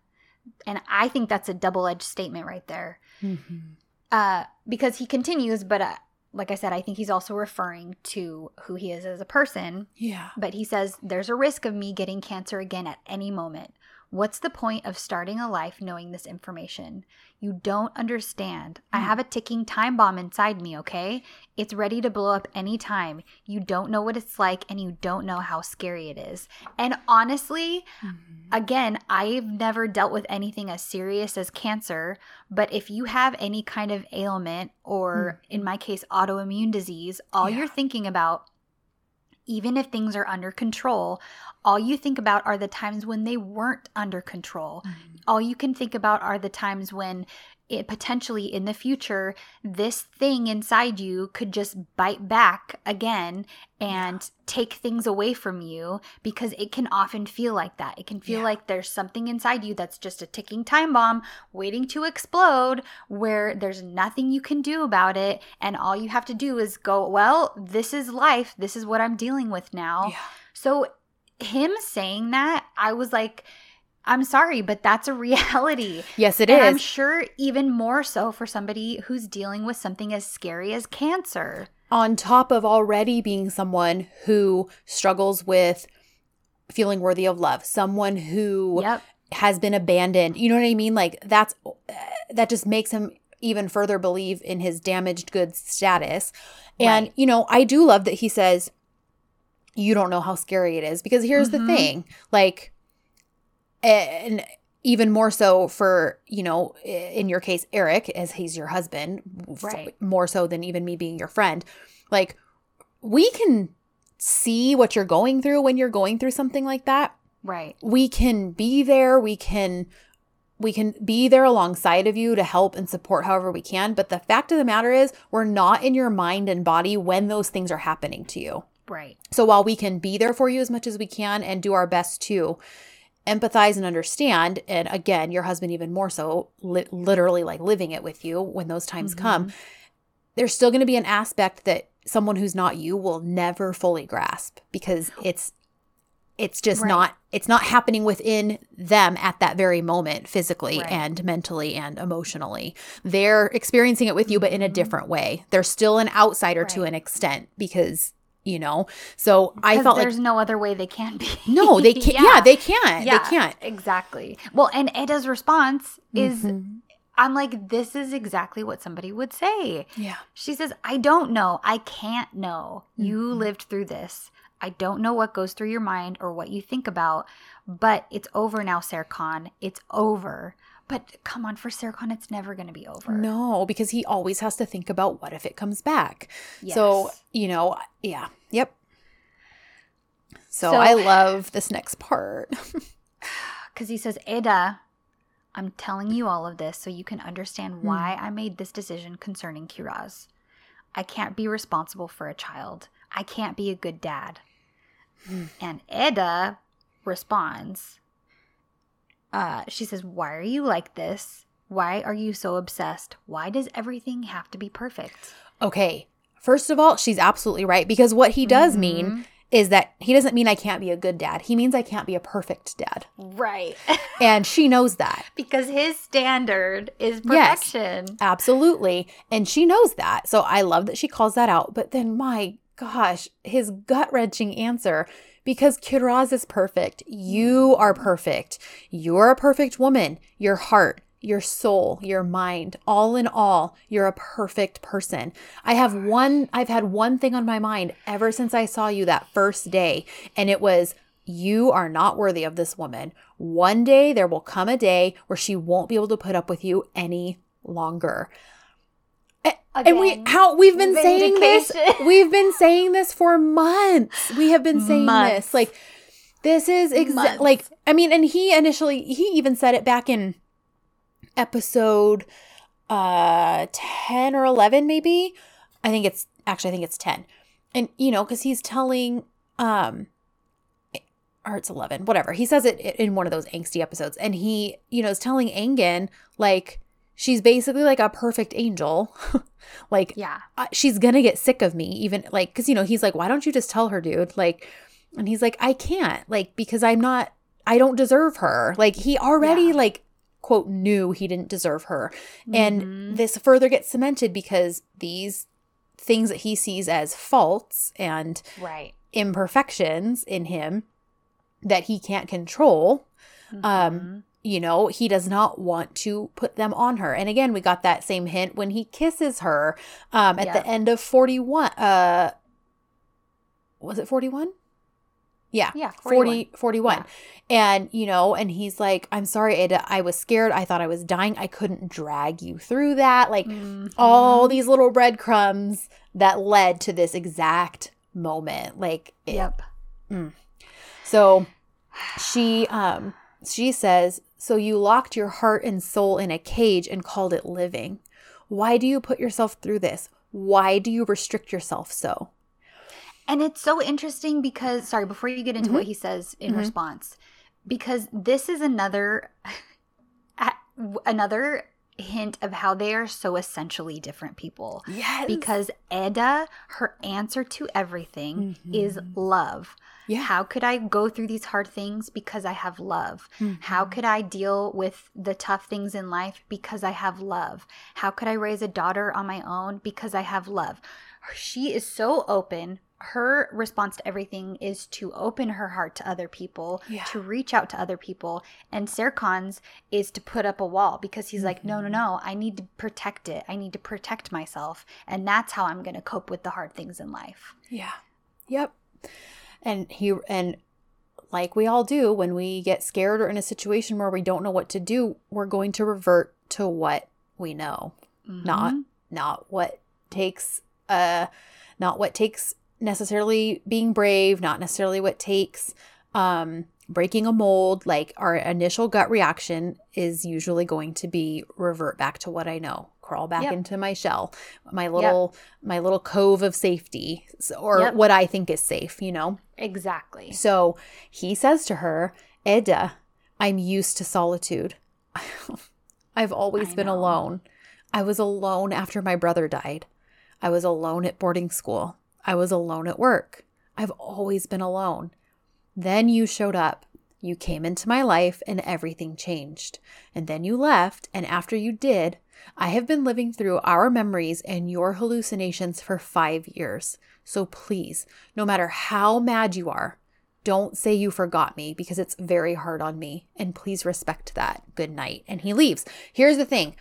And I think that's a double edged statement right there. Mhm. Uh, because he continues, but uh, like I said, I think he's also referring to who he is as a person. Yeah. But he says, There's a risk of me getting cancer again at any moment. What's the point of starting a life knowing this information? You don't understand. I Hmm. have a ticking time bomb inside me, okay? It's ready to blow up any time. You don't know what it's like and you don't know how scary it is. And honestly, again, I've never dealt with anything as serious as cancer, but if you have any kind of ailment or in my case autoimmune disease, all Yeah. you're thinking about even if things are under control, all you think about are the times when they weren't under control. Mm-hmm. All you can think about are the times when it potentially in the future this thing inside you could just bite back again and take things away from you because it can often feel like that. It can feel Yeah. like there's something inside you that's just a ticking time bomb waiting to explode where there's nothing you can do about it and all you have to do is go, well, this is life. This is what I'm dealing with now. Yeah. So him saying that, I was like, I'm sorry, but that's a reality. Yes, it and is. I'm sure even more so for somebody who's dealing with something as scary as cancer. On top of already being someone who struggles with feeling worthy of love, someone who Yep. has been abandoned. You know what I mean? Like that's that just makes him even further believe in his damaged goods status. And Right. you know, I do love that he says you don't know how scary it is because here's Mhm. the thing. Like and even more so for, you know, in your case, Eric, as he's your husband, Right. more so than even me being your friend. Like, we can see what you're going through when you're going through something like that. Right. We can be there. We can. We can be there alongside of you to help and support however we can. But the fact of the matter is, we're not in your mind and body when those things are happening to you. Right. So while we can be there for you as much as we can and do our best to empathize and understand, and again, your husband even more so, li- literally like living it with you when those times come, there's still going to be an aspect that someone who's not you will never fully grasp because it's it's just Right. not it's not happening within them at that very moment physically Right. and mentally and emotionally they're experiencing it with you but in a Mhm. different way they're still an outsider to an extent because you know so i felt like there's no other way they can be. no they can't yeah, they can't Yeah, they can't Exactly. Well, and Eda's response is Mhm. I'm like, this is exactly what somebody would say. yeah She says, I don't know. I can't know. You Mhm. lived through this. I don't know what goes through your mind or what you think about, but it's over now, Serkan. It's over. But come on, for Serkan, it's never going to be over. no because he always has to think about what if it comes back So, you know, yeah. Yep. So, So- I love this next part. Because he says, Eda, I'm telling you all of this so you can understand hmm. why I made this decision concerning Kiraz. I can't be responsible for a child. I can't be a good dad. Hmm. And Eda responds, uh, she says, Why are you like this? Why are you so obsessed? Why does everything have to be perfect? okay. First of all, she's absolutely right because what he does mean Mhm. is that he doesn't mean I can't be a good dad. He means I can't be a perfect dad. Right. And she knows that. because his standard is Yes. perfection. Absolutely. And she knows that. So I love that she calls that out. But then, my gosh, his gut wrenching answer because Kiraz is perfect. You are perfect. You're a perfect woman. Your heart, your soul, your mind, all in all, you're a perfect person. I have one, I've had one thing on my mind ever since I saw you that first day, and it was, you are not worthy of this woman. One day there will come a day where she won't be able to put up with you any longer. A- And we how we've been saying this we've been saying this for months. We have been saying Months. this like this is exactly like I mean and he initially he even said it back in episode uh 10 or 11 maybe. I think it's actually I think it's 10. And you know cuz he's telling um or it's 11 whatever he says it in one of those angsty episodes and he you know is telling Engin like she's basically like a perfect angel like Yeah. uh, she's gonna get sick of me even like because you know he's like why don't you just tell her dude like and he's like i can't like because i'm not i don't deserve her like he already Yeah. like quote knew he didn't deserve her and Mhm. this further gets cemented because these things that he sees as faults and right. imperfections in him that he can't control um, Mhm. You know, he does not want to put them on her. And again, we got that same hint when he kisses her um at Yeah. the end of 41 uh was it 41? Yeah. yeah, 40 41. Yeah. And you know, and he's like, "I'm sorry, Eda. I was scared. I thought I was dying. I couldn't drag you through that." Like Mhm. all these little breadcrumbs that led to this exact moment. Like it- Yep. so she um she says, "So you locked your heart and soul in a cage and called it living. Why do you put yourself through this? Why do you restrict yourself so?" And it's so interesting because, sorry, before you get into Mhm. what he says in Mhm. response, because this is another, another hint of how they are so essentially different people. Yes. Because Eda, her answer to everything is Mhm. love. yeah. How could I go through these hard things? Because I have love. How Mhm. could I deal with the tough things in life? Because I have love. How could I raise a daughter on my own? Because I have love. She is so open. Her response to everything is to open her heart to other people, Yeah. to reach out to other people. And Serkan's is to put up a wall because he's like, no, no, Mhm. no, I need to protect it. I need to protect myself. And that's how I'm going to cope with the hard things in life. Yeah. Yep. And he and like we all do when we get scared or in a situation where we don't know what to do, we're going to revert to what we know, not Mhm. not what takes uh not what takes necessarily being brave, not necessarily what takes um breaking a mold. Like our initial gut reaction is usually going to be revert back to what I know, crawl back Yep. into my shell, my little my little cove of safety or Yep. what I think is safe, you know. Exactly. So he says to her, Eda, I'm used to solitude. I've always I been know. alone. I was alone after my brother died. I was alone at boarding school. I was alone at work. I've always been alone. Then you showed up. You came into my life and everything changed. And then you left. And after you did, I have been living through our memories and your hallucinations for five years. So please, no matter how mad you are, don't say you forgot me because it's very hard on me. And please respect that. Good night. And he leaves. Here's the thing.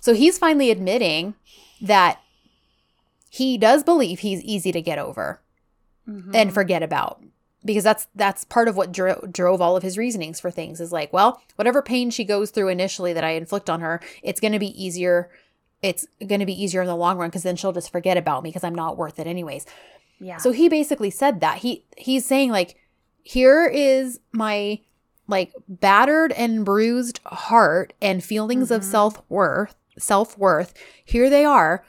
So he's finally admitting that he does believe he's easy to get over Mhm. and forget about because that's that's part of what dro- drove all of his reasonings for things is like well whatever pain she goes through initially that i inflict on her it's going to be easier it's going to be easier in the long run because then she'll just forget about me because i'm not worth it anyways yeah. so he basically said that he he's saying like here is my like battered and bruised heart and feelings of Mhm. self-worth self-worth here they are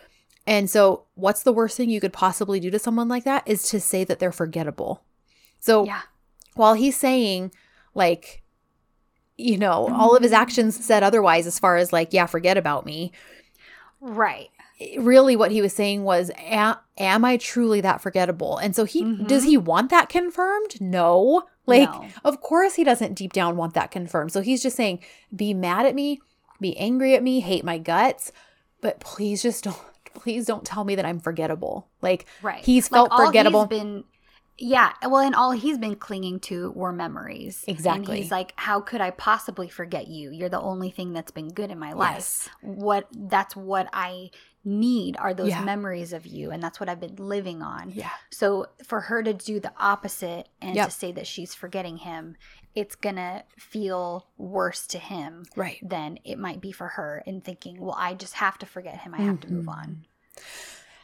and so what's the worst thing you could possibly do to someone like that is to say that they're forgettable. So yeah. while he's saying like you know all of his mm-hmm. actions said otherwise as far as like yeah forget about me. Right. Eh, really what he was saying was am, am i truly that forgettable? And so he does he mm-hmm. want that confirmed? No. Like No. of course he doesn't deep down want that confirmed. So he's just saying be mad at me be angry at me hate my guts but please just don't please don't tell me that i'm forgettable like Right. he's felt all forgettable He's been, yeah. Well, and all he's been clinging to were memories. Exactly. And he's like, how could I possibly forget you? You're the only thing that's been good in my life. Yes. What that's what I need are those Yeah. memories of you, and that's what I've been living on. yeah So for her to do the opposite and Yep. to say that she's forgetting him, it's gonna feel worse to him right than it might be for her in thinking, well, I just have to forget him. I have to move on.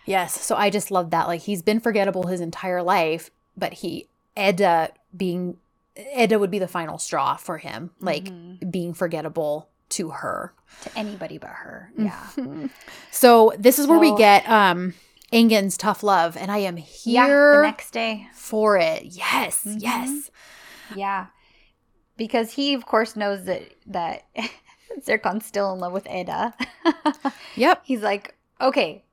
Yes. So I just love that. Like he's been forgettable his entire life, but he Eda being Eda would be the final straw for him, like Mhm. being forgettable to her. to anybody but her. Mm. Yeah. So this is where we get um Engin's tough love, and I am Yeah. here The next day. for it. Yes, Mhm. yes. Yeah. Because he, of course, knows that that Serkan's still in love with Eda. Yep. He's like, okay,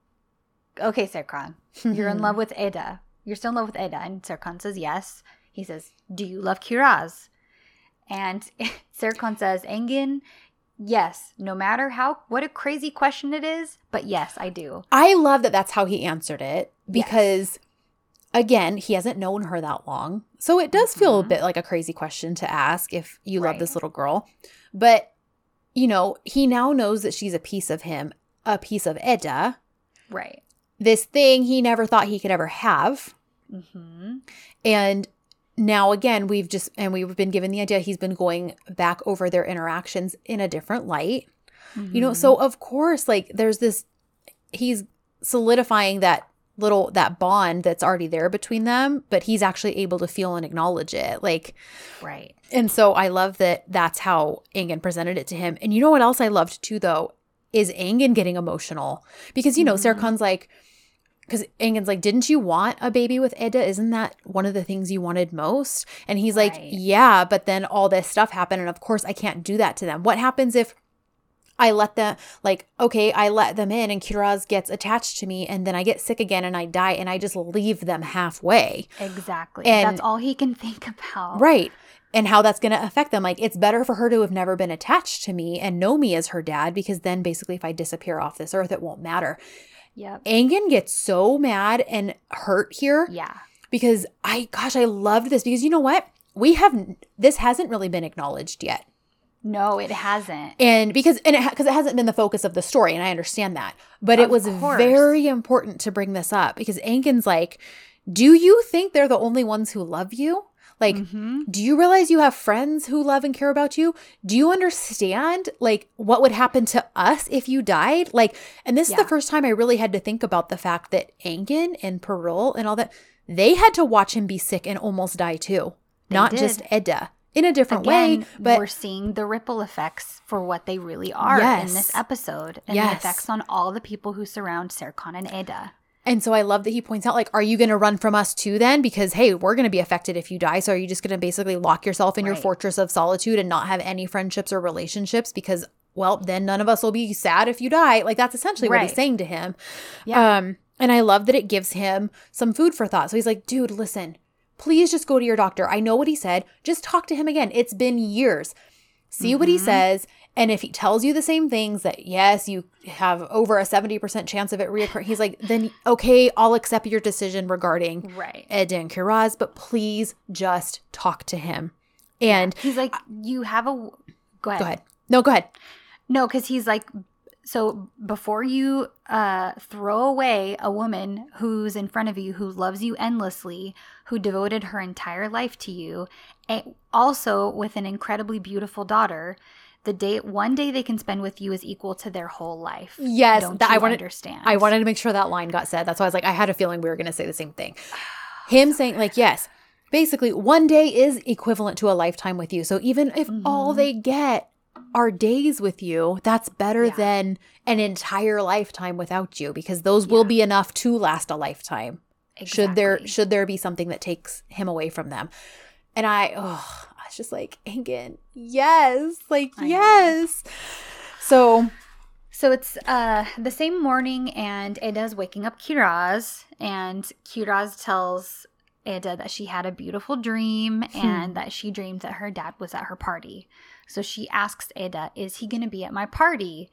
okay, Serkan, you're in love with Eda. You're still in love with Eda. And Serkan says yes. He says, do you love Kiraz? And Serkan says, Engin, yes, no matter how, what a crazy question it is, but yes, I do. I love that that's how he answered it Yes. Again, he hasn't known her that long. So it does feel a Mhm. bit like a crazy question to ask if you love this little girl. But, you know, he now knows that she's a piece of him, a piece of Eda, Right. this thing he never thought he could ever have. Mm-hmm. And now again, we've just, and we've been given the idea he's been going back over their interactions in a different light. You know, so of course, like there's this, he's solidifying that little, that bond that's already there between them, but he's actually able to feel and acknowledge it. Like, right. and so I love that that's how Engin presented it to him. And you know what else I loved too, though, is Engin getting emotional because, you know, Mhm. Serkan's like, because Engin's like, didn't you want a baby with Eda? Isn't that one of the things you wanted most? And he's like, yeah, but then all this stuff happened. And of course, I can't do that to them. What happens if I let them, like, okay, I let them in and Kiraz gets attached to me and then I get sick again and I die and I just leave them halfway? Exactly. And- That's all he can think about. Right. And how that's going to affect them. Like, it's better for her to have never been attached to me and know me as her dad because then basically, if I disappear off this earth, it won't matter. Yep. Engin gets so mad and hurt here Yeah. because I, gosh, I loved this because you know what? We have, this hasn't really been acknowledged yet. No, it hasn't. And because, and it, because it hasn't been the focus of the story, and I understand that. But it was course. very important to bring this up because Engin's like, do you think they're the only ones who love you? Like, Mhm. do you realize you have friends who love and care about you? Do you understand like what would happen to us if you died? Like, and this is the first time I really had to think about the fact that Engin and Pearl and all that, they had to watch him be sick and almost die too. They Not did. just Eda. In a different Again, way, but we're seeing the ripple effects for what they really are in this episode and Yes. the effects on all the people who surround Serkan and Eda. And so I love that he points out, like, are you going to run from us too then? Because, hey, we're going to be affected if you die. So are you just going to basically lock yourself in your fortress of solitude and not have any friendships or relationships? Because, well, then none of us will be sad if you die. Like, that's essentially what he's saying to him. Yeah. Um, and I love that it gives him some food for thought. So he's like, dude, listen, please just go to your doctor. I know what he said. Just talk to him again. It's been years. See what he Mhm. says. And if he tells you the same things that, yes, you have over a 70% chance of it reoccurring, he's like, then okay, I'll accept your decision regarding Right. Ed and Kiraz, but please just talk to him. And He's like, you have a. Go ahead. go ahead. No, go ahead. No, because he's like, so before you uh, throw away a woman who's in front of you, who loves you endlessly, who devoted her entire life to you, and also with an incredibly beautiful daughter, the day one day they can spend with you is equal to their whole life. Yes, Don't that- I wanted- understand. I wanted to make sure that line got said. That's why I was like, I had a feeling we were going to say the same thing. Him saying, like, yes, basically, one day is equivalent to a lifetime with you. So even if all Mhm. they get are days with you, that's better Yeah. than an entire lifetime without you because those will be enough to last a lifetime. Should there should there be something that takes him away from them? And I, oh, I was just like, Engin, yes, like I know. yes. So So it's uh the same morning, and Eda's waking up Kiraz, and Kiraz tells Eda that she had a beautiful dream Hmm. and that she dreamed that her dad was at her party. So she asks Eda, "Is he going to be at my party?"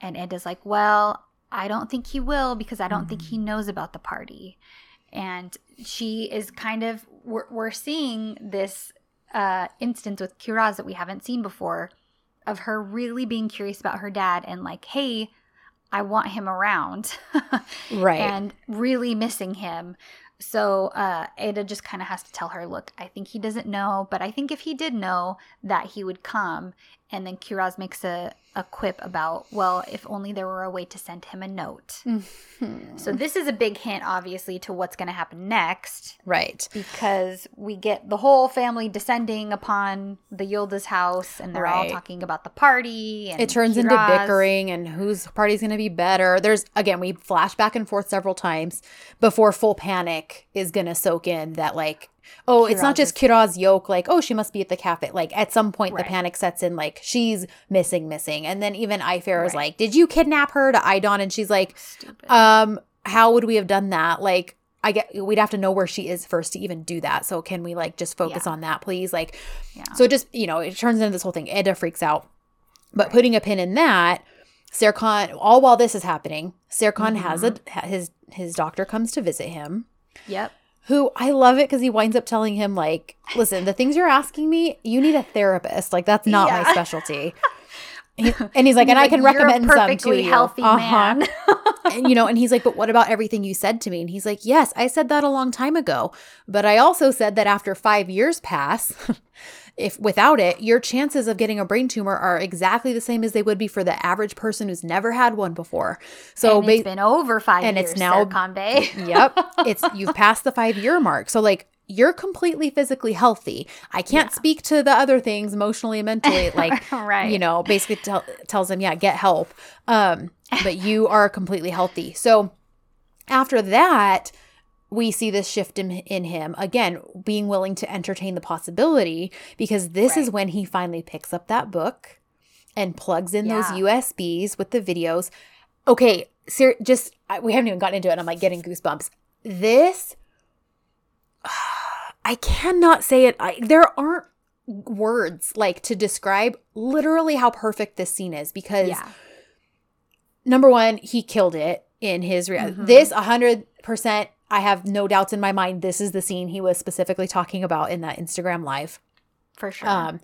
And Eda's like, "Well, I don't think he will because I don't think Hmm. he knows about the party." And she is kind of we're, we're seeing this uh instance with Kiraz that we haven't seen before of her really being curious about her dad and like, hey, I want him around right. and really missing him. So uh, Eda just kind of has to tell her, look, I think he doesn't know, but I think if he did know that he would come. And then Kiraz makes a, a quip about, well, if only there were a way to send him a note. Mhm. So this is a big hint, obviously, to what's going to happen next right. because we get the whole family descending upon the Yildiz house and they're all talking about the party. And it turns into bickering and whose party's going to be better. There's again, we flash back and forth several times before full panic is going to soak in that like oh, it's not just Kiraz yoke like oh, she must be at the cafe. Like at some point Right. the panic sets in like she's missing missing. And then even Ayfer is like, "Did you kidnap her?" to Aydan and she's like, Stupid. um how would we have done that? Like I get we'd have to know where she is first to even do that. So can we like just focus Yeah. on that, please? Like yeah. so it just, you know, it turns into this whole thing. Eda freaks out. But putting a pin in that, Serkan, all while this is happening, Serkan has a Mm-hmm. his his doctor comes to visit him. yep. Who I love it because he winds up telling him like, "Listen, the things you're asking me, you need a therapist. Like that's not my specialty." He- and he's like, and I like, can "You're a recommend some to perfectly you. healthy Uh-huh. man. and you know, and he's like, but what about everything you said to me? And he's like, yes, I said that a long time ago, but I also said that after five years pass, if without it, your chances of getting a brain tumor are exactly the same as they would be for the average person who's never had one before. So, and it's ba- been over five and years. it's now- Bey. yep, it's you've passed the five year mark. So, like, you're completely physically healthy. I can't Yeah. speak to the other things emotionally and mentally, like right. you know, basically tell, tells him, yeah, get help. Um, but you are completely healthy. So after that, we see this shift in, in him again, being willing to entertain the possibility because this is when he finally picks up that book and plugs in those USBs with the videos. Okay, ser- just I, we haven't even gotten into it. And I'm like getting goosebumps. This, I cannot say it. I, there aren't words like to describe literally how perfect this scene is because yeah. number one, he killed it in his rea- Mhm. this a hundred percent. I have no doubts in my mind. This is the scene he was specifically talking about in that Instagram live. For sure. Um,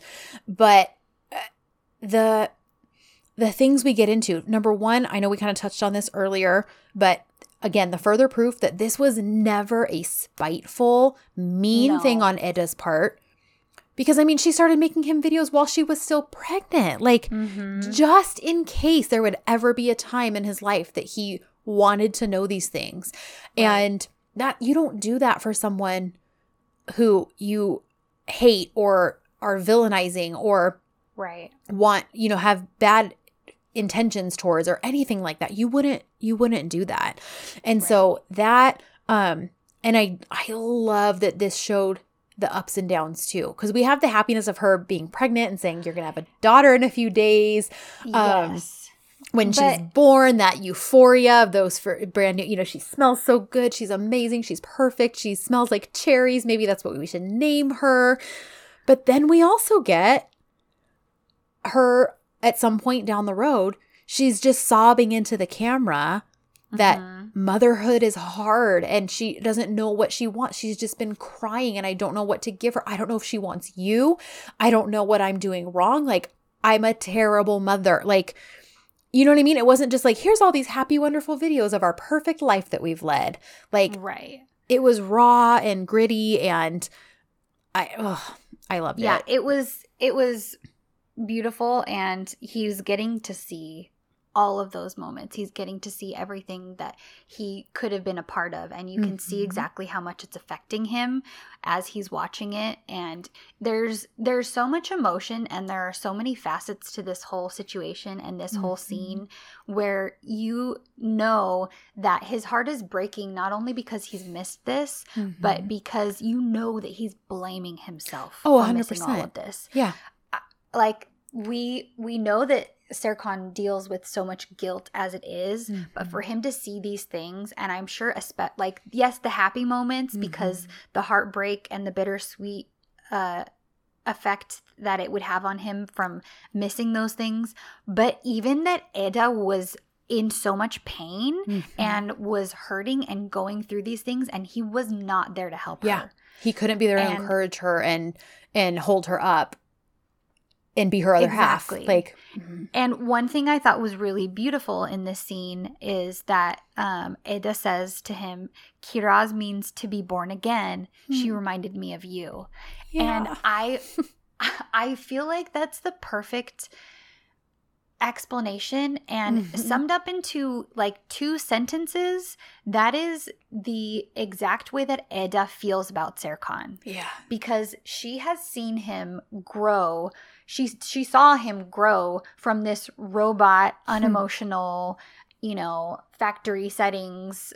but uh, the the things we get into. Number one, I know we kind of touched on this earlier, but again, the further proof that this was never a spiteful, mean No. thing on Eda's part. Because I mean, she started making him videos while she was still pregnant. Like, Mm-hmm. just in case there would ever be a time in his life that he wanted to know these things. And that you don't do that for someone who you hate or are villainizing or Right. want, you know, have bad intentions towards or anything like that. You wouldn't you wouldn't do that. And so that um and I I love that this showed the ups and downs too because we have the happiness of her being pregnant and saying you're going to have a daughter in a few days Um, When she's born that euphoria of those for brand new you know she smells so good she's amazing she's perfect she smells like cherries maybe that's what we should name her but then we also get her at some point down the road she's just sobbing into the camera that Mhm. motherhood is hard and she doesn't know what she wants. She's just been crying and I don't know what to give her. I don't know if she wants you. I don't know what I'm doing wrong. Like, I'm a terrible mother. Like, you know what I mean? It wasn't just like, here's all these happy, wonderful videos of our perfect life that we've led. Like, right. it was raw and gritty and I, oh, I loved that. Yeah, it. it was it was beautiful and he was getting to see all of those moments. He's getting to see everything that he could have been a part of and you can see Mhm. exactly how much it's affecting him as he's watching it and there's there's so much emotion and there are so many facets to this whole situation and this whole Mhm. scene where you know that his heart is breaking not only because he's missed this but Mhm. because you know that he's blaming himself Oh, for missing all 100%. of this. yeah. Like we we know that Serkan deals with so much guilt as it is, but Mm-hmm. for him to see these things, and I'm sure, espe- like yes, the happy moments because Mm-hmm. the heartbreak and the bittersweet uh, effect that it would have on him from missing those things, but even that Eda was in so much pain Mhm. and was hurting and going through these things, and he was not there to help Yeah. her. he couldn't be there to encourage her and and hold her up and be her other Exactly. half like mhm. And one thing I thought was really beautiful in this scene is that um, Eda says to him, Kiraz means to be born again. She Hmm. reminded me of you. Yeah. And I I feel like that's the perfect explanation and Mhm. summed up into like two sentences that is the exact way that Eda feels about Serkan yeah because she has seen him grow. She she saw him grow from this robot, Hmm. unemotional, you know, factory settings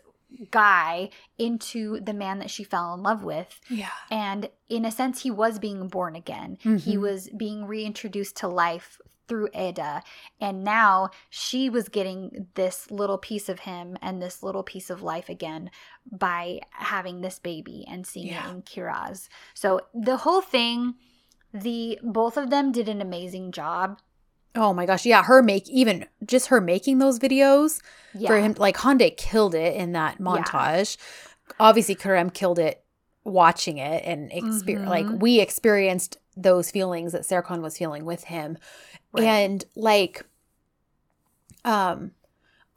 guy into the man that she fell in love with. yeah And in a sense he was being born again. He Mhm. was being reintroduced to life through Eda. And now she was getting this little piece of him and this little piece of life again by having this baby and seeing Yeah. it in Kiraz. So the whole thing, the both of them did an amazing job. oh my gosh yeah her make even just her making those videos Yeah. for him like Hande killed it in that montage obviously Kerem killed it watching it and exper- Mhm. like we experienced those feelings that Serkan was feeling with him Right. and like um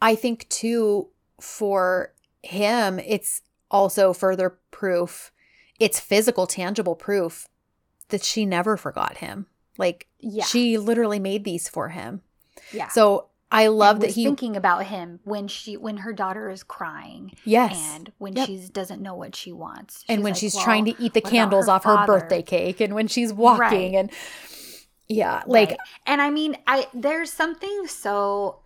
i think too for him it's also further proof it's physical tangible proof that she never forgot him like yeah. she literally made these for him yeah. so i love that he thinking about him when she when her daughter is crying yes and when Yep. she doesn't know what she wants. and when like, she's "Well, trying to eat the candles her off her birthday cake and when she's walking Right. and yeah like Right. and i mean i there's something so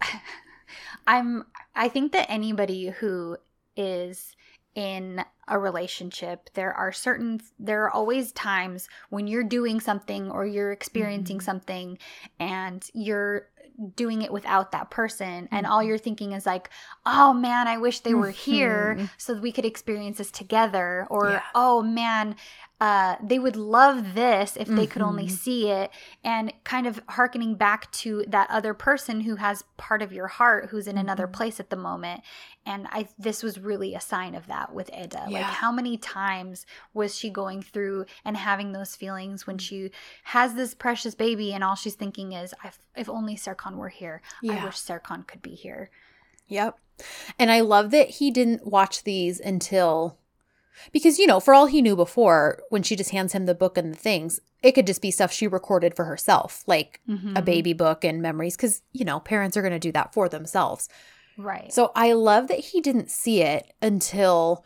i'm i think that anybody who is in a relationship there are certain there are always times when you're doing something or you're experiencing Mhm. something and you're doing it without that person and all Mhm. you're thinking is like oh man i wish they were here Mhm. so that we could experience this together or Yeah. oh man uh, they would love this if they could only Mhm. see it and kind of hearkening back to that other person who has part of your heart who's in another Mhm. place at the moment and i this was really a sign of that with Eda. like how many times was she going through and having those feelings when she has this precious baby and all she's thinking is if, if only Serkan were here i Yeah. wish Serkan could be here Yep. And I love that he didn't watch these until because you know, for all he knew before, when she just hands him the book and the things, it could just be stuff she recorded for herself, like Mhm. a baby book and memories cuz you know, parents are going to do that for themselves. Right. So I love that he didn't see it until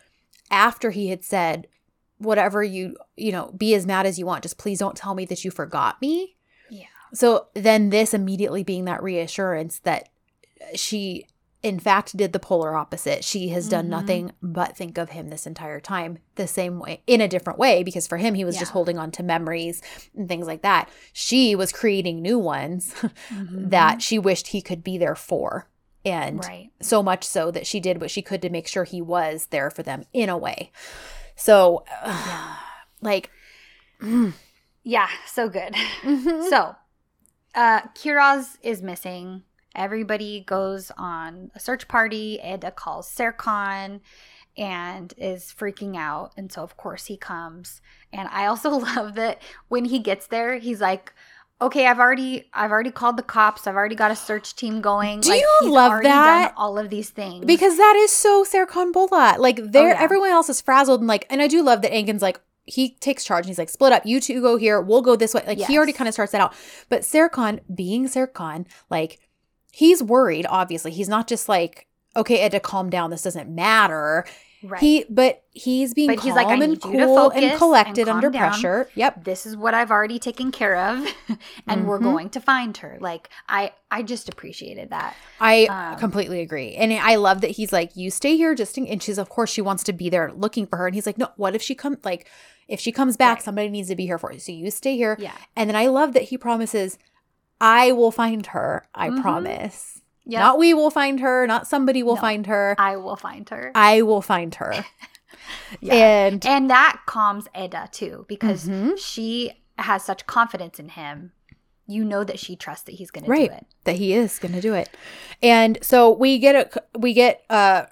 after he had said whatever you, you know, be as mad as you want, just please don't tell me that you forgot me. Yeah. So then this immediately being that reassurance that she in fact did the polar opposite. She has done Mhm. nothing but think of him this entire time the same way in a different way because for him he was just holding on to memories and things like that. She was creating new ones Mhm. that she wished he could be there for. And right. so much so that she did what she could to make sure he was there for them in a way. So, like, Yeah, so good. mhm. So, uh, Kiraz is missing. Everybody goes on a search party. Eda calls Serkan and is freaking out. And so, of course, he comes. And I also love that when he gets there, he's like, "Okay, I've already, I've already called the cops. I've already got a search team going. Do like, you he's love that? Done all of these things because that is so Serkan Bolat. Like, there, Oh, yeah. everyone else is frazzled and like, and I do love that Engin's like, he takes charge and he's like, split up. You two go here. We'll go this way. Like, he already kind of starts that out. But Serkan, being Serkan, like, he's worried, obviously. He's not just like, okay, Ed, to calm down. This doesn't matter. Right. He, but he's being But he's calm like, I and cool and and collected calm under down. pressure. Yep. this is what I've already taken care of, and we're Mhm. going to find her. Like, I, I just appreciated that. I Um, completely agree. And I love that he's like, you stay here just in, and she's, of course, she wants to be there looking for her. And he's like, no, what if she comes, like, if she comes back, Right. somebody needs to be here for you. So you stay here. Yeah. And then I love that he promises, I will find her. I Mhm. promise. Yeah. Not we will find her, not somebody will No. find her. I will find her. I will find her. Yeah. And and that calms Eda too because Mhm. she has such confidence in him. You know that she trusts that he's going to do it. that he is going to do it. And so we get a we get uh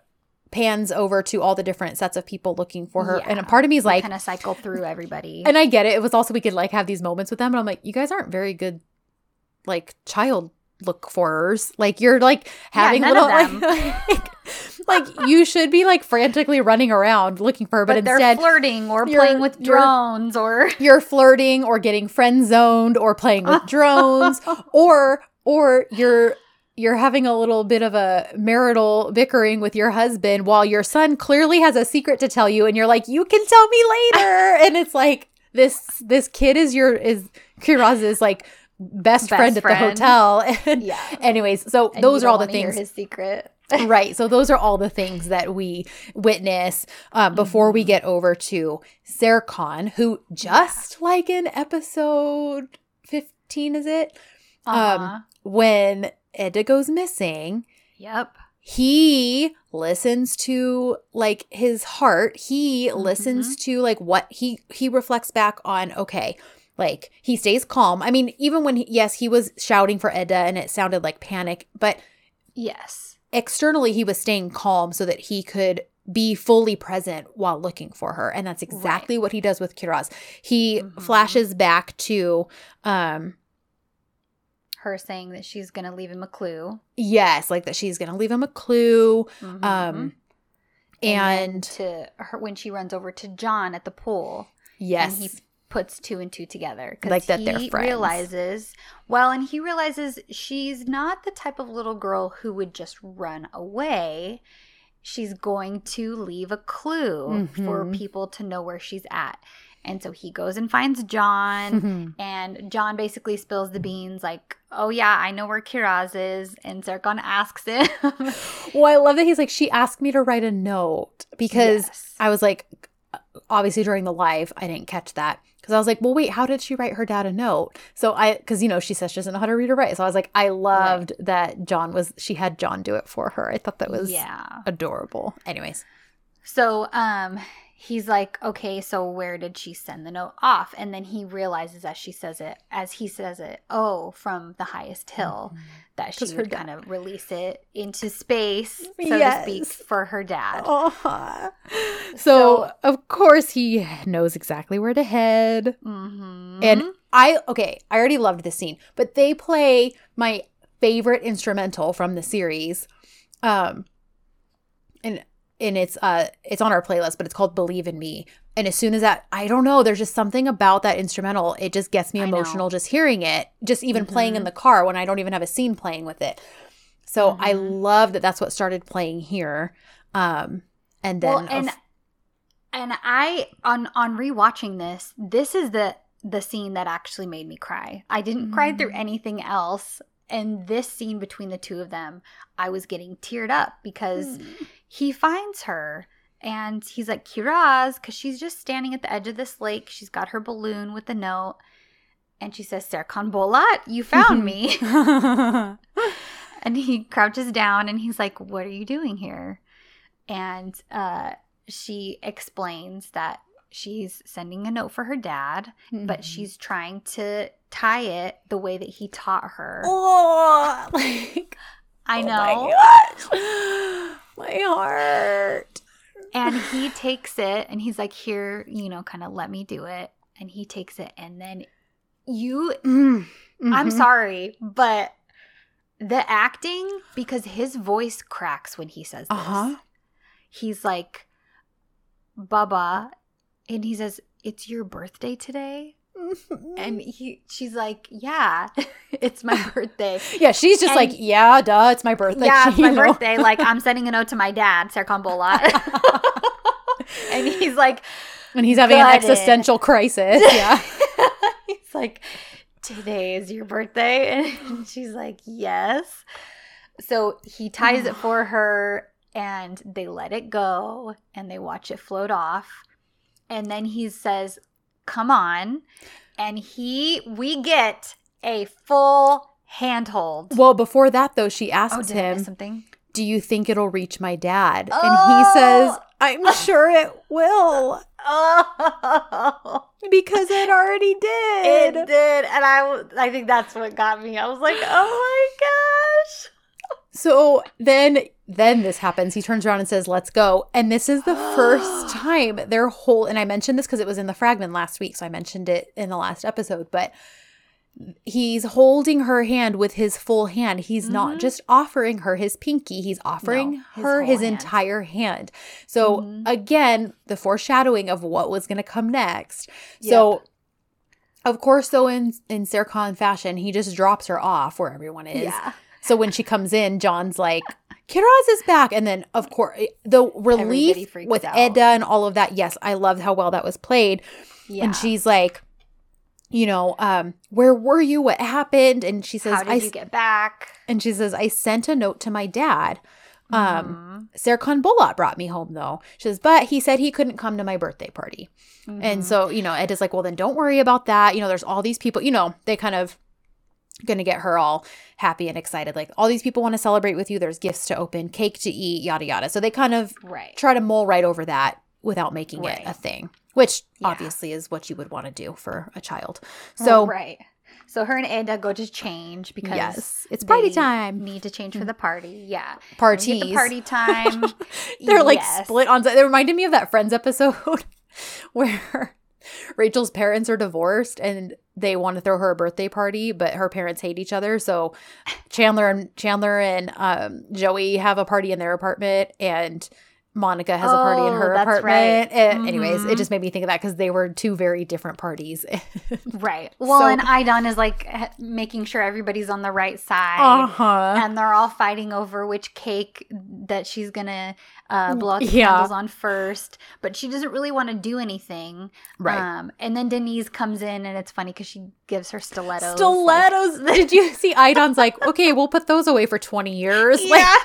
pans over to all the different sets of people looking for her. And a part of me is like kind of cycle through everybody. and I get it. It was also we could like have these moments with them, and I'm like, you guys aren't very good, like child look forers. Like you're like having none little them. like, like you should be like frantically running around looking for her, but, but, they're instead flirting or playing with drones or you're flirting or getting friend zoned or playing with drones or or you're you're having a little bit of a marital bickering with your husband while your son clearly has a secret to tell you and you're like you can tell me later and it's like this this kid is your is Kiraz's like best, Best friend at friend. the hotel and yeah. anyways so And those are all the things His secret. right. So those are all the things that we witness um, before we Mhm. get over to Serkan, who just like in episode 15, is it? Uh-huh. When Eda goes missing, yep. he listens to like his heart. He listens to like what he he reflects back on, okay, like he stays calm. I mean, even when he, yes, he was shouting for Eda and it sounded like panic, but Yes. externally he was staying calm so that he could be fully present while looking for her and that's exactly what he does with Kiraz. He Mhm. flashes back to um Her saying that she's going to leave him a clue. yes, like that she's going to leave him a clue Mhm. um then and, to her when she runs over to John at the pool. yes. and he puts two and two together Like that he they're friends. realizes well and he realizes she's not the type of little girl who would just run away she's going to leave a clue for Mhm. people to know where she's at and so he goes and finds john Mhm. and john basically spills the beans like oh yeah i know where kiraz is and Serkan asks him well, I love that he's like she asked me to write a note because Yes. I was like obviously during the live I didn't catch that because I was like, well, wait, how did she write her dad a note? So I, because you know, she says she doesn't know how to read or write. So I was like, I loved that John was, she had John do it for her. I thought that was yeah adorable. Anyways, So um he's like, okay, so where did she send the note off? And then he realizes as she says it, as he says it, oh, from the highest hill, that she would dad- kind of release it into space, so Yes. to speak, for her dad. Aw. So, So- of course he knows exactly where to head. Mm-hmm. And I okay, I already loved this scene, but they play my favorite instrumental from the series. Um, and and it's uh it's on our playlist, but it's called "Believe in Me." And as soon as that, I don't know, there's just something about that instrumental. It just gets me emotional just hearing it, just even playing in Mhm. the car when I don't even have a scene playing with it. So I Mhm. love that that's what started playing here. Um, and then well, and of- and I on on rewatching this, this is the the scene that actually made me cry. I didn't cry through Mm. anything else. And this scene between the two of them, I was getting teared up because he finds her and he's like, Kiraz, because she's just standing at the edge of this lake. She's got her balloon with the note. And she says, Serkan Bolat, you found me. and he crouches down and he's like, What are you doing here? And uh, she explains that she's sending a note for her dad, but Mhm. she's trying to tie it the way that he taught her. oh, like I oh know. gosh. My heart. and he takes it and he's like, Here, you know, kind of let me do it. And he takes it. And then you, I'm Mhm. sorry, but the acting, because his voice cracks when he says this. Uh-huh. He's like, Baba. And he says, It's your birthday today? And he, she's like, Yeah, it's my birthday. yeah, she's just and- like, yeah, duh, it's my birthday. yeah, it's my know? birthday. Like, I'm sending a note to my dad, Serkan Bolat. and he's like, and he's having an Got it. existential crisis. Yeah. he's like, today is your birthday? And she's like, yes. So he ties it for her and they let it go and they watch it float off. And then he says, come on. And he, we get a full handhold. well, before that though, she Oh, asks miss him, something? "Do you think it'll reach my dad?" Oh. And he oh. says, "I'm sure it will Oh, because it already did." it did. And I, I think that's what got me. I was like, oh my gosh. So then then this happens. He turns around and says, "Let's go." And this is the first time their whole and I mentioned this because it was in the fragment last week, so I mentioned it in the last episode, but he's holding her hand with his full hand. He's not Mhm. just offering her his pinky, he's offering No, his her his hand. entire hand. So Mhm. again, the foreshadowing of what was going to come next. So of course, though, in in Serkan fashion, he just drops her off where everyone is. Yeah. So when she comes in, John's like, Kiraz is back. And then, of course, the relief with out. Eda and all of that. Yes, I loved how well that was played. Yeah. And she's like, you know, um, where were you? What happened? And she says, How did I, you get back? and she says, I sent a note to my dad. Um, Mhm. Serkan Bolat brought me home though. She says, but he said he couldn't come to my birthday party. Mhm. And so, you know, Eda's like, well, then don't worry about that. You know, there's all these people, you know, they kind of going to get her all happy and excited. Like, all these people want to celebrate with you. There's gifts to open, cake to eat, yada, yada. So they kind of right. try to mull right over that without making it a thing, which Yeah. obviously is what you would want to do for a child. So, right. So her and Eda go to change because yes, it's party time. Need to change for mm. the party. Yeah. Parties. Get the party time. They're like split on. They reminded me of that Friends episode where Rachel's parents are divorced and they want to throw her a birthday party, but her parents hate each other. So Chandler and Chandler and um, Joey have a party in their apartment, and Monica has a party in Oh, her that's apartment. right. And Anyways, it Mhm. just made me think of that because they were two very different parties. Right. Well, So- and Aydan is like making sure everybody's on the right side. uh huh. And they're all fighting over which cake that she's gonna uh, blow out the Yeah. candles on first, but she doesn't really want to do anything. Right. Um, and then Deniz comes in, and it's funny because she gives her stilettos. like- Stilettos. Did you see Aydan's like, okay, we'll put those away for 20 years? Like, yeah.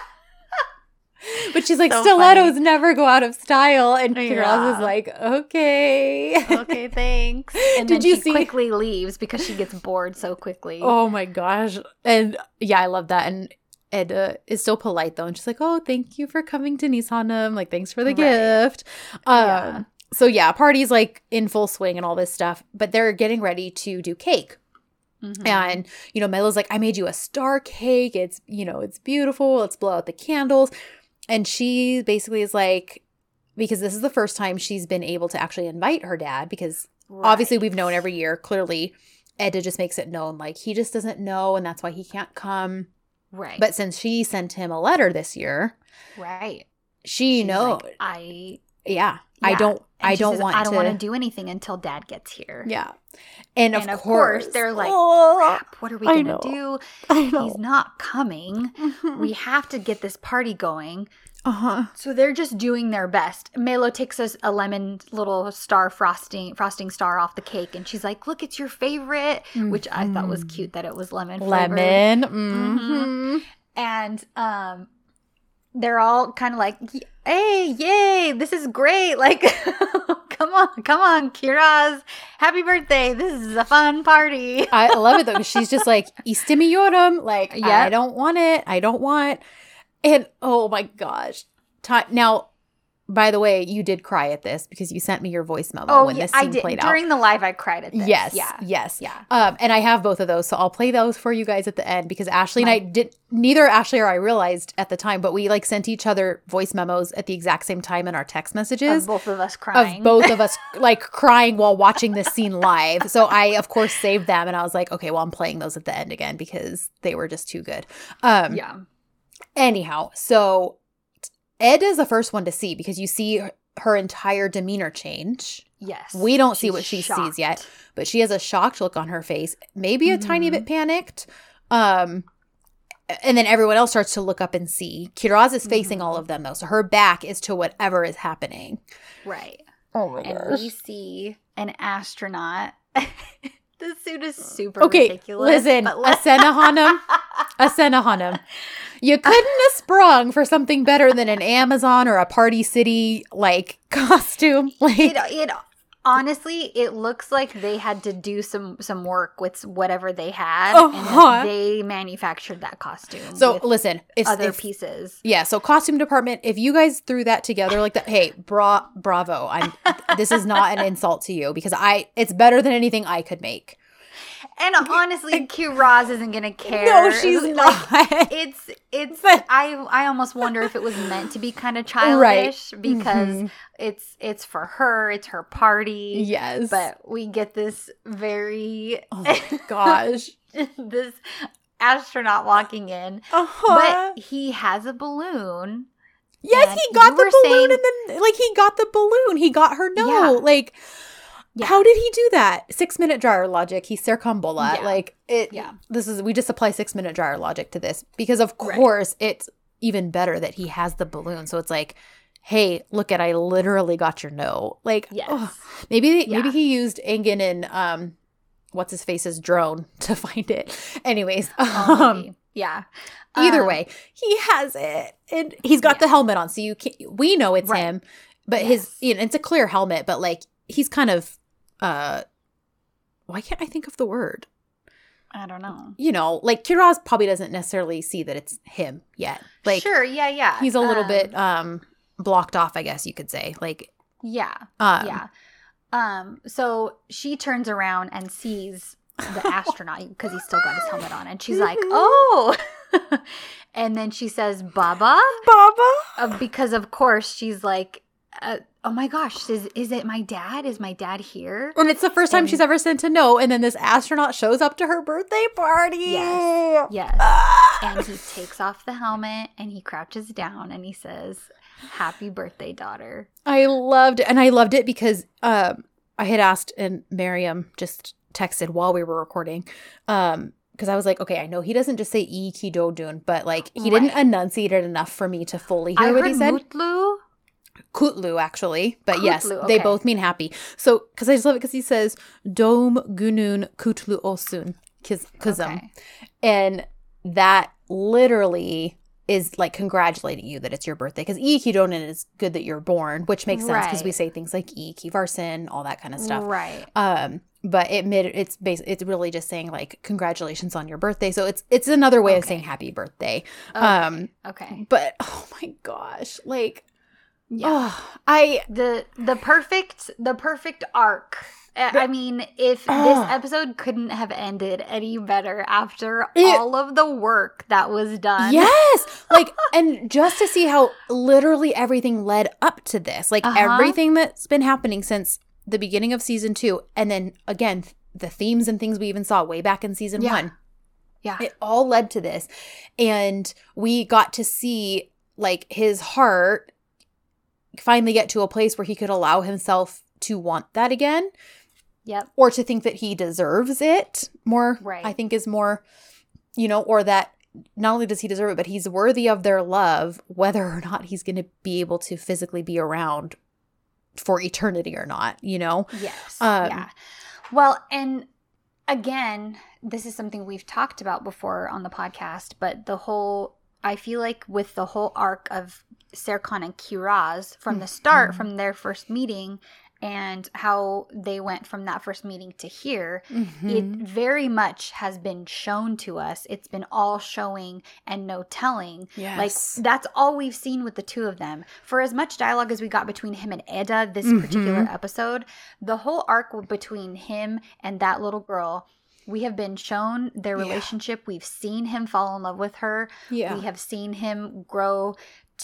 But she's like, So stilettos funny. never go out of style. And Kiraz Yeah. is like, okay. okay, thanks. And Did then you she see- quickly leaves because she gets bored so quickly. oh my gosh. And yeah, I love that. And Eda is so polite though. And she's like, oh, thank you for coming to Nishanam. Like, thanks for the Right. gift. Um, Yeah. So yeah, party's like in full swing and all this stuff. But they're getting ready to do cake. Mhm. And, you know, Melo's like, I made you a star cake. It's, you know, it's beautiful. Let's blow out the candles. And she basically is like, because this is the first time she's been able to actually invite her dad, because obviously we've known every year, clearly, Eda just makes it known, like, he just doesn't know. And that's why he can't come. Right. But since she sent him a letter this year, right. she She's know, like, I yeah, I don't, and I don't says, want I don't to, want to do anything until dad gets here. yeah, and, And of, of course, course, they're like, oh, Crap, what are we gonna do? He's not coming. We have to get this party going. uh huh, So they're just doing their best. Melo takes us a lemon little star frosting frosting star off the cake and she's like, "Look, it's your favorite," which I thought was cute that it was lemon lemon, Mm-hmm. hmm And um they're all kind of like, "Hey, yay, this is great." Like Come on, come on, Kiraz. happy birthday. This is a fun party. I love it though. She's just like istimiotum. Like I don't want it. I don't want. And oh my gosh, Ti- now. By the way, you did cry at this because you sent me your voice memo Oh, when yeah, this scene I did. played out. During the live, I cried at this. Yes. Yeah. Yes. Yeah. Um, and I have both of those, so I'll play those for you guys at the end because Ashley and I did neither Ashley or I realized at the time, but we like sent each other voice memos at the exact same time in our text messages Of both of us crying. of both of us like crying while watching this scene live. So I of course saved them and I was like, okay, well I'm playing those at the end again because they were just too good. Um yeah. anyhow, so Ed is the first one to see because you see her- her entire demeanor change. Yes. We don't see what she shocked. sees yet, but she has a shocked look on her face, maybe a tiny Mhm. bit panicked. Um, and then everyone else starts to look up and see. Kiraz is facing Mhm. all of them though, so her back is to whatever is happening. Right. Oh my And we see an astronaut. the suit is super Okay, ridiculous. listen, but let- Asena Hanım, Asena Hanım. You couldn't have sprung for something better than an Amazon or a Party City like costume. Like it, it honestly it looks like they had to do some some work with whatever they had Uh-huh. and they manufactured that costume so. Listen, if, other if pieces Yeah, so costume department, if you guys threw that together like that, hey, bra bravo. I'm this is not an insult to you because I it's better than anything I could make. And honestly Kiraz isn't gonna care No, she's Like, not. it's it's But- I I almost wonder if it was meant to be kind of childish because Mhm. it's it's for her it's her party yes. but we get this very oh my gosh. this astronaut walking in Uh-huh. but he has a balloon yes, he got the balloon saying- and then like he got the balloon. He got her no. Yeah. Like Yeah. how did he do that? 6 minute dryer logic. He's Serkan Bolat. Yeah. Like it Yeah. This is we just apply 6 minute dryer logic to this because of Right. course it's even better that he has the balloon. So it's like hey, look at I literally got your no. Like, Yes. ugh. maybe maybe he used Engin and um, what's his face's drone to find it. Anyways, um, yeah. either Um, way, he has it, and he's got Yeah. the helmet on, so you can't. we know it's Right. him. But his, you know, it's a clear helmet, but like he's kind of, uh, why can't I think of the word? I don't know. You know, like Kiraz probably doesn't necessarily see that it's him yet. Like sure, yeah, yeah. he's a little Um, bit um blocked off, I guess you could say. Like, Yeah, um, yeah. Um, so she turns around and sees the astronaut because he's still got his helmet on, and she's like, Mhm. "Oh," and then she says, "Baba," Baba. uh, because of course she's like, uh, "Oh my gosh, is is it my dad? Is my dad here?" And it's the first time And- she's ever sent a note, and then this astronaut shows up to her birthday party. Yes. Yes. Ah. and he takes off the helmet and he crouches down and he says, "Happy birthday, daughter." I loved it. And I loved it because um, I had asked, and Miriam just texted while we were recording. Um, because I was like, okay, I know he doesn't just say e kidodun, but like he didn't enunciate it enough for me to fully hear I what he said. Mutlu. Kutlu, actually, but yes, Kutlu, they both mean happy. So, because I just love it because he says dom gunun kutlu osun kiz- kuzum, Okay. and that literally is like congratulating you that it's your birthday because e kidonin is good that you're born, which makes sense because we say things like e kivarsin, all that kind of stuff. Right. Um, but it mid it's bas- it's really just saying like congratulations on your birthday. So it's it's another way of saying happy birthday. Okay. Um, Okay. but oh my gosh, like Yeah. oh, I the the perfect the perfect arc. I I mean, if Ugh. this episode couldn't have ended any better after It- all of the work that was done. Yes. Like, and just to see how literally everything led up to this, like Uh-huh. everything that's been happening since the beginning of season two. And then again, the themes and things we even saw way back in season Yeah. one. Yeah. It all led to this. And we got to see like his heart finally get to a place where he could allow himself to want that again Yep. or to think that he deserves it more Right. i think is more you know or that not only does he deserve it but he's worthy of their love whether or not he's going to be able to physically be around for eternity or not you know Yes. Um, yeah. Well, and again, this is something we've talked about before on the podcast, but the whole I feel like with the whole arc of Serkan and Kiraz from the start, Mhm. from their first meeting, and how they went from that first meeting to here, it Mhm. very much has been shown to us. It's been all showing and no telling. yes Like that's all we've seen with the two of them. For as much dialogue as we got between him and Eda this particular Mhm. episode, the whole arc between him and that little girl, we have been shown their Yeah. relationship. We've seen him fall in love with her. yeah We have seen him grow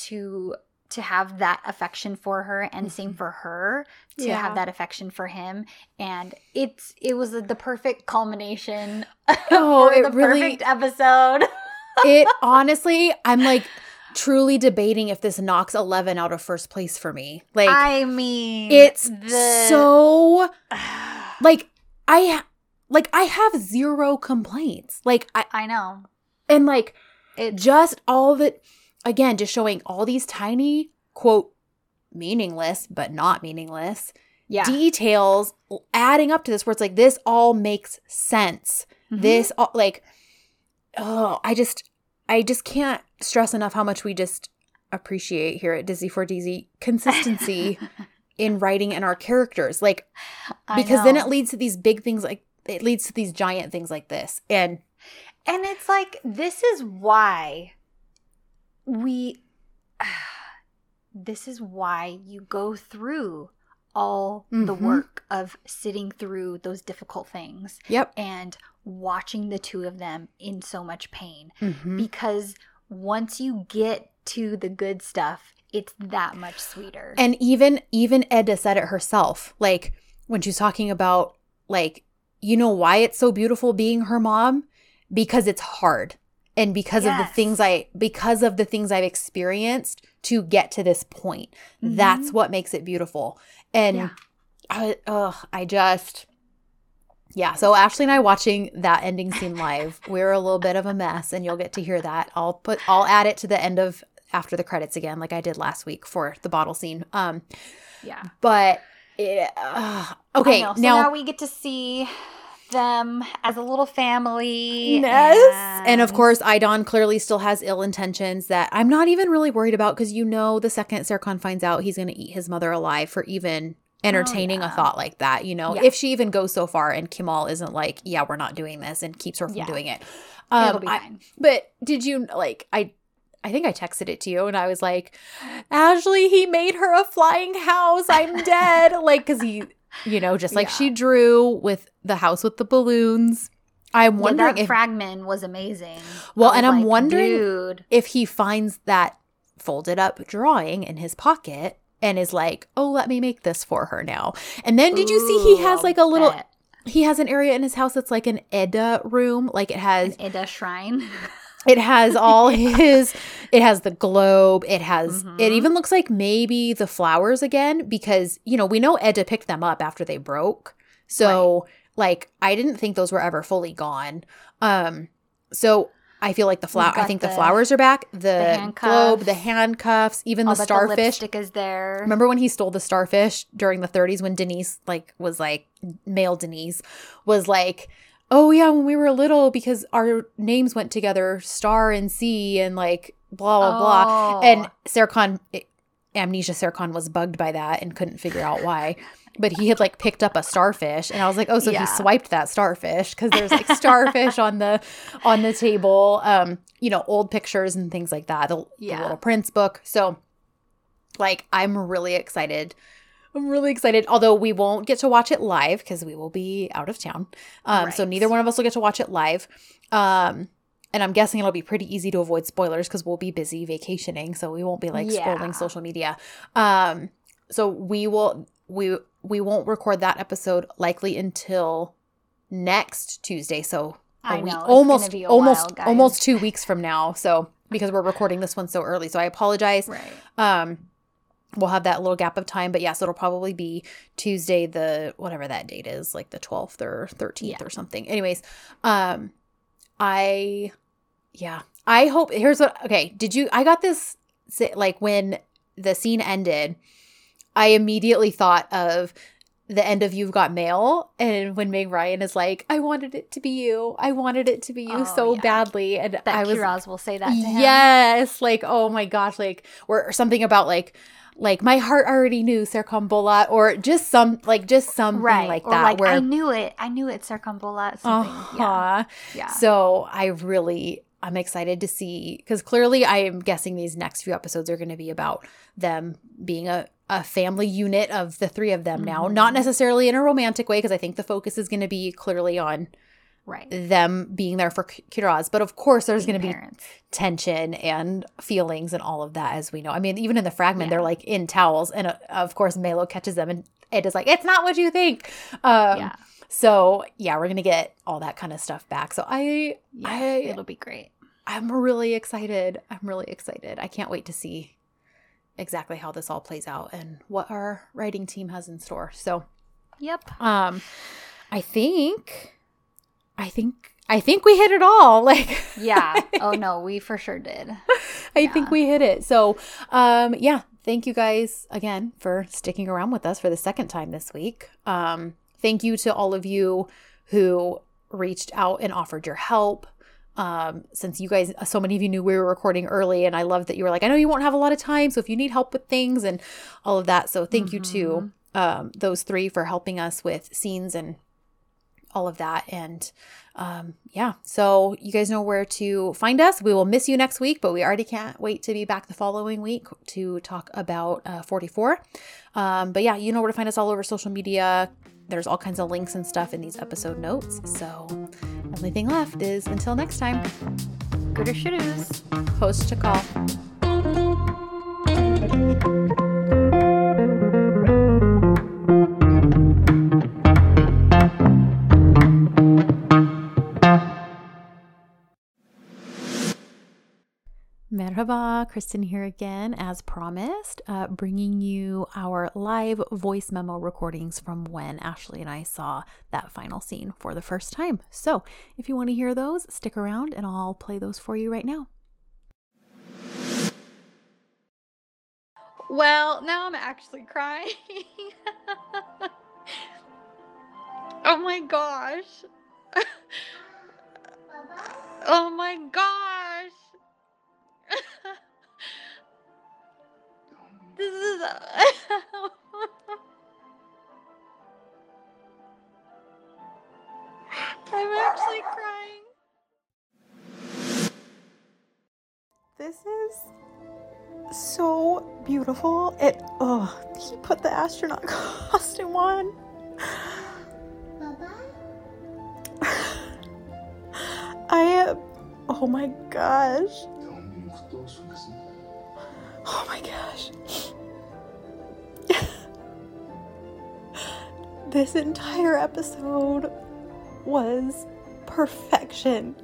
to to have that affection for her and same Mhm. for her to Yeah. have that affection for him and it's it was the perfect culmination Oh, it the really- perfect episode it honestly i'm like truly debating if this knocks 11 out of first place for me like I mean, it's the so like i like i have zero complaints. Like i I know. and like it. just all that again just showing all these tiny quote meaningless but not meaningless Yeah, details adding up to this where it's like this all makes sense. Mhm. this all like oh i just i just can't stress enough how much we just appreciate here at disney for dz consistency in writing and our characters. Like because then it leads to these big things like it leads to these giant things like this and and it's like this is why we. this is why you go through all the Mhm. work of sitting through those difficult things yep and watching the two of them in so much pain Mhm. because once you get to the good stuff it's that much sweeter and even even Eda said it herself like when she's talking about like you know why it's so beautiful being her mom? Because it's hard. And because of the things i because of the things i've experienced to get to this point. That's Mhm. what makes it beautiful. And Yeah. I, ugh, I just yeah. So ashley and i watching that ending scene live we're a little bit of a mess and you'll get to hear that. I'll put i'll add it to the end of after the credits again like i did last week for the bottle scene. Um yeah. but it, uh, okay. So now, now we get to see them as a little family. yes and of course Aydan clearly still has ill intentions that i'm not even really worried about because you know the second Serkan finds out he's going to eat his mother alive for even entertaining a Oh, yeah. thought like that you know Yeah. if she even goes so far and Kemal isn't like yeah we're not doing this and keeps her from Yeah. doing it it'll um be I- fine. but did you like i I think I texted it to you and I was like, Ashley, he made her a flying house. I'm dead. like, because he, you know, just like Yeah. she drew with the house with the balloons. I'm Yeah, wondering that if, fragment was amazing. Well, I and was I'm like, wondering dude. if he finds that folded up drawing in his pocket and is like, oh, let me make this for her now. And then did you see he has like a little, bet. he has an area in his house that's like an Eda room. Like it has an Eda shrine. It has all his it has the globe, it has it Mhm. even looks like maybe the flowers again because you know, we know Eda picked them up after they broke. So like I didn't think those were ever fully gone. Um so I feel like the flower I think the, the- flowers are back, the, globe, the handcuffs. even I'll the starfish. lipstick is there. Remember when he stole the starfish during the 30s when Deniz like was like male Deniz was like, "Oh yeah, when we were little because our names went together, Star and C and like blah blah blah." Oh. And Serkan Amnesia Serkan was bugged by that and couldn't figure out why. But he had like picked up a starfish and I was like, "Oh, so Yeah. he swiped that starfish cuz there's like starfish on the on the table, um, you know, old pictures and things like that. The, the little Prince book." So like I'm really excited. I'm really excited. Although we won't get to watch it live because we will be out of town. Um, so neither one of us will get to watch it live. Um, and I'm guessing it'll be pretty easy to avoid spoilers because we'll be busy vacationing, so we won't be like Yeah. scrolling social media. Um, so we will we we won't record that episode likely until next Tuesday. So I know, almost a almost while, almost two weeks from now. So because we're recording this one so early, so I apologize. Right. Um, we'll have that little gap of time, but yes, it'll probably be Tuesday, the whatever that date is, like the twelfth or thirteenth Yeah. or something. Anyways, um, I, yeah, I hope. Here's what. Okay, did you? I got this like when the scene ended. I immediately thought of the end of You've Got Mail, and when Meg Ryan is like, "I wanted it to be you. I wanted it to be you Oh, so yeah. badly," and That I was Kiraz will say that to him. Yes, like oh my gosh, like or, or something about like like my heart already knew Serkan Bolat or just some like just something Right. like or that like, where I knew it. I knew it, Serkan Bolat. Something. Uh-huh. Yeah. So I really I'm excited to see because clearly I am guessing these next few episodes are going to be about them being a a family unit of the three of them now, Mhm. not necessarily in a romantic way because I think the focus is going to be clearly on right. them being there for Kiraz, but of course there's going to be tension and feelings and all of that as we know. I mean, even in the fragment, Yeah. they're like in towels, and uh, of course, Melo catches them, and it is like, it's not what you think. Um, yeah. So yeah, we're gonna get all that kind of stuff back. So I, Yeah. I, It'll be great. I'm really excited. I'm really excited. I can't wait to see exactly how this all plays out and what our writing team has in store. So Yep. um, I think, I think. I think we hit it all. Like, Yeah. oh no, we for sure did. I think we hit it. So, um, yeah, thank you guys again for sticking around with us for the second time this week. Um, thank you to all of you who reached out and offered your help. Um, since you guys, so many of you knew we were recording early, and I love that you were like, I know you won't have a lot of time, so if you need help with things and all of that, so thank you to um, those three for helping us with scenes and all of that. And um, yeah, so you guys know where to find us. We will miss you next week, but we already can't wait to be back the following week to talk about uh, 44. Um, but yeah, you know where to find us all over social media. There's all kinds of links and stuff in these episode notes. So, only thing left is until next time, Gooder shooters. Hoşça kal. Merhaba, Kristen here again, as promised, uh, bringing you our live voice memo recordings from when Ashley and I saw that final scene for the first time. So, if you want to hear those, stick around and I'll play those for you right now. Well, now I'm actually crying. oh my gosh. oh my gosh. This is. I'm actually crying. This is so beautiful. It oh, he put the astronaut costume on. I oh my gosh. Oh my gosh. this entire episode was perfection.